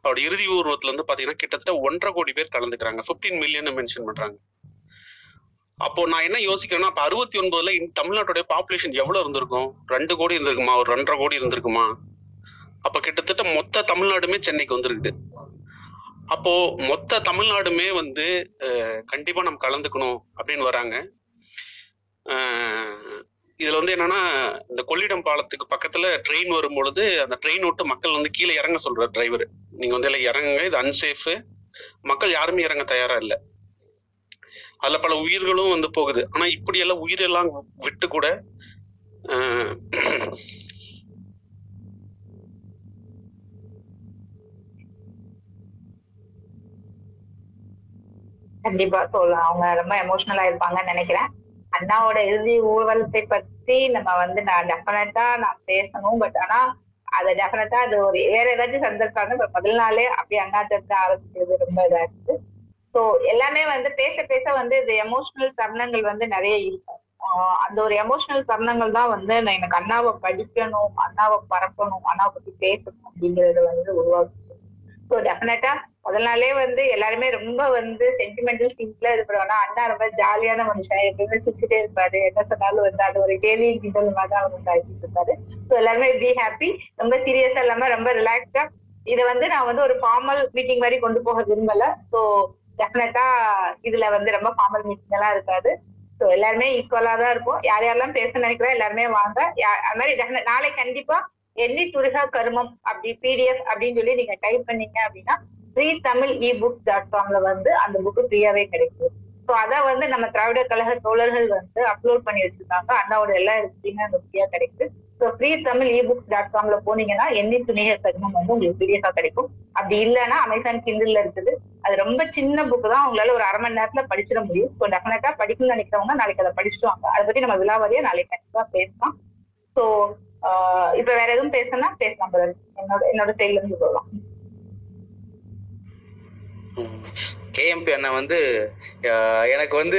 அவரோட இறுதி ஊர்வலத்துல இருந்து பாத்தீங்கன்னா கிட்டத்தட்ட ஒன்றரை கோடி பேர் கலந்துக்கிறாங்க. 15 மில்லியன் மென்ஷன் பண்றாங்க. அப்போ நான் என்ன யோசிக்கிறேன்னா அப்ப அறுபத்தி ஒன்பதுல தமிழ்நாட்டுடைய பாப்புலேஷன் எவ்வளவு இருந்திருக்கும்? ரெண்டு கோடி இருந்திருக்குமா? ஒரு ரெண்டரை கோடி இருந்திருக்குமா? அப்ப கிட்டத்தட்ட மொத்த தமிழ்நாடுமே சென்னைக்கு வந்திருக்குது. அப்போ மொத்த தமிழ்நாடுமே வந்து கண்டிப்பா நம்ம கலந்துக்கணும் அப்படின்னு வராங்க. இதுல வந்து என்னன்னா இந்த கொள்ளிடம் பாலத்துக்கு பக்கத்துல ட்ரெயின் வரும் பொழுது அந்த ட்ரெயின் விட்டு மக்கள் வந்து கீழே இறங்க சொல்ற டிரைவர் நீங்க வந்து இல்லை இறங்குங்க இது அன்சேஃப் மக்கள் யாருமே இறங்க தயாரா இல்லை. அதுல பல உயிர்களும் வந்து போகுது. ஆனா இப்படி எல்லாம் உயிரெல்லாம் விட்டு கூட கண்டிப்பா சொல்லலாம் அவங்க ரொம்ப எமோஷனலா இருப்பாங்கன்னு நினைக்கிறேன். அண்ணாவோட இறுதி ஊர்வலத்தை பத்தி நம்ம வந்து நான் டெஃபினட்டா நான் பேசணும். பட் ஆனா அதை டெஃபினட்டா அது ஒரு வேற ஏதாச்சும் சந்தர்ப்பம் இப்ப முதல் நாளே அப்படி அண்ணா சர்ச்சை ஆரம்பிக்கிறது ரொம்ப இதா இருக்கு ஸோ எல்லாமே வந்து பேச பேச வந்து இது எமோஷனல் தருணங்கள் வந்து நிறைய இருக்கும். அந்த ஒரு எமோஷனல் தருணங்கள் தான் வந்து நான் எனக்கு அண்ணாவை படிக்கணும் அண்ணாவை பரப்பணும் அண்ணாவை பத்தி பேசணும் அப்படிங்கறது வந்து உருவாக்குச்சு. ஸோ டெஃபினட்டா முதல் நாளே வந்து எல்லாருமே ரொம்ப வந்து சென்டிமெண்டல் சீன்ஸ்ல இது அண்ணா ரொம்ப ஜாலியான மனுஷன். எப்பவுமே சிரிச்சுட்டே இருப்பாரு. என்ன சொன்னாலும் வந்து அது ஒரு கேலி கிண்டல் மாதிரி தான் அவர் வந்து ஆகிட்டு இருப்பாரு. ஸோ எல்லாருமே பி ஹாப்பி ரொம்ப சீரியஸா இல்லாம ரொம்ப ரிலாக்ஸா இதை வந்து நான் வந்து ஒரு ஃபார்மல் மீட்டிங் மாதிரி கொண்டு போக விரும்பல. ஸோ டெஃபினட்டா இதுல வந்து ரொம்ப ஃபார்மல் மீட்டிங் எல்லாம் இருக்காது. ஸோ எல்லாருமே ஈக்குவலா தான் இருக்கும் யார் யாரெல்லாம் பேச நினைக்கிறோம் எல்லாருமே வாங்க. யா- அது மாதிரி definite- நாளைக்கு கண்டிப்பா எண்ணி துருகா கருமம் அப்படி பிடிஎஃப் அப்படின்னு சொல்லி நீங்க டைப் பண்ணீங்க அப்படின்னா free Tamil e book dot காம்ல வந்து அந்த புக்கு ஃப்ரீயாவே கிடைக்கும் ஸோ அதை வந்து நம்ம திராவிட கழக தோழர்கள் வந்து அப்லோட் பண்ணி வச்சிருக்காங்க. அண்ணாவோட எல்லா இடத்துலையுமே அந்த ஃப்ரீயா கிடைக்குது. So free Tamil ebooks dot காம்ல போனீங்கன்னா எண்ணி துணிக கருமம் வந்து உங்களுக்கு பிடிஎஃபா கிடைக்கும். அப்படி இல்லைன்னா அமேசான் கிண்டில்ல இருக்குது. அது ரொம்ப சின்ன புக்கு தான். உங்களால ஒரு அரை மணி நேரத்துல படிச்சிட முடியும். ஸோ டெஃபினட்டா படிக்கணும்னு நினைக்கிறவங்க நாளைக்கு அதை படிச்சுட்டு வாங்க. அதை பத்தி நம்ம விழாவாரியா நாளைக்கு கண்டிப்பா பேசலாம். ஸோ இப்ப வேற எதுவும் பேசணும்னா பேசலாம் என்னோட என்னோட சைட்ல இருந்து சொல்லலாம் கேஎம்பி அண்ணன் வந்து எனக்கு வந்து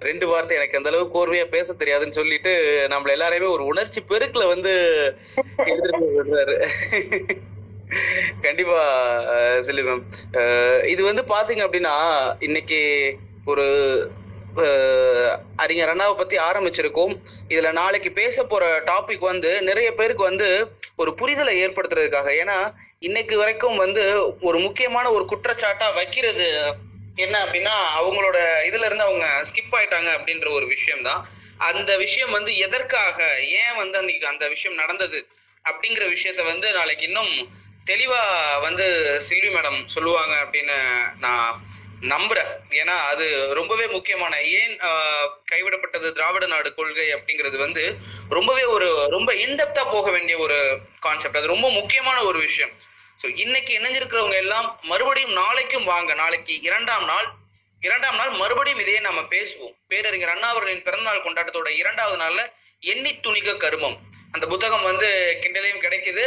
ரெண்டு வார்த்தை எனக்கு அந்த அளவுக்கு கோர்வையா பேச தெரியாதுன்னு சொல்லிட்டு நம்மள எல்லாரையுமே ஒரு உணர்ச்சி பெருக்குல வந்து எடுத்துட்டு கண்டிப்பா அஹ், செல்வம் இது வந்து பாத்தீங்க அப்படின்னா இன்னைக்கு ஒரு அறிஞர் அண்ணாவை பத்தி ஆரம்பிச்சிருக்கோம். இதுல நாளைக்கு பேச போற டாபிக் வந்து நிறைய பேருக்கு வந்து ஒரு புரிதலை ஏற்படுத்துறதுக்காக. ஏன்னா இன்னைக்கு வரைக்கும் வந்து ஒரு முக்கியமான ஒரு குற்றச்சாட்டா வைக்கிறது என்ன அப்படின்னா அவங்களோட இதுல இருந்து அவங்க ஸ்கிப் ஆயிட்டாங்க அப்படின்ற ஒரு விஷயம் தான் அந்த விஷயம் வந்து எதற்காக ஏன் வந்து அன்னைக்கு அந்த விஷயம் நடந்தது அப்படிங்கிற விஷயத்த வந்து நாளைக்கு இன்னும் தெளிவா வந்து சில்வி மேடம் சொல்லுவாங்க அப்படின்னு நான் நம்புறேன் ஏன்னா அது ரொம்பவே முக்கியமான ஏன் கைவிடப்பட்டது திராவிட நாடு கொள்கை அப்படிங்கிறது வந்து ரொம்பவே ஒரு ரொம்ப இன்டெப்தா போக வேண்டிய ஒரு கான்செப்ட் அது ரொம்ப முக்கியமான ஒரு விஷயம். ஸோ இன்னைக்கு இணைஞ்சிருக்கிறவங்க எல்லாம் மறுபடியும் நாளைக்கும் வாங்க. நாளைக்கு இரண்டாம் நாள் இரண்டாம் நாள் மறுபடியும் இதையே நம்ம பேசுவோம். பேரறிஞர் அண்ணா அவர்களின் பிறந்தநாள் கொண்டாட்டத்தோட இரண்டாவது நாள்ல எண்ணி துணிக கருமம். அந்த புத்தகம் வந்து கிண்டலையும் கிடைக்குது.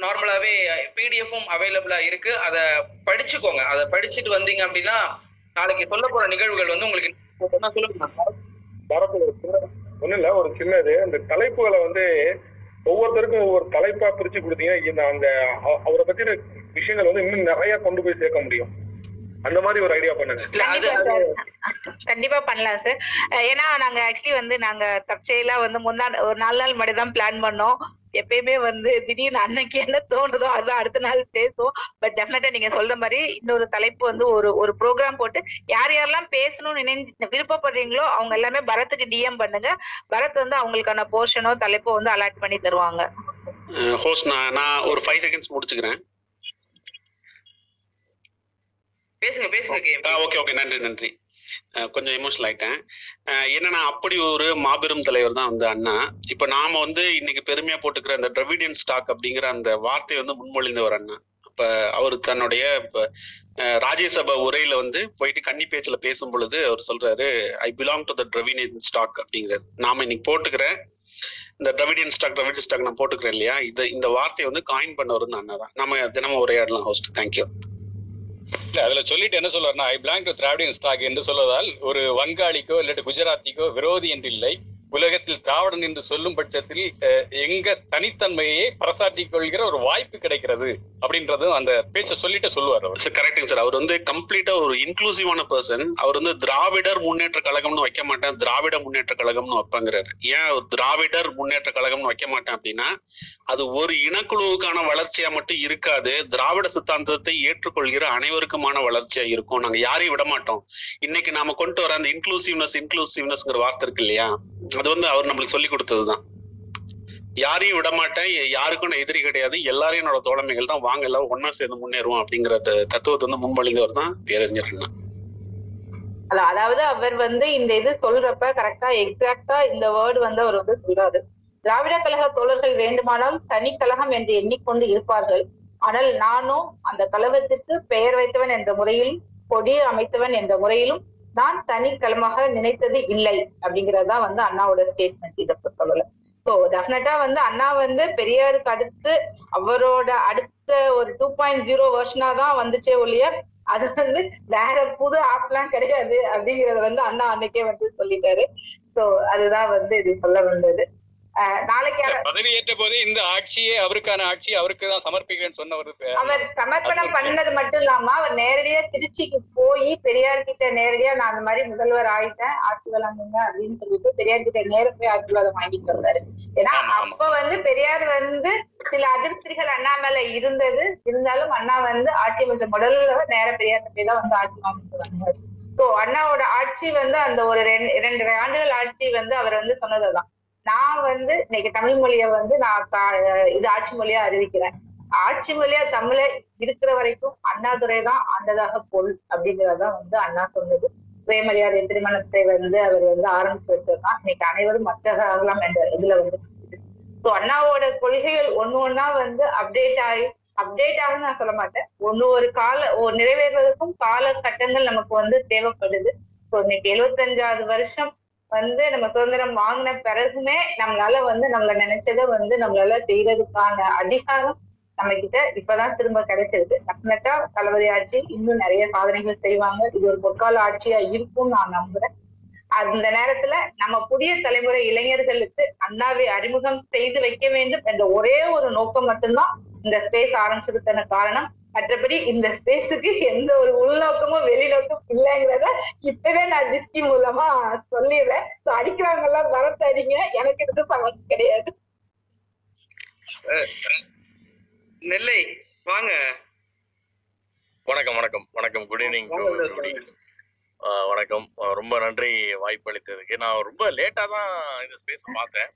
நார்மலாவே பிடிஎஃப்பும் அவைலபிளா இருக்கு. அதை படிச்சுக்கோங்க. அதை படிச்சுட்டு வந்தீங்க அப்படின்னா நாளைக்கு சொல்ல போற நிகழ்வுகள் வந்து உங்களுக்கு சொல்லுங்க ஒண்ணும் இல்ல ஒரு சின்னது. அந்த தலைப்புகளை வந்து ஒவ்வொருத்தருக்கும் ஒவ்வொரு தலைப்பா பிரிச்சு கொடுத்தீங்கன்னா இந்த அந்த அவ- அவரை பத்தின விஷயங்கள் வந்து இன்னும் நிறைய கொண்டு போய் சேர்க்க முடியும். அந்த மாதிரி ஒரு ஐடியா பண்ணுங்க. கண்டிப்பா பண்ணலாம் சார். ஏன்னா நாங்க ஆக்சுவலி வந்து நாங்க தற்செயலா வந்து முந்தா ஒரு நாலு நாள் முன்னாடி தான் பிளான் பண்ணோம். எப்பயுமே வந்து திடீர்னு அன்னைக்கு என்ன தோணுதோ அதுதான் அடுத்த நாள் பேசுவோம். பட் டெஃபினட்டா நீங்க சொல்ற மாதிரி இன்னொரு தலைப்பு வந்து ஒரு ஒரு ப்ரோக்ராம் போட்டு யார் யாரெல்லாம் பேசணும்னு நினைஞ்சு விருப்பப்படுறீங்களோ அவங்க எல்லாமே பரத்துக்கு டிஎம் பண்ணுங்க. பரத் வந்து அவங்களுக்கான போர்ஷனோ தலைப்போ வந்து அலாட் பண்ணி தருவாங்க. ஹோஸ்ட் நான் நான் ஒரு ஃபைவ் செகண்ட்ஸ் முடிச்சுக்கிறேன். பேசுங்க பேசுங்க கேம். ஓகே ஓகே நன்றி நன்றி. கொஞ்சம் எமோஷனல் ஆயிட்டேன். என்னன்னா அப்படி ஒரு மாபெரும் தலைவர் தான் வந்து அண்ணா. இப்ப நாம வந்து இன்னைக்கு பெருமையா போட்டுக்கிற அந்த திராவிடியன் ஸ்டாக் அப்படிங்கிற அந்த வார்த்தை வந்து முன்மொழிந்தவர் அண்ணா. இப்ப அவர் தன்னுடைய இப்ப ராஜ்யசபா உரையில வந்து போயிட்டு கன்னி பேச்சுல பேசும் பொழுது அவர் சொல்றாரு I belong to the Dravidian stock அப்படிங்கிறது நாம இன்னைக்கு போட்டுக்கிற இந்த திராவிடியன் ஸ்டாக் திராவிடியன் ஸ்டாக் நான் போட்டுக்கிறேன் இல்லையா? இந்த இந்த வார்த்தையை வந்து காயின் பண்ணவர் அண்ணா தான். நம்ம தினமும் உரையாடலாம் ஹோஸ்ட் தேங்க்யூ இல்ல அதுல சொல்லிட்டு என்ன சொல்லுவார்னா I belong to Dravidian stock என்று சொல்வதால் ஒரு வங்காளிக்கோ இல்லாட்டி குஜராத்திக்கோ விரோதி என்று இல்லை. உலகத்தில் திராவிடன் என்று சொல்லும் பட்சத்தில் எங்க தனித்தன்மையை பறைசாற்றிக் கொள்கிற ஒரு வாய்ப்பு கிடைக்கிறது அப்படின்றதும் அந்த பேச்சை சொல்லிட்டு சொல்லுவார் அவர். சார் கரெக்டுங்க சார் அவர் வந்து கம்ப்ளீட்டா ஒரு இன்க்ளூசிவான பர்சன் அவர் வந்து திராவிடர் முன்னேற்ற கழகம்னு வைக்க மாட்டேன் திராவிட முன்னேற்ற கழகம்னு வைப்பாங்கிறாரு. ஏன் திராவிடர் முன்னேற்ற கழகம்னு வைக்க மாட்டேன் அப்படின்னா அது ஒரு இனக்குழுவுக்கான வளர்ச்சியா மட்டும் இருக்காது திராவிட சித்தாந்தத்தை ஏற்றுக்கொள்கிற அனைவருக்குமான வளர்ச்சியா இருக்கும். நாங்க யாரையும் விட மாட்டோம். இன்னைக்கு நாம கொண்டு வர அந்த இன்க்ளூசிவ்னஸ் இன்க்ளூசிவ்னஸ்ங்கிற வார்த்தை இருக்கு இல்லையா? அது வந்து அவர் நம்மளுக்கு சொல்லி கொடுத்ததுதான். யாரையும் விட மாட்டேன் யாருக்கும் நான் எதிரி கிடையாது எல்லாரையும் என்னோட தோழமைகள் தான். வாங்க எல்லாம் ஒன்னா சேர்ந்து முன்னேறுவோம் அப்படிங்கிற தத்துவத்தை வந்து முன்மொழிந்தவர் தான் பேரறிஞர் அண்ணா. அதாவது அவர் வந்து இந்த இது சொல்றப்ப கரெக்டா எக்ஸாக்டா இந்த வேர்டு வந்து அவர் வந்து சொல்றாரு. திராவிட கழக தோழர்கள் வேண்டுமானால் தனி கழகம் என்று எண்ணிக்கொண்டு இருப்பார்கள். ஆனால் நானும் அந்த கழகத்திற்கு பெயர் வைத்தவன் என்ற முறையிலும் கொடி அமைத்தவன் என்ற முறையிலும் நான் தனி களமாக நினைத்தது இல்லை அப்படிங்கறதுதான் வந்து அண்ணாவோட ஸ்டேட்மெண்ட் இதை பொறுத்தவரை. சோ டெஃபினட்டா வந்து அண்ணா வந்து பெரியாருக்கு அடுத்து அவரோட அடுத்த ஒரு டூ பாயிண்ட் ஜீரோ வருஷனா தான் வந்துச்சே ஒழிய அது வந்து வேற புது ஆப்லாம் கிடையாது அப்படிங்கறத வந்து அண்ணா அன்னைக்கே வந்து சொல்லிட்டாரு. சோ அதுதான் வந்து இது சொல்ல வந்தது. நாளைக்கு யார- பதவியேற்ற போதே இந்த ஆட்சியே அவருக்கான ஆட்சி அவருக்கு தான் சமர்ப்பிக்கிறேன்னு சொன்னவர் அவர் சமர்ப்பணம் பண்ணது மட்டும் இல்லாம அவர் நேரடியா திருச்சிக்கு போய் பெரியார் கிட்ட நேரடியா நான் அந்த மாதிரி முதல்வர் ஆயிட்டேன் ஆசீர்வாதம் அப்படின்னு சொல்லிட்டு பெரியார் கிட்ட நேர போய் ஆசீர்வாதம் வாங்கிட்டு வந்தாரு. ஏன்னா. அப்ப வந்து பெரியார் வந்து சில அதிருப்திகள் அண்ணா மேல இருந்தது. இருந்தாலும் அண்ணா வந்து ஆட்சி அமைச்ச முதல்ல நேர பெரியார் கிட்ட தான் வந்து ஆட்சி வாங்கிட்டு வந்தாரு. சோ அண்ணாவோட ஆட்சி வந்து அந்த ஒரு ரெண்டு இரண்டு ஆண்டுகள் ஆட்சி வந்து அவர் வந்து சொன்னதுதான். நான் வந்து இன்னைக்கு தமிழ் மொழியை வந்து நான் இது ஆட்சி மொழியா அறிவிக்கிறேன். ஆட்சி மொழியா தமிழ இருக்கிற வரைக்கும் அண்ணாதுரை தான் ஆண்டதாக பொருள் அப்படிங்கறதான் வந்து அண்ணா சொன்னது. சுயமரியாதை திருமணத்தை வந்து அவர் வந்து ஆரம்பிச்சு வச்சிருக்கான் இன்னைக்கு அனைவரும் மச்சக ஆகலாம் என்ற இதுல வந்து ஸோ அண்ணாவோட கொள்கைகள் ஒன்னு ஒன்னா வந்து அப்டேட் ஆகி அப்டேட் ஆகும் நான் சொல்ல மாட்டேன். ஒன்னு ஒரு கால ஒரு நிறைவேறுவதற்கும் காலகட்டங்கள் நமக்கு வந்து தேவைப்படுது. ஸோ இன்னைக்கு எழுபத்தஞ்சாவது வருஷம் வந்து நம்ம சுதந்திரம் வாங்கின பிறகுமே நம்மளால வந்து நம்மள நினைச்சதை வந்து நம்மளால செய்யறதுக்கான அதிகாரம் நம்ம கிட்ட இப்பதான் திரும்ப கிடைச்சிருக்கு. டெஃபினட்டா தளபதி ஆட்சி இன்னும் நிறைய சாதனைகள் செய்வாங்க. இது ஒரு பொற்கால ஆட்சியா இருக்கும்னு நான் நம்புறேன். அந்த நேரத்துல நம்ம புதிய தலைமுறை இளைஞர்களுக்கு அண்ணாவை அறிமுகம் செய்து வைக்க வேண்டும் என்ற ஒரே ஒரு நோக்கம் மட்டும்தான் இந்த ஸ்பேஸ் ஆரம்பிச்சதுக்கான காரணம். மற்றபடி இந்த ஸ்பேஸுக்கு எந்த ஒரு உள்நோக்கமும் வெளிநோக்கம் இல்லைங்கிறத இப்பவே நான் டிஸ்கி மூலமா சொல்லிடுறேன். So அடிக்கிறவங்க எல்லாம் பரத்து அடிங்க எனக்கு இதுக்கு சம்மந்தம் கிடையாது. நெல்லை வாங்க. வணக்கம் வணக்கம். வணக்கம். குட் ஈவினிங் வணக்கம். ரொம்ப நன்றி வாய்ப்பு அளித்ததுக்கு. நான் ரொம்ப லேட்டா தான் இந்த ஸ்பேஸ் பார்த்தேன்.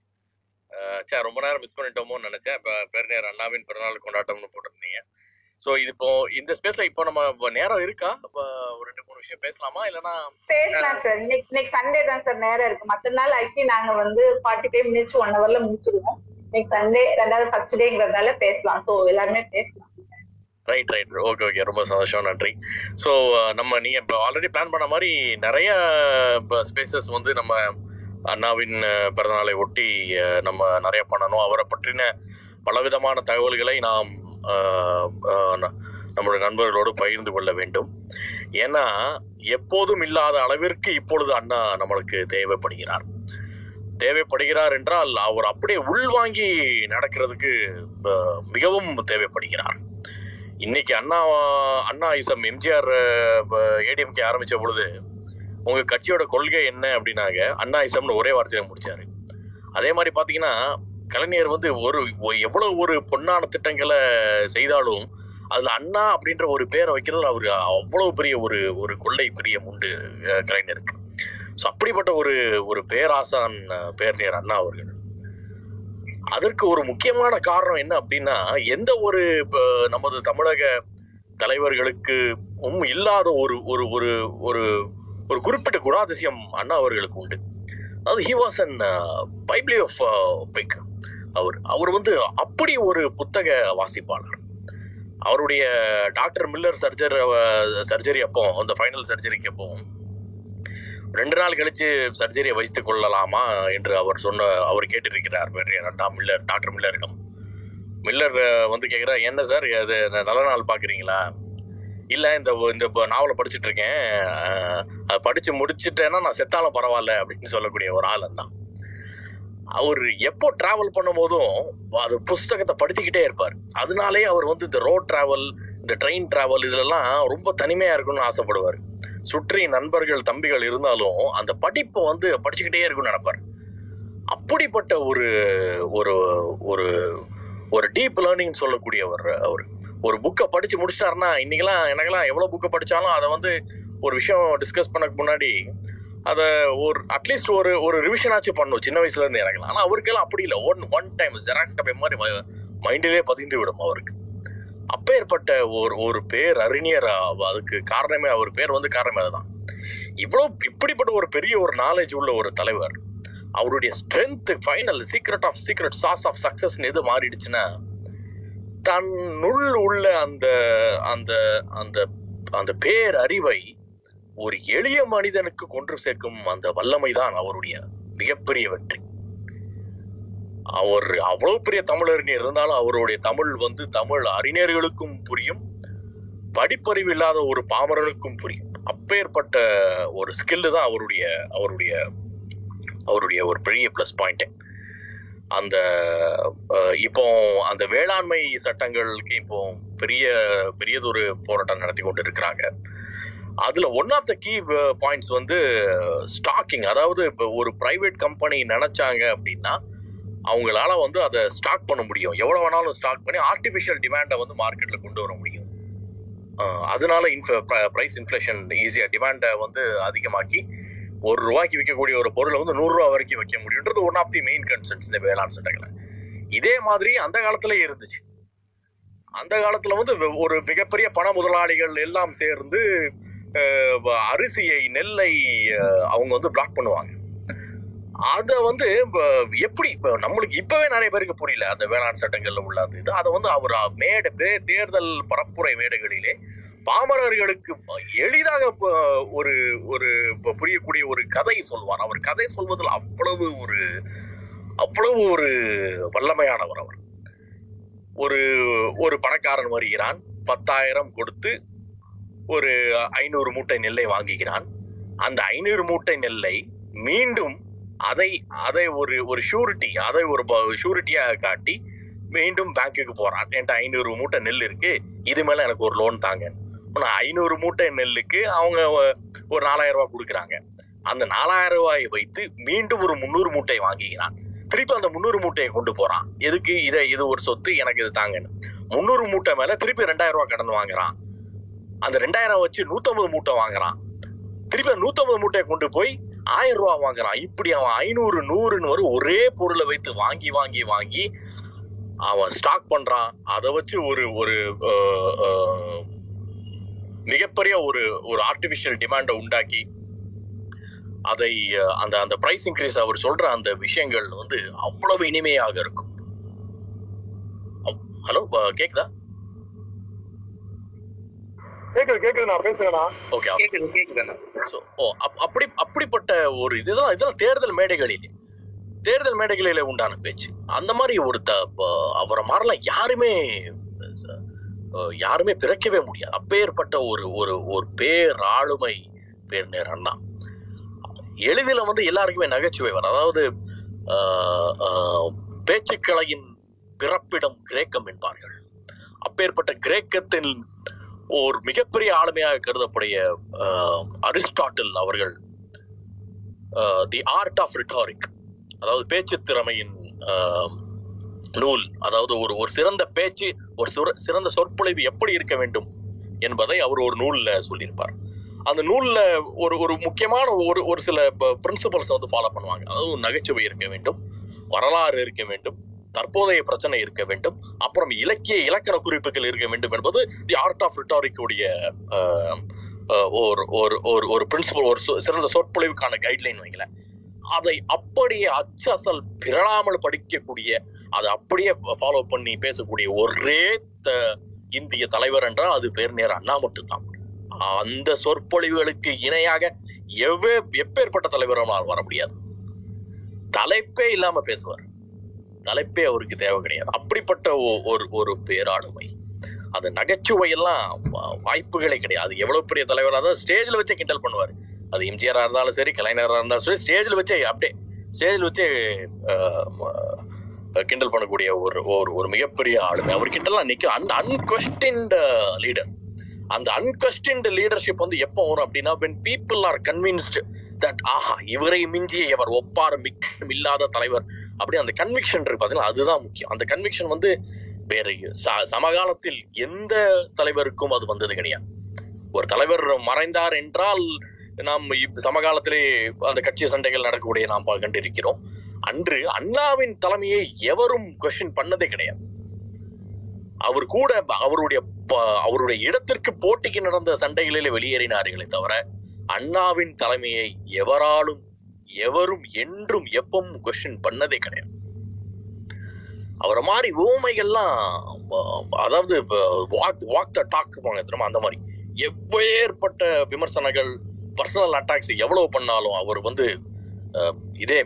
அஹ் சே ரொம்ப நேரம் மிஸ் பண்ணிட்டோமோன்னு நினைச்சேன். இப்போ பெருநேர் அண்ணாவின் பிறநாள் கொண்டாட்டம்னு போட்டிருந்தீங்க. ஸோ இது இப்போ இந்த ஸ்பேஸ்ல இப்போ நம்ம நேரம் இருக்கா? ஒரு ரெண்டு மூணு விஷயம் பேசலாமா? இல்லைன்னா பேசலாம் சார் இன்னைக்கு சண்டே தான் சார் நேரம் இருக்கு. மத்த நாள் ஆக்சுவலி நாங்க வந்து ஃபார்ட்டி ஃபைவ் மினிட்ஸ் ஒன் ஹவர்ல முடிச்சிருவோம். இன்னைக்கு சண்டே ரெண்டாவது ஃபர்ஸ்ட் டேங்கிறதால பேசலாம். ஸோ எல்லாருமே பேசலாம். ரைட் ரைட் ஓகே ஓகே ரொம்ப சந்தோஷம். நன்றி. ஸோ நம்ம நீங்க இப்போ ஆல்ரெடி பிளான் பண்ண மாதிரி நிறைய ஸ்பேசஸ் வந்து நம்ம அண்ணாவின் பிறந்தநாளை ஒட்டி நம்ம நிறைய பண்ணணும். அவரை பற்றின பலவிதமான தகவல்களை நாம் நம்முடைய நண்பர்களோடு பகிர்ந்து கொள்ள வேண்டும். ஏன்னா எப்போதும் இல்லாத அளவிற்கு இப்பொழுது அண்ணா நம்மளுக்கு தேவைப்படுகிறார். தேவைப்படுகிறார் என்றால் அவர் அப்படியே உள்வாங்கி நடக்கிறதுக்கு மிகவும் தேவைப்படுகிறார். இன்னைக்கு Anna Anna ism MGR ADMK ஆரம்பித்த பொழுது உங்கள் கட்சியோட கொள்கை என்ன அப்படின்னாங்க அண்ணா இசம்னு ஒரே வார்த்தையில முடிச்சாரு. அதே மாதிரி பார்த்தீங்கன்னா கலைஞர் வந்து ஒரு எவ்வளவு ஒரு பொன்னான திட்டங்களை செய்தாலும் அதுல அண்ணா அப்படின்ற ஒரு பேரை வைக்கிறதுல அவரு அவ்வளவு பெரிய ஒரு ஒரு கொள்ளை பிரியம் உண்டு கலைஞருக்கு. ஸோ அப்படிப்பட்ட ஒரு ஒரு பேராசான் அஹ், அண்ணா அவர்கள். அதற்கு ஒரு முக்கியமான காரணம் என்ன அப்படின்னா எந்த ஒரு நமது தமிழக தலைவர்களுக்கு உம் இல்லாத ஒரு ஒரு ஒரு ஒரு ஒரு குறிப்பிட்ட குணாதிசயம் அண்ணா அவர்களுக்கு உண்டு. அதாவது he was an bibliophile big அவர் அவர் வந்து அப்படி ஒரு புத்தக வாசிப்பாளர். அவருடைய டாக்டர் மில்லர் சர்ஜர் சர்ஜரி அப்போ அந்த ஃபைனல் சர்ஜரிக்கு அப்போ ரெண்டு நாள் கழிச்சு சர்ஜரியை வைத்துக் கொள்ளலாமா என்று அவர் சொன்ன அவர் கேட்டிருக்கிறார் ரெண்டாம் மில்லர் டாக்டர் மில்லரிடம். மில்லர் வந்து கேட்குறா என்ன சார் அது நல்ல நாள் பார்க்குறீங்களா? இல்லை இந்த இந்த நாவலை படிச்சுட்டு இருக்கேன். படித்து அதை முடிச்சுட்டேன்னா நான் செத்தாலும் பரவாயில்ல அப்படின்னு சொல்லக்கூடிய ஒரு ஆள் தான் அவர் எப்போ டிராவல் பண்ணும்போதும் அது புஸ்தகத்தை படுத்திக்கிட்டே இருப்பார். அதனாலே அவர் வந்து இந்த ரோட் டிராவல் இந்த ட்ரெயின் டிராவல் இதுலலாம் ரொம்ப தனிமையாக இருக்கணும்னு ஆசைப்படுவார். சுற்றி நண்பர்கள் தம்பிகள் இருந்தாலும் அந்த படிப்பை வந்து படிச்சுக்கிட்டே இருக்கும்னு நினைப்பார். அப்படிப்பட்ட ஒரு ஒரு ஒரு ஒரு டீப் லேர்னிங் சொல்லக்கூடியவர் அவர். ஒரு புக்கை படித்து முடிச்சிட்டாருன்னா இன்றைக்கெல்லாம் எனக்கெல்லாம் எவ்வளோ புக்கை படித்தாலும் அதை வந்து ஒரு விஷயம் டிஸ்கஸ் பண்ணக்கு முன்னாடி அதை ஒரு அட்லீஸ்ட் ஒரு ஒரு ரிவிஷனாச்சும் பண்ணும். சின்ன வயசுல இருந்து இறங்கலாம். ஆனா அவருக்கெல்லாம் அப்படி இல்லை. One one time Xerox copy மாதிரி மைண்டிலே பதிந்து விடும் அவருக்கு. அப்பேற்பட்ட ஒரு ஒரு பேர் அறிஞர் அதுக்கு காரணமே அவர் பேர் வந்து காரணமே அதுதான் இவ்வளவு இப்படிப்பட்ட ஒரு பெரிய ஒரு நாலேஜ் உள்ள ஒரு தலைவர் அவருடைய strength final secret of secret sauce of success எது மாறிடுச்சுன்னா தன்னுள் உள்ள அந்த அந்த அந்த அந்த பேர் அறிவை ஒரு எளிய மனிதனுக்கு கொன்று சேர்க்கும் அந்த வல்லமை தான் அவருடைய மிகப்பெரிய வெற்றி. அவர் அவ்வளவு பெரிய தமிழறிஞர் இருந்தாலும் அவருடைய தமிழ் வந்து தமிழ் அறிஞர்களுக்கும் புரியும் படிப்பறிவு இல்லாத ஒரு பாமரனுக்கும் புரியும். அப்பேற்பட்ட ஒரு ஸ்கில்லு தான் அவருடைய அவருடைய அவருடைய ஒரு பெரிய ப்ளஸ் பாயிண்ட் அந்த இப்போ அந்த வேளாண்மை சட்டங்களுக்கு இப்போ பெரிய பெரியதொரு போராட்டம் நடத்தி கொண்டு இருக்கிறாங்க அதுல one of the key points வந்து ஸ்டாக்கிங் அதாவது இப்போ ஒரு பிரைவேட் கம்பெனி நினைச்சாங்க அப்படின்னா அவங்களால வந்து அதை ஸ்டாக் பண்ண முடியும். எவ்வளோ வேணாலும் ஸ்டாக் பண்ணி ஆர்டிஃபிஷியல் டிமாண்டை வந்து மார்க்கெட்ல கொண்டு வர முடியும். அஹ் அதனால ப்ரைஸ் இன்ஃப்ளேஷன் ஈஸியாக டிமாண்டை வந்து அதிகமாக்கி ஒரு ரூபாய்க்கு விற்கக்கூடிய ஒரு பொருளை வந்து நூறுரூவா வரைக்கும் வைக்க முடியுன்றது one of the main concerns இந்த வேளாண் சட்டங்களை. இதே மாதிரி அந்த காலத்துல இருந்துச்சு. அந்த காலத்துல வந்து வெ- ஒரு மிகப்பெரிய பண முதலாளிகள் எல்லாம் சேர்ந்து அரிசியை நெல்லை அவங்க வந்து பிளாக் பண்ணுவாங்க. அதை வந்து எப்படி இப்போ நம்மளுக்கு இப்பவே நிறைய பேருக்கு புரியல அந்த வேளாண் சட்டங்கள்ல உள்ள அந்த இது. அதை வந்து அவர் மேடை தேர்தல் பரப்புரை மேடைகளிலே பாமரர்களுக்கு எளிதாக ஒரு ஒரு புரியக்கூடிய ஒரு கதை சொல்வார். அவர் கதை சொல்வதில் அவ்வளவு ஒரு அவ்வளவு ஒரு வல்லமையானவர் அவர். ஒரு ஒரு பணக்காரன் வருகிறான் பத்தாயிரம் கொடுத்து ஒரு ஐநூறு மூட்டை நெல்லை வாங்குகிறான். அந்த ஐநூறு மூட்டை நெல்லை மீண்டும் அதை அதை ஒரு ஒரு ஷூரிட்டி அதை ஒரு ஷூரிட்டியாக காட்டி மீண்டும் பேங்க்குக்கு போறான். என்கிட்ட ஐநூறு மூட்டை நெல் இருக்கு இது மேல எனக்கு ஒரு லோன் தாங்க. நான் ஐநூறு மூட்டை நெல்லுக்கு அவங்க ஒரு நாலாயிரம் ரூபாய் கொடுக்குறாங்க. அந்த நாலாயிரம் ரூபாயை வைத்து மீண்டும் ஒரு முந்நூறு மூட்டை வாங்கிக்கிறான் திருப்பி அந்த முந்நூறு மூட்டையை கொண்டு போறான். எதுக்கு இதை இது ஒரு சொத்து எனக்கு இது தாங்கன்னு. முந்நூறு மூட்டை மேல திருப்பி ரெண்டாயிரம் ரூபாய் கடன் வாங்குறான். அந்த ரெண்டாயிரம் வச்சு நூத்தம்பது மூட்டை வாங்குறான். திருப்பி நூத்தம்பது மூட்டையை கொண்டு போய் ஆயிரம் ரூபா வாங்குறான். இப்படி அவன் ஐநூறு நூறுன்னு வரும் ஒரே பொருளை வைத்து வாங்கி வாங்கி வாங்கி அவன் ஸ்டாக் பண்றான். அதை வச்சு ஒரு ஒரு மிகப்பெரிய ஒரு ஒரு ஆர்டிபிஷியல் டிமாண்டை உண்டாக்கி அதை அந்த அந்த பிரைஸ் இன்க்ரீஸ் அவர் சொல்ற அந்த விஷயங்கள் வந்து அவ்வளவு இனிமையாக இருக்கும். ஹலோ கேக்குதா? கேக்குது கேக்குது நான் ஓகே கேக்குது ஓ அப்- அப்படி அப்படிப்பட்ட ஒரு இது- இதெல்லாம் இதெல்லாம் தேர்தல் மேடைகளிலே தேர்தல் மேடைகளிலே உண்டான பேச்சு. அந்த மாதிரி ஒரு த அவரை மாதிரிலாம் யாருமே யாருமே பிறக்கவே முடியாது. அப்பேற்பட்ட ஒரு ஒரு ஒரு பேர் ஆளுமை பேர் நேர் அண்ணா. எளிதில் வந்து எல்லாருக்குமே நகைச்சுவை வரும். அதாவது பேச்சுக்கலையின் பிறப்பிடம் கிரேக்கம் என்பார்கள். அப்பேற்பட்ட கிரேக்கத்தின் ஒரு மிகப்பெரிய ஆளுமையாக கருதப்படைய அரிஸ்டாட்டில் அவர்கள் தி ஆர்ட் ஆஃப் ரிட்டாரிக் அதாவது பேச்சு திறமையின் நூல் அதாவது ஒரு ஒரு சிறந்த பேச்சு ஒரு சிறந்த சொற்பொழிவு எப்படி இருக்க வேண்டும் என்பதை அவர் ஒரு நூலில் சொல்லியிருப்பார். அந்த நூலில் ஒரு ஒரு முக்கியமான ஒரு ஒரு சில பிரின்சிபல்ஸ் வந்து ஃபாலோ பண்ணுவாங்க. அதாவது ஒரு நகைச்சுவை இருக்க வேண்டும் வரலாறு இருக்க வேண்டும் தற்போதைய பிரச்சனை இருக்க வேண்டும். அப்புறம் இலக்கிய இலக்கண குறிப்புகள் இருக்க வேண்டும் என்பது தி ஆர்ட் ஆஃப் ரிட்டாரிக்குடைய ஒரு ஒரு ஒரு ஒரு பிரின்சிபல் ஒரு சொ- சிறந்த சொற்பொழிவுக்கான கைட்லைன் வைங்களேன். அதை அப்படியே அச்சு அசல் பிறழாமல் படிக்கக்கூடிய அதை அப்படியே ஃபாலோ பண்ணி பேசக்கூடிய ஒரே த- இந்திய தலைவர் என்றால் அது பேர் நேர் அண்ணா மட்டும்தான் அந்த சொற்பொழிவுகளுக்கு இணையாக எவ்வே எப்பேற்பட்ட தலைவரால் வர முடியாது. தலைப்பே இல்லாம பேசுவார். தலைப்பே அவருக்கு தேவை கிடையாது. அப்படிப்பட்ட ஒரு ஒரு பேராளுமை. அது நகைச்சுவையெல்லாம் வாய்ப்புகளே கிடையாது. எவ்வளோ எவ்வளவு பெரிய தலைவராக இருந்தாலும் ஸ்டேஜ்ல வச்சே கிண்டல் பண்ணுவார். அது எம்ஜிஆராக இருந்தாலும் சரி கலைஞராக இருந்தாலும் சரி ஸ்டேஜில் வச்சே அப்படியே ஸ்டேஜில் வச்சே கிண்டல் பண்ணக்கூடிய ஒரு ஒரு ஒரு மிகப்பெரிய ஆளுமை. அவர்கிட்டலாம் நிற்கும் அன் அன்கொஸ்டின்ட் லீடர் அந்த அன்கொஸ்டின்ட் லீடர்ஷிப் வந்து எப்போ வரும் அப்படின்னா when people are convinced that ஆஹா இவரை மிஞ்சிய இவர் ஒப்பார மிக்கம் இல்லாத தலைவர். அப்படி அந்த கன்விக்ஷன் இருக்கு பார்த்தீங்கன்னா அதுதான் முக்கியம். அந்த கன்விக்ஷன் வந்து வேற ச- சமகாலத்தில் எந்த தலைவருக்கும் அது வந்தது கிடையாது. ஒரு தலைவர் மறைந்தார் என்றால் நாம் சமகாலத்திலே அந்த கட்சி சண்டைகள் நடக்கக்கூடிய நாம் கண்டிருக்கிறோம். அன்று அண்ணாவின் தலைமையை எவரும் கொஸ்டின் பண்ணதே கிடையாது. அவர் கூட அவருடைய ப- அவருடைய இடத்திற்கு போட்டிக்கு நடந்த சண்டைகளிலே வெளியேறினார்களே தவிர அண்ணாவின் தலைமையை எவராலும் எவரும் என்றும் எப்பவும் கொஸ்டின் பண்ணதே கிடையாது. அவரை மாதிரி ஊமைகள்லாம் அதாவது வாக் வாக் த டாக் தெரியுமா? அந்த மாதிரி. எவ்வேற்பட்ட விமர்சனங்கள் பர்சனல் அட்டாக்ஸ் எவ்வளவு பண்ணாலும் அவர் வந்து அஹ், இதே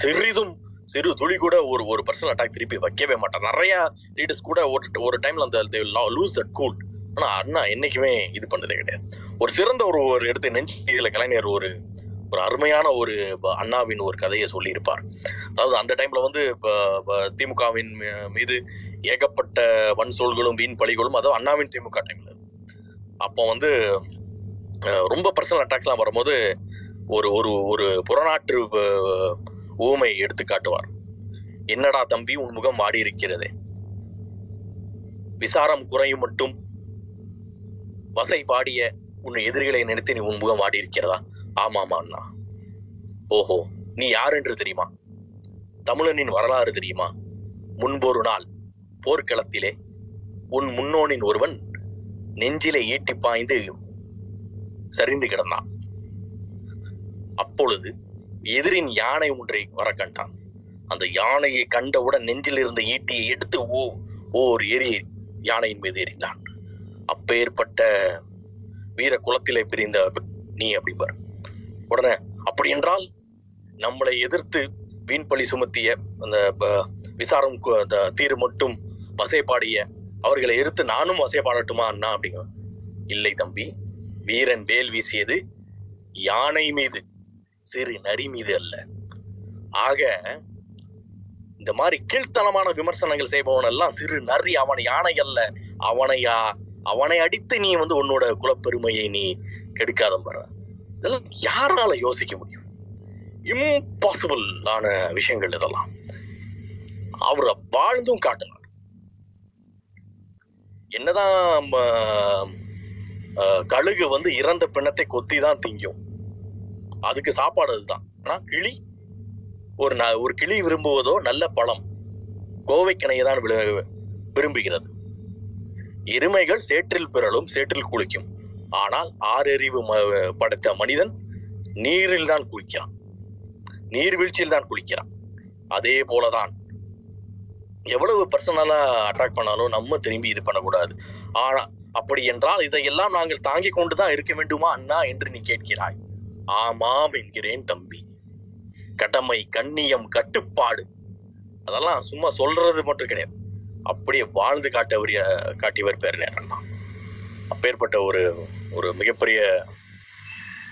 சிறிதும் சிறு துளி கூட ஒரு ஒரு பர்சனல் அட்டாக் திருப்பி வைக்கவே மாட்டார். நிறைய லீடர்ஸ் கூட ஒரு ஒரு டைம்ல அந்த லூஸ் தட் கூல் ஆனா அண்ணா என்னைக்குமே இது பண்ணதே கிடையாது. ஒரு சிறந்த ஒரு ஒரு எடுத்து நெஞ்சு இதுல கலைஞர் ஒரு ஒரு அருமையான ஒரு ப- அண்ணாவின் ஒரு கதையை சொல்லியிருப்பார். அதாவது அந்த டைம்ல வந்து இப்போ திமுகவின் மீது ஏகப்பட்ட வன்சொல்களும் வீண் பழிகளும் அதுவும் அண்ணாவின் திமுக டைம்ல அப்போ வந்து ரொம்ப பர்சனல் அட்டாக்ஸ்லாம் வரும்போது ஒரு ஒரு ஒரு புறநாற்று ஊமை எடுத்து காட்டுவார் என்னடா தம்பி உன் முகம் வாடி இருக்கிறது. விசாரம் குறையும் மட்டும். வசை பாடிய உன் எதிரிகளை நினைத்து நீ உன் முகம் வாடி இருக்கிறதா? ஆமாமா அண்ணா ஓஹோ நீ யார் என்று தெரியுமா? தமிழனின் வரலாறு தெரியுமா? முன்பொரு நாள் போர்க்களத்திலே உன் முன்னோனின் ஒருவன் நெஞ்சிலே ஈட்டி பாய்ந்து சரிந்து கிடந்தான். அப்பொழுது எதிரின் யானை ஒன்றை வர கண்டான். அந்த யானையை கண்டவுடன் நெஞ்சில் இருந்த ஈட்டியை எடுத்து ஓ ஓர் எரி யானையின் மீது எரிந்தான். அப்பேற்பட்ட வீர குலத்திலே பிரிந்த நீ அப்படிம்பார். உடனே அப்படி என்றால் நம்மளை எதிர்த்து வீண்பழி சுமத்திய அந்த ப- விசாரம் கு- தீர் மட்டும் வசைப்பாடிய அவர்களை எதிர்த்து நானும் வசைப்பாடட்டுமா அண்ணா? அப்படிங்க இல்லை தம்பி வீரன் வேல் வீசியது யானை மீது சிறு நரி மீது அல்ல. ஆக இந்த மாதிரி கீழ்த்தனமான விமர்சனங்கள் செய்பவன் எல்லாம் சிறு நரி அவன் யானை அல்ல. அவனையா அவனை அடித்து நீ வந்து உன்னோட குலப்பெருமையை நீ கெடுக்காத பாரு இதெல்லாம் யாரால யோசிக்க முடியும்? இம்பாசிபிள் ஆன விஷயங்கள் இதெல்லாம். அவரை வாழ்ந்தும் காட்டினார். என்னதான் கழுகு வந்து இறந்த பிணத்தை கொத்தி தான் திங்கும். அதுக்கு சாப்பாடு அதுதான். ஆனா கிளி ஒரு ந- ஒரு கிளி விரும்புவதோ நல்ல பழம். கோவைக்கணையை தான் விரும்புகிறது. எருமைகள் சேற்றில் பிறலும் சேற்றில் குளிக்கும். ஆனால் ஆறறிவு ம- படைத்த மனிதன் நீரில் தான் குளிக்கிறான். நீர்வீழ்ச்சியில் தான் குளிக்கிறான். அதே போலதான் எவ்வளவு பர்சனலா அட்டாக் பண்ணாலும் நம்ம திரும்பி இது பண்ணக்கூடாது. ஆனா அப்படி என்றால் இதையெல்லாம் நாங்கள் தாங்கிக் கொண்டுதான் இருக்க வேண்டுமா அண்ணா என்று நீ கேட்கிறாய். ஆமாம் என்கிறேன் தம்பி. கடமை கண்ணியம் கட்டுப்பாடு. அதெல்லாம் சும்மா சொல்றது மட்டும் கிடையாது. அப்படியே வாழ்ந்து காட்டவர் காட்டியவர் பேர் நேரம் அப்பேற்பட்ட ஒரு ஒரு மிகப்பெரிய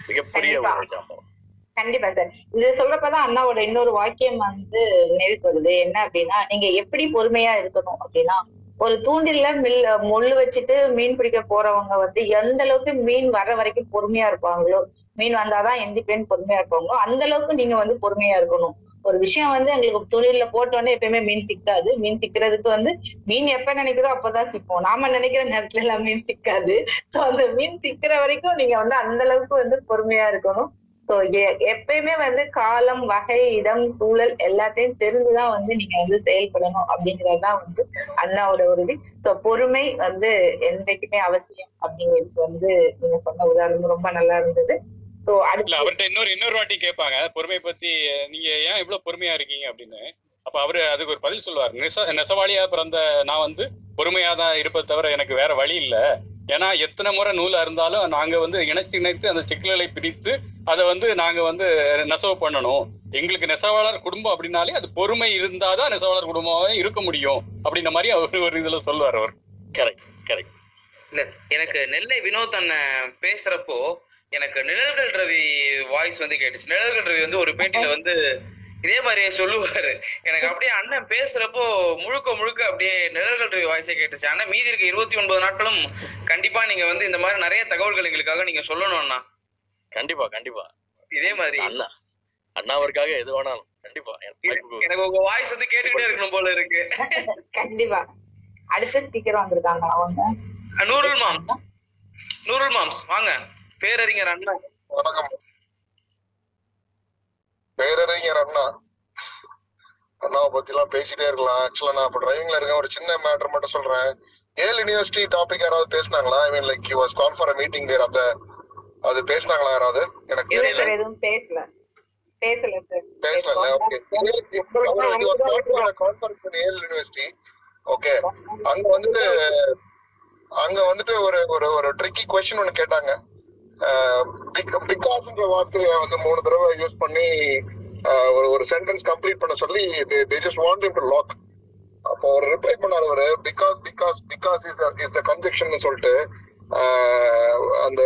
மிகப்பெரிய ஒரு கண்டிப்பா. சார். இது சொல்றப்பதான் அண்ணாவோட இன்னொரு வாக்கியம் வந்து நினைவுக்கு வருது. என்ன அப்படின்னா நீங்க எப்படி பொறுமையா இருக்கணும் அப்படின்னா ஒரு தூண்டில்ல மில் முள்ளு வச்சுட்டு மீன் பிடிக்க போறவங்க வந்து எந்த அளவுக்கு மீன் வர்ற வரைக்கும் பொறுமையா இருப்பாங்களோ மீன் வந்தாதான் எந்திப்பேன் பொறுமையா இருப்பாங்களோ அந்த அளவுக்கு நீங்க வந்து பொறுமையா இருக்கணும். ஒரு விஷயம் வந்து எங்களுக்கு தொழில போட்டோன்னே எப்பயுமே மீன் சிக்காது. மீன் சிக்கிறதுக்கு வந்து மீன் எப்ப நினைக்குதோ அப்பதான் சிக்கும் நாம நினைக்கிற நேரத்துல எல்லாம் மீன் சிக்காது. ஸோ அந்த மீன் சிக்கிற வரைக்கும் நீங்க வந்து அந்த அளவுக்கு வந்து பொறுமையா இருக்கணும். ஸோ எப்பயுமே வந்து காலம் வகை இடம் சூழல் எல்லாத்தையும் தெரிஞ்சுதான் வந்து நீங்க வந்து செயல்படணும் அப்படிங்கறதுதான் வந்து அண்ணாவோட உறுதி. ஸோ பொறுமை வந்து என்றைக்குமே அவசியம் அப்படிங்கிறது வந்து நீங்க சொன்ன உதாரணம் ரொம்ப நல்லா இருந்தது. இல்ல அவர்கிட்ட இன்னொரு இன்னொரு வாட்டி கேட்பாங்க பொறுமை பத்தி நீங்க ஏன் இவ்வளவு பொறுமையா இருக்கீங்க அப்படின்னு? அப்ப அவரு அதுக்கு ஒரு பதில் சொல்லுவார். நெச நெசவாளியா பிறந்த நான் வந்து பொறுமையா தான் இருப்பதை தவிர எனக்கு வேற வழி இல்ல. ஏன்னா எத்தனை முறை நூலா இருந்தாலும் நாங்க வந்து இணைச்சு இணைத்து அந்த சிக்கல்களை பிரித்து அதை வந்து நாங்க வந்து நெசவு பண்ணணும். எங்களுக்கு நெசவாளர் குடும்பம் அப்படின்னாலே அது பொறுமை இருந்தாதான் நெசவாளர் குடும்பமாவே இருக்க முடியும் அப்படின்ற மாதிரி அவர் ஒரு இதுல சொல்லுவார் அவர். கரெக்ட் கரெக்ட் இல்ல எனக்கு நெல்லை வினோத் அண்ணன் பேசுறப்போ எனக்கு நிழல்கள் ரவி வாய்ஸ் வந்து கேட்டுச்சு. நிழல்கள் ரவி வந்து ஒரு பேட்டியில வந்து இதே மாதிரியே சொல்லுவாரு. எனக்கு அப்படியே அண்ணன் பேசுறப்போ முழுக்க முழுக்க அப்படியே நிழல்கள் ரவி வாய்ஸே கேட்டுச்சு. அண்ணன் மீதி இருக்க இருபத்தி ஒன்பது நாட்களும் கண்டிப்பா நீங்க வந்து இந்த மாதிரி நிறைய தகவல்கள் எங்களுக்காக நீங்க சொல்லணும் அண்ணா. கண்டிப்பா கண்டிப்பா. இதே மாதிரி. அண்ணா அண்ணாவிற்காக எது வேணாலும் கண்டிப்பா. எனக்கு உங்க வாய்ஸ் வந்து கேட்டுக்கிட்டே இருக்கணும் போல இருக்கு. கண்டிப்பா. அடுத்த ஸ்பீக்கர் வந்திருக்காங்க அவங்க? நூருல் மாம்ஸ். நூருல் மாம்ஸ் வாங்க. பேரறிஞர் அண்ணா. வணக்கம். பேரறிஞர் அண்ணா. அண்ணாவை பத்தி எல்லாம் பேசிட்டே இருக்கலாம். ஆக்சுவலா நான் இப்ப டிரைவிங்ல இருக்கேன். ஒரு சின்ன மேட்டர் மட்டும் சொல்றேன். ஏல் யூனிவர்சிட்டி டாபிக் யாராவது பேசினாங்களா? I mean like you was call for meeting there அந்த அது பேசினாங்களா யாராவது? எனக்கு தெரியல. எதுவும் பேசல. பேசல சார் பேசல. Okay conference Yale university okay அங்க வந்துட்டு அங்க வந்துட்டு ஒரு ஒரு ஒரு ட்ரிக்கி கொஸ்டின் ஒன்னு கேட்டாங்க. பிகாஸ்ன்ற வார்த்தையை வந்து மூணு தடவை யூஸ் பண்ணி ஒரு ஒரு சென்டென்ஸ் கம்ப்ளீட் பண்ண சொல்லி they just want to lock அப்போ அவர் ரிப்ளை பண்ணாரு அவரு because because because is is the conjunction சொல்லிட்டு அந்த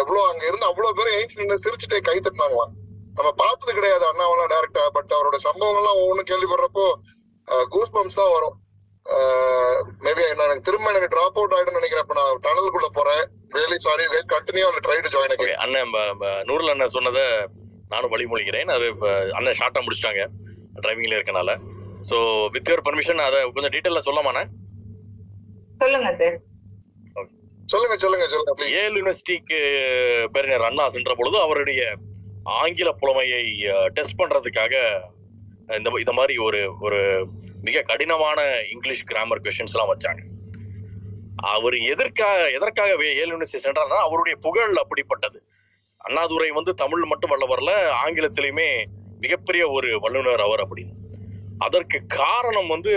எவ்வளோ அங்க இருந்து அவ்வளோ பேரும் எயிட்ஸ் நின்று சிரிச்சுட்டே கை தட்டினாங்களாம். நம்ம பார்த்தது கிடையாது அண்ணாவெல்லாம் டேரக்டா பட் அவரோட சம்பவங்கள்லாம் ஒவ்வொன்று கேள்விப்படுறப்போ கூஸ் பம்ப்ஸ் தான் வரும். மேபி நான் எனக்கு திரும்ப எனக்கு டிராப் அவுட் ஆயிடும்னு நினைக்கிறேன் இப்போ நான் டனலுக்குள்ள போறேன். Really sorry continue try to join okay அண்ணன் நூறுல அண்ணன் சொன்னதை நானும் வழிமொழிகிறேன். அது அண்ணன் ஷார்ட்டா முடிச்சிட்டாங்க டிரைவிங்ல இருக்கனால. ஸோ வித் யுவர் பர்மிஷன் அதை கொஞ்சம் டீட்டெயில சொல்லமாண்ணே சொல்லுங்க சார் சொல்லுங்க சொல்லுங்க சொல்லுங்க ஏல் யூனிவர்சிட்டிக்கு பேரினர் அண்ணா சென்ற பொழுது அவருடைய ஆங்கில புலமையை டெஸ்ட் பண்றதுக்காக இந்த இந்த மாதிரி ஒரு ஒரு மிக கடினமான இங்கிலீஷ் கிராமர் கொஸ்டின்ஸ் எல்லாம் வச்சாங்க. அவர் எதற்காக எதற்காக வே- ஏல் யூனிவர்சிட்டி சென்றார்னா அவருடைய புகழ் அப்படிப்பட்டது. அண்ணாதுரை வந்து தமிழ் மட்டும் வல்லவரல ஆங்கிலத்திலையுமே மிகப்பெரிய ஒரு வல்லுனர் அவர் அப்படின்னு. அதற்கு காரணம் வந்து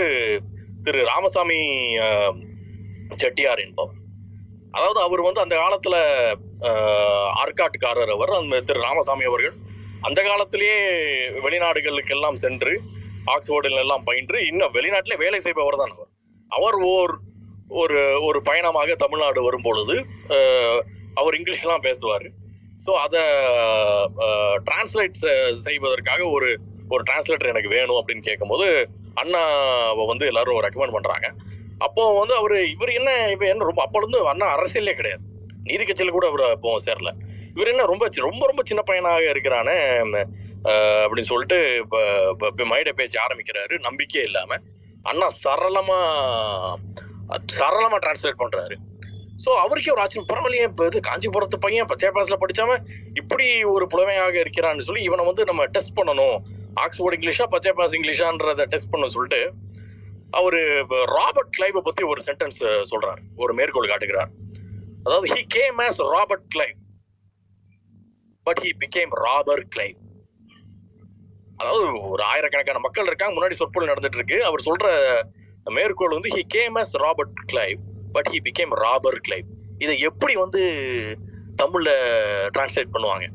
திரு ராமசாமி செட்டியார் என்பவர். அதாவது அவர் வந்து அந்த காலத்துல ஆஹ், ஆற்காட்டுக்காரர் அவர் அந்த திரு ராமசாமி அவர்கள். அந்த காலத்திலேயே வெளிநாடுகளுக்கு எல்லாம் சென்று ஆக்ஸ்போர்டில் எல்லாம் பயின்று இன்னும் வெளிநாட்டிலே வேலை செய்பவர் தான் அவர். அவர் ஓர் ஒரு ஒரு பயணமாக தமிழ்நாடு வரும்பொழுது அவர் இங்கிலீஷ்லாம் பேசுவார். ஸோ அதை டிரான்ஸ்லேட் செய்வதற்காக ஒரு ஒரு டிரான்ஸ்லேட்டர் எனக்கு வேணும் அப்படின்னு கேட்கும்போது அண்ணாவை வந்து எல்லாரும் ரெக்கமெண்ட் பண்ணுறாங்க அப்போ வந்து அவர் இவர் என்ன இவர் என்ன ரொம்ப அப்போலேருந்து அண்ணா அரசியலே கிடையாது. நீதி கட்சியில் கூட அவர் அப்போ சேரல. இவர் என்ன ரொம்ப சி- ரொம்ப ரொம்ப சின்ன பையனாக இருக்கிறானே அப்படின்னு சொல்லிட்டு இப்போ இப்போ மைட பேச்சு ஆரம்பிக்கிறாரு. நம்பிக்கையே இல்லாமல் அண்ணா சரளமாக சரளமா டிரான்ஸ்லேட் பண்றாரு. ஸோ அவருக்கே ஒரு ஆச்சரியம். பரவாயில்லையே இப்போ இது காஞ்சிபுரத்து பையன் பச்சை பாஸ்ல படிச்சாம இப்படி ஒரு புலமையாக இருக்கிறான்னு சொல்லி இவனை வந்து நம்ம டெஸ்ட் பண்ணணும். ஆக்ஸ்போர்ட் இங்கிலீஷா பச்சை பாஸ் இங்கிலீஷான்றத டெஸ்ட் பண்ணணும்னு சொல்லிட்டு அவர் ராபர்ட் கிளைவை பற்றி ஒரு சென்டென்ஸ் சொல்றாரு. ஒரு மேற்கோள் காட்டுகிறார். அதாவது he came as Robert Clive but he became robber Clive அதாவது ஒரு ஆயிரக்கணக்கான மக்கள் இருக்காங்க முன்னாடி சொற்பொழி நடந்துட்டு இருக்கு. அவர் சொல்ற மேற்கோள் வந்து he came as Robert Clive but he became Robert Clive இதை எப்படி வந்து தமிழ்ல டிரான்ஸ்லேட் பண்ணுவாங்க?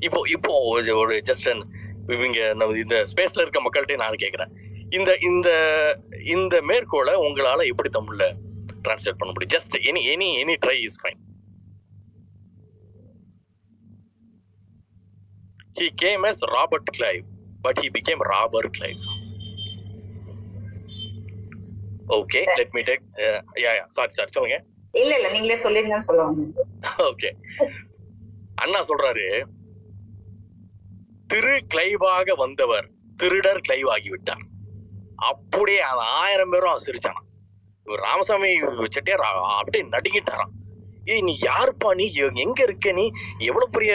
இப்போ இப்போ ஒரு- ஜஸ்ட் இவங்க நம்ம இந்த ஸ்பேஸ்ல இருக்க மக்கள்கிட்ட நான் கேட்குறேன் இந்த இந்த இந்த மேற்கோளை உங்களால எப்படி தமிழ்ல டிரான்ஸ்லேட் பண்ண முடியும்? Just any any any try is fine he came as Robert Clive but he became Robert Clive Okay, let me take. Uh, yeah, yeah. Sorry, sorry. சொல்லுங்க. இல்ல இல்ல நீங்களே சொல்லிருங்கன்னு சொல்லுவாங்க. ஓகே அண்ணா சொல்றாரு திரு கிளைவாக வந்தவர் திருடர் கிளைவ் ஆகிவிட்டார் அப்படியே அந்த ஆயிரம் பேரும் சிரிச்சானா இவர் ராமசாமி செட்டியார் அப்படியே நடுங்கிட்டாராம். ஏய் நீ யாருப்பா நீ? எங்க இருக்க நீ? எவ்வளவு பெரிய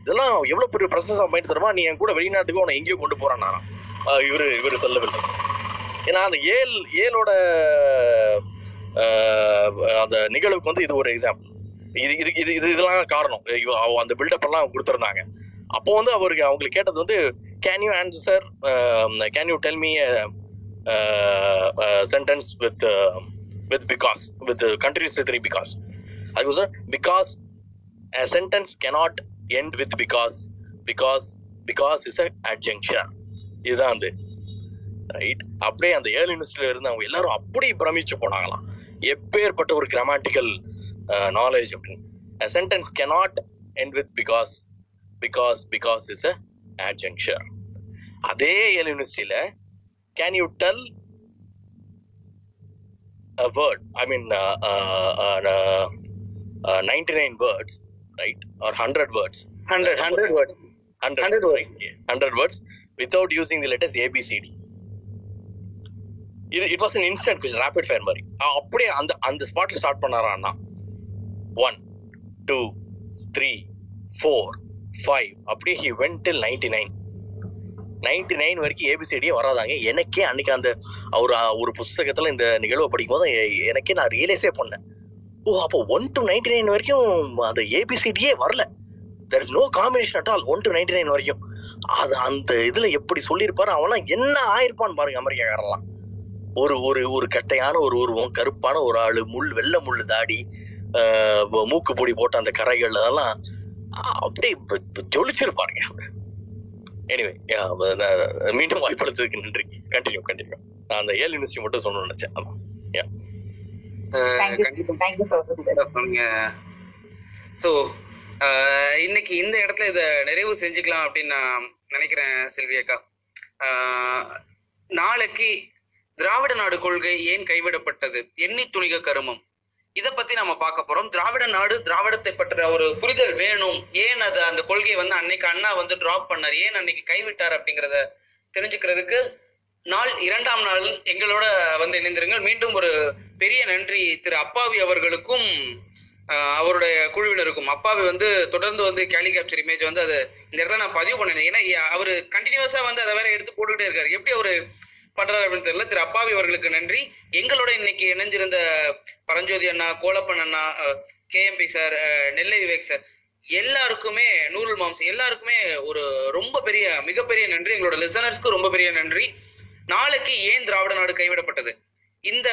இதெல்லாம் எவ்வளவு பெரிய பிரசன்ஸ் மைண்ட் தருமா நீ என் கூட வெளிநாட்டுக்கு உன்னை எங்கேயோ கொண்டு ஆஹ் இவரு இவரு சொல்லவில்லை. ஏன்னா அந்த ஏல் ஏலோட அந்த நிகழ்வுக்கு வந்து இது ஒரு எக்ஸாம்பிள் இது இது இது இது இதெல்லாம் காரணம். அந்த பில்டப் எல்லாம் கொடுத்துருந்தாங்க. அப்போ வந்து அவருக்கு அவங்களுக்கு கேட்டது வந்து can you answer can you tell me sentence with with because with countries three because அது sir because sentence sentence end with because because because is a a இதுதான் வந்து. ரைட் அப்படியே அந்த ஏழு யூனிவர்சிட்டியில இருந்து அவங்க எல்லாரும் அப்படி பிரமிச்சு போனாங்களாம் எப்பேற்பட்ட ஒரு கிராமட்டிக்கல் நாலேஜ் அப்படின்னு a sentence cannot end with because because because is a adjuncture அதே ஏழு யூனிவர்சிட்டியில can you tell a word i mean uh, uh, uh, uh, 99 words right or 100 words 100 100 word 100, 100 words, right? Yeah, 100 words without using the letters abcd இது it was an instant question rapid fire மாதிரி. அப்படியே அந்த அந்த ஸ்பாட்ல ஸ்டார்ட் பண்ணாரா Anna one two three four five அப்படியே he went till ninety nine ninety nine வரைக்கும் ஏபிசிடியே வராதாங்க. எனக்கே அன்னைக்கு அந்த ஒரு ஒரு புஸ்தகத்துல இந்த நிகழ்வை படிக்கும்போது எனக்கே நான் ரியலைஸே பண்ணேன். ஓ அப்போ ஒன் டு நைன்டி நைன் வரைக்கும் அந்த ஏபிசிடியே வரல. There is no combination at all one to ninety nine வரைக்கும். அது அந்த இதுல எப்படி சொல்லியிருப்பாரு அவன்லாம் என்ன ஆயிருப்பான்னு பாருங்க அமெரிக்காக்காரெல்லாம் ஒரு ஒரு ஒரு கட்டையான ஒரு உருவம் கருப்பான ஒரு ஆளு முள் வெள்ளை முள்ளு தாடி மூக்கு பொடி போட்ட அந்த கரைகள் அதெல்லாம் அப்படியே ஜொலிச்சிருப்பாருங்க எனிவே மீண்டும் வாய்ப்பளித்ததுக்கு நன்றி. கண்டினியூ கண்டினியூ நான் அந்த ஏழு யூனிவர்சிட்டி மட்டும் சொல்லணும்னு நினைச்சேன். ஆமா. தேங்க்யூ கண்டிப்பா. தேங்க்யூ சார் சொன்னீங்க ஸோ இன்னைக்கு இந்த இடத்துல இதை நிறைவு செஞ்சுக்கலாம் அப்படின்னு நான் நினைக்கிறேன் செல்வி அக்கா. ஆஹ் நாளைக்கு திராவிட நாடு கொள்கை ஏன் கைவிடப்பட்டது? எண்ணி துணிக கருமம். இதை பத்தி நம்ம பார்க்க போறோம். திராவிட நாடு திராவிடத்தை பற்றிய ஒரு புரிதல் வேணும். ஏன் அது அந்த கொள்கையை வந்து அன்னைக்கு அண்ணா வந்து டிராப் பண்ணார்? ஏன் அன்னைக்கு கைவிட்டார் அப்படிங்கிறத தெரிஞ்சுக்கிறதுக்கு நாள் இரண்டாம் நாள் எங்களோட வந்து இணைந்திருங்கள். மீண்டும் ஒரு பெரிய நன்றி திரு அப்பாவி அவர்களுக்கும் அவருடைய குழுவினருக்கும். அப்பாவி வந்து தொடர்ந்து வந்து கேலி கேப்சர் இமேஜ் வந்து அது இந்த இடத்துல நான் பதிவு பண்ணேன். ஏன்னா அவரு கண்டினியூஸா வந்து அதை வேற எடுத்து போட்டுக்கிட்டே இருக்காரு. எப்படி அவரு பண்றாரு அப்படின்னு தெரியல. திரு அப்பாவி அவர்களுக்கு நன்றி. எங்களோட இன்னைக்கு இணைஞ்சிருந்த பரஞ்சோதி அண்ணா கோலப்பன் அண்ணா KMP sir Nellai Vivek sir எல்லாருக்குமே நூறுல் மாம்ஸ் எல்லாருக்குமே ஒரு ரொம்ப பெரிய மிகப்பெரிய நன்றி. எங்களோட லிசனர்ஸ்க்கு ரொம்ப பெரிய நன்றி. நாளைக்கு ஏன் திராவிட நாடு கைவிடப்பட்டது? இந்த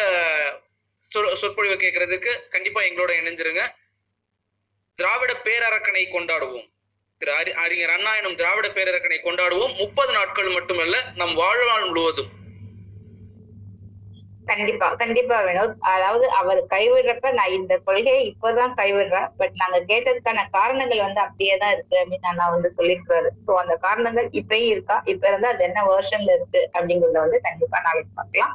சொ- சொற்பொழிவை கேட்கறதுக்கு கண்டிப்பா எங்களோட இணைஞ்சிருங்க. திராவிட பேரரக்கனை கொண்டாடுவோம். திரு அறிஞர் அண்ணா எனும் திராவிட பேரரக்கனை கொண்டாடுவோம். முப்பது நாட்கள் மட்டுமல்ல நம் வாழ்நாள் முழுவதும். கண்டிப்பா கண்டிப்பா வினோத். அதாவது அவர் கைவிடுறப்ப நான் இந்த கொள்கையை இப்பதான் கைவிடுறேன். பட் நாங்க கேட்டதுக்கான காரணங்கள் வந்து அப்படியே தான் இருக்கு அப்படின்னு அண்ணா வந்து சொல்லியிருக்காரு சோ அந்த காரணங்கள் இப்பயும் இருக்கா? இப்ப இருந்தா அது என்ன வேர்ஷன்ல இருக்கு அப்படிங்கறத வந்து கண்டிப்பா நாளைக்கு பார்க்கலாம்.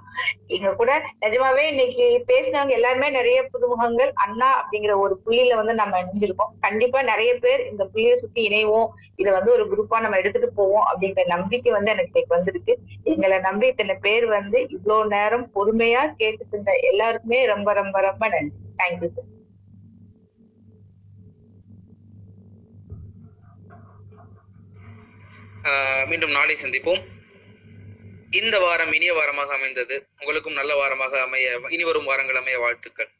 இங்க கூட நிஜமாவே இன்னைக்கு பேசினவங்க எல்லாருமே நிறைய புதுமுகங்கள். அண்ணா அப்படிங்கிற ஒரு புள்ளியில வந்து நம்ம இணைஞ்சிருக்கோம். கண்டிப்பா நிறைய பேர் இந்த புள்ளியை சுத்தி இணைவோம். இதை வந்து ஒரு குரூப்பா நம்ம எடுத்துட்டு போவோம் அப்படிங்கிற நம்பிக்கை வந்து எனக்கு வந்திருக்கு. எங்களை நம்பி இத்தனை பேர் வந்து இவ்வளவு நேரம் பொறுமையா கேட்டுட்டு எல்லாருக்குமே ரொம்ப ரொம்ப ரொம்ப நன்றி. தேங்க்யூ சார் மீண்டும் நாளை சந்திப்போம். இந்த வாரம் இனிய வாரமாக அமைந்தது. உங்களுக்கும் நல்ல வாரமாக அமைய இனி வரும் வாரங்கள் அமைய வாழ்த்துக்கள்.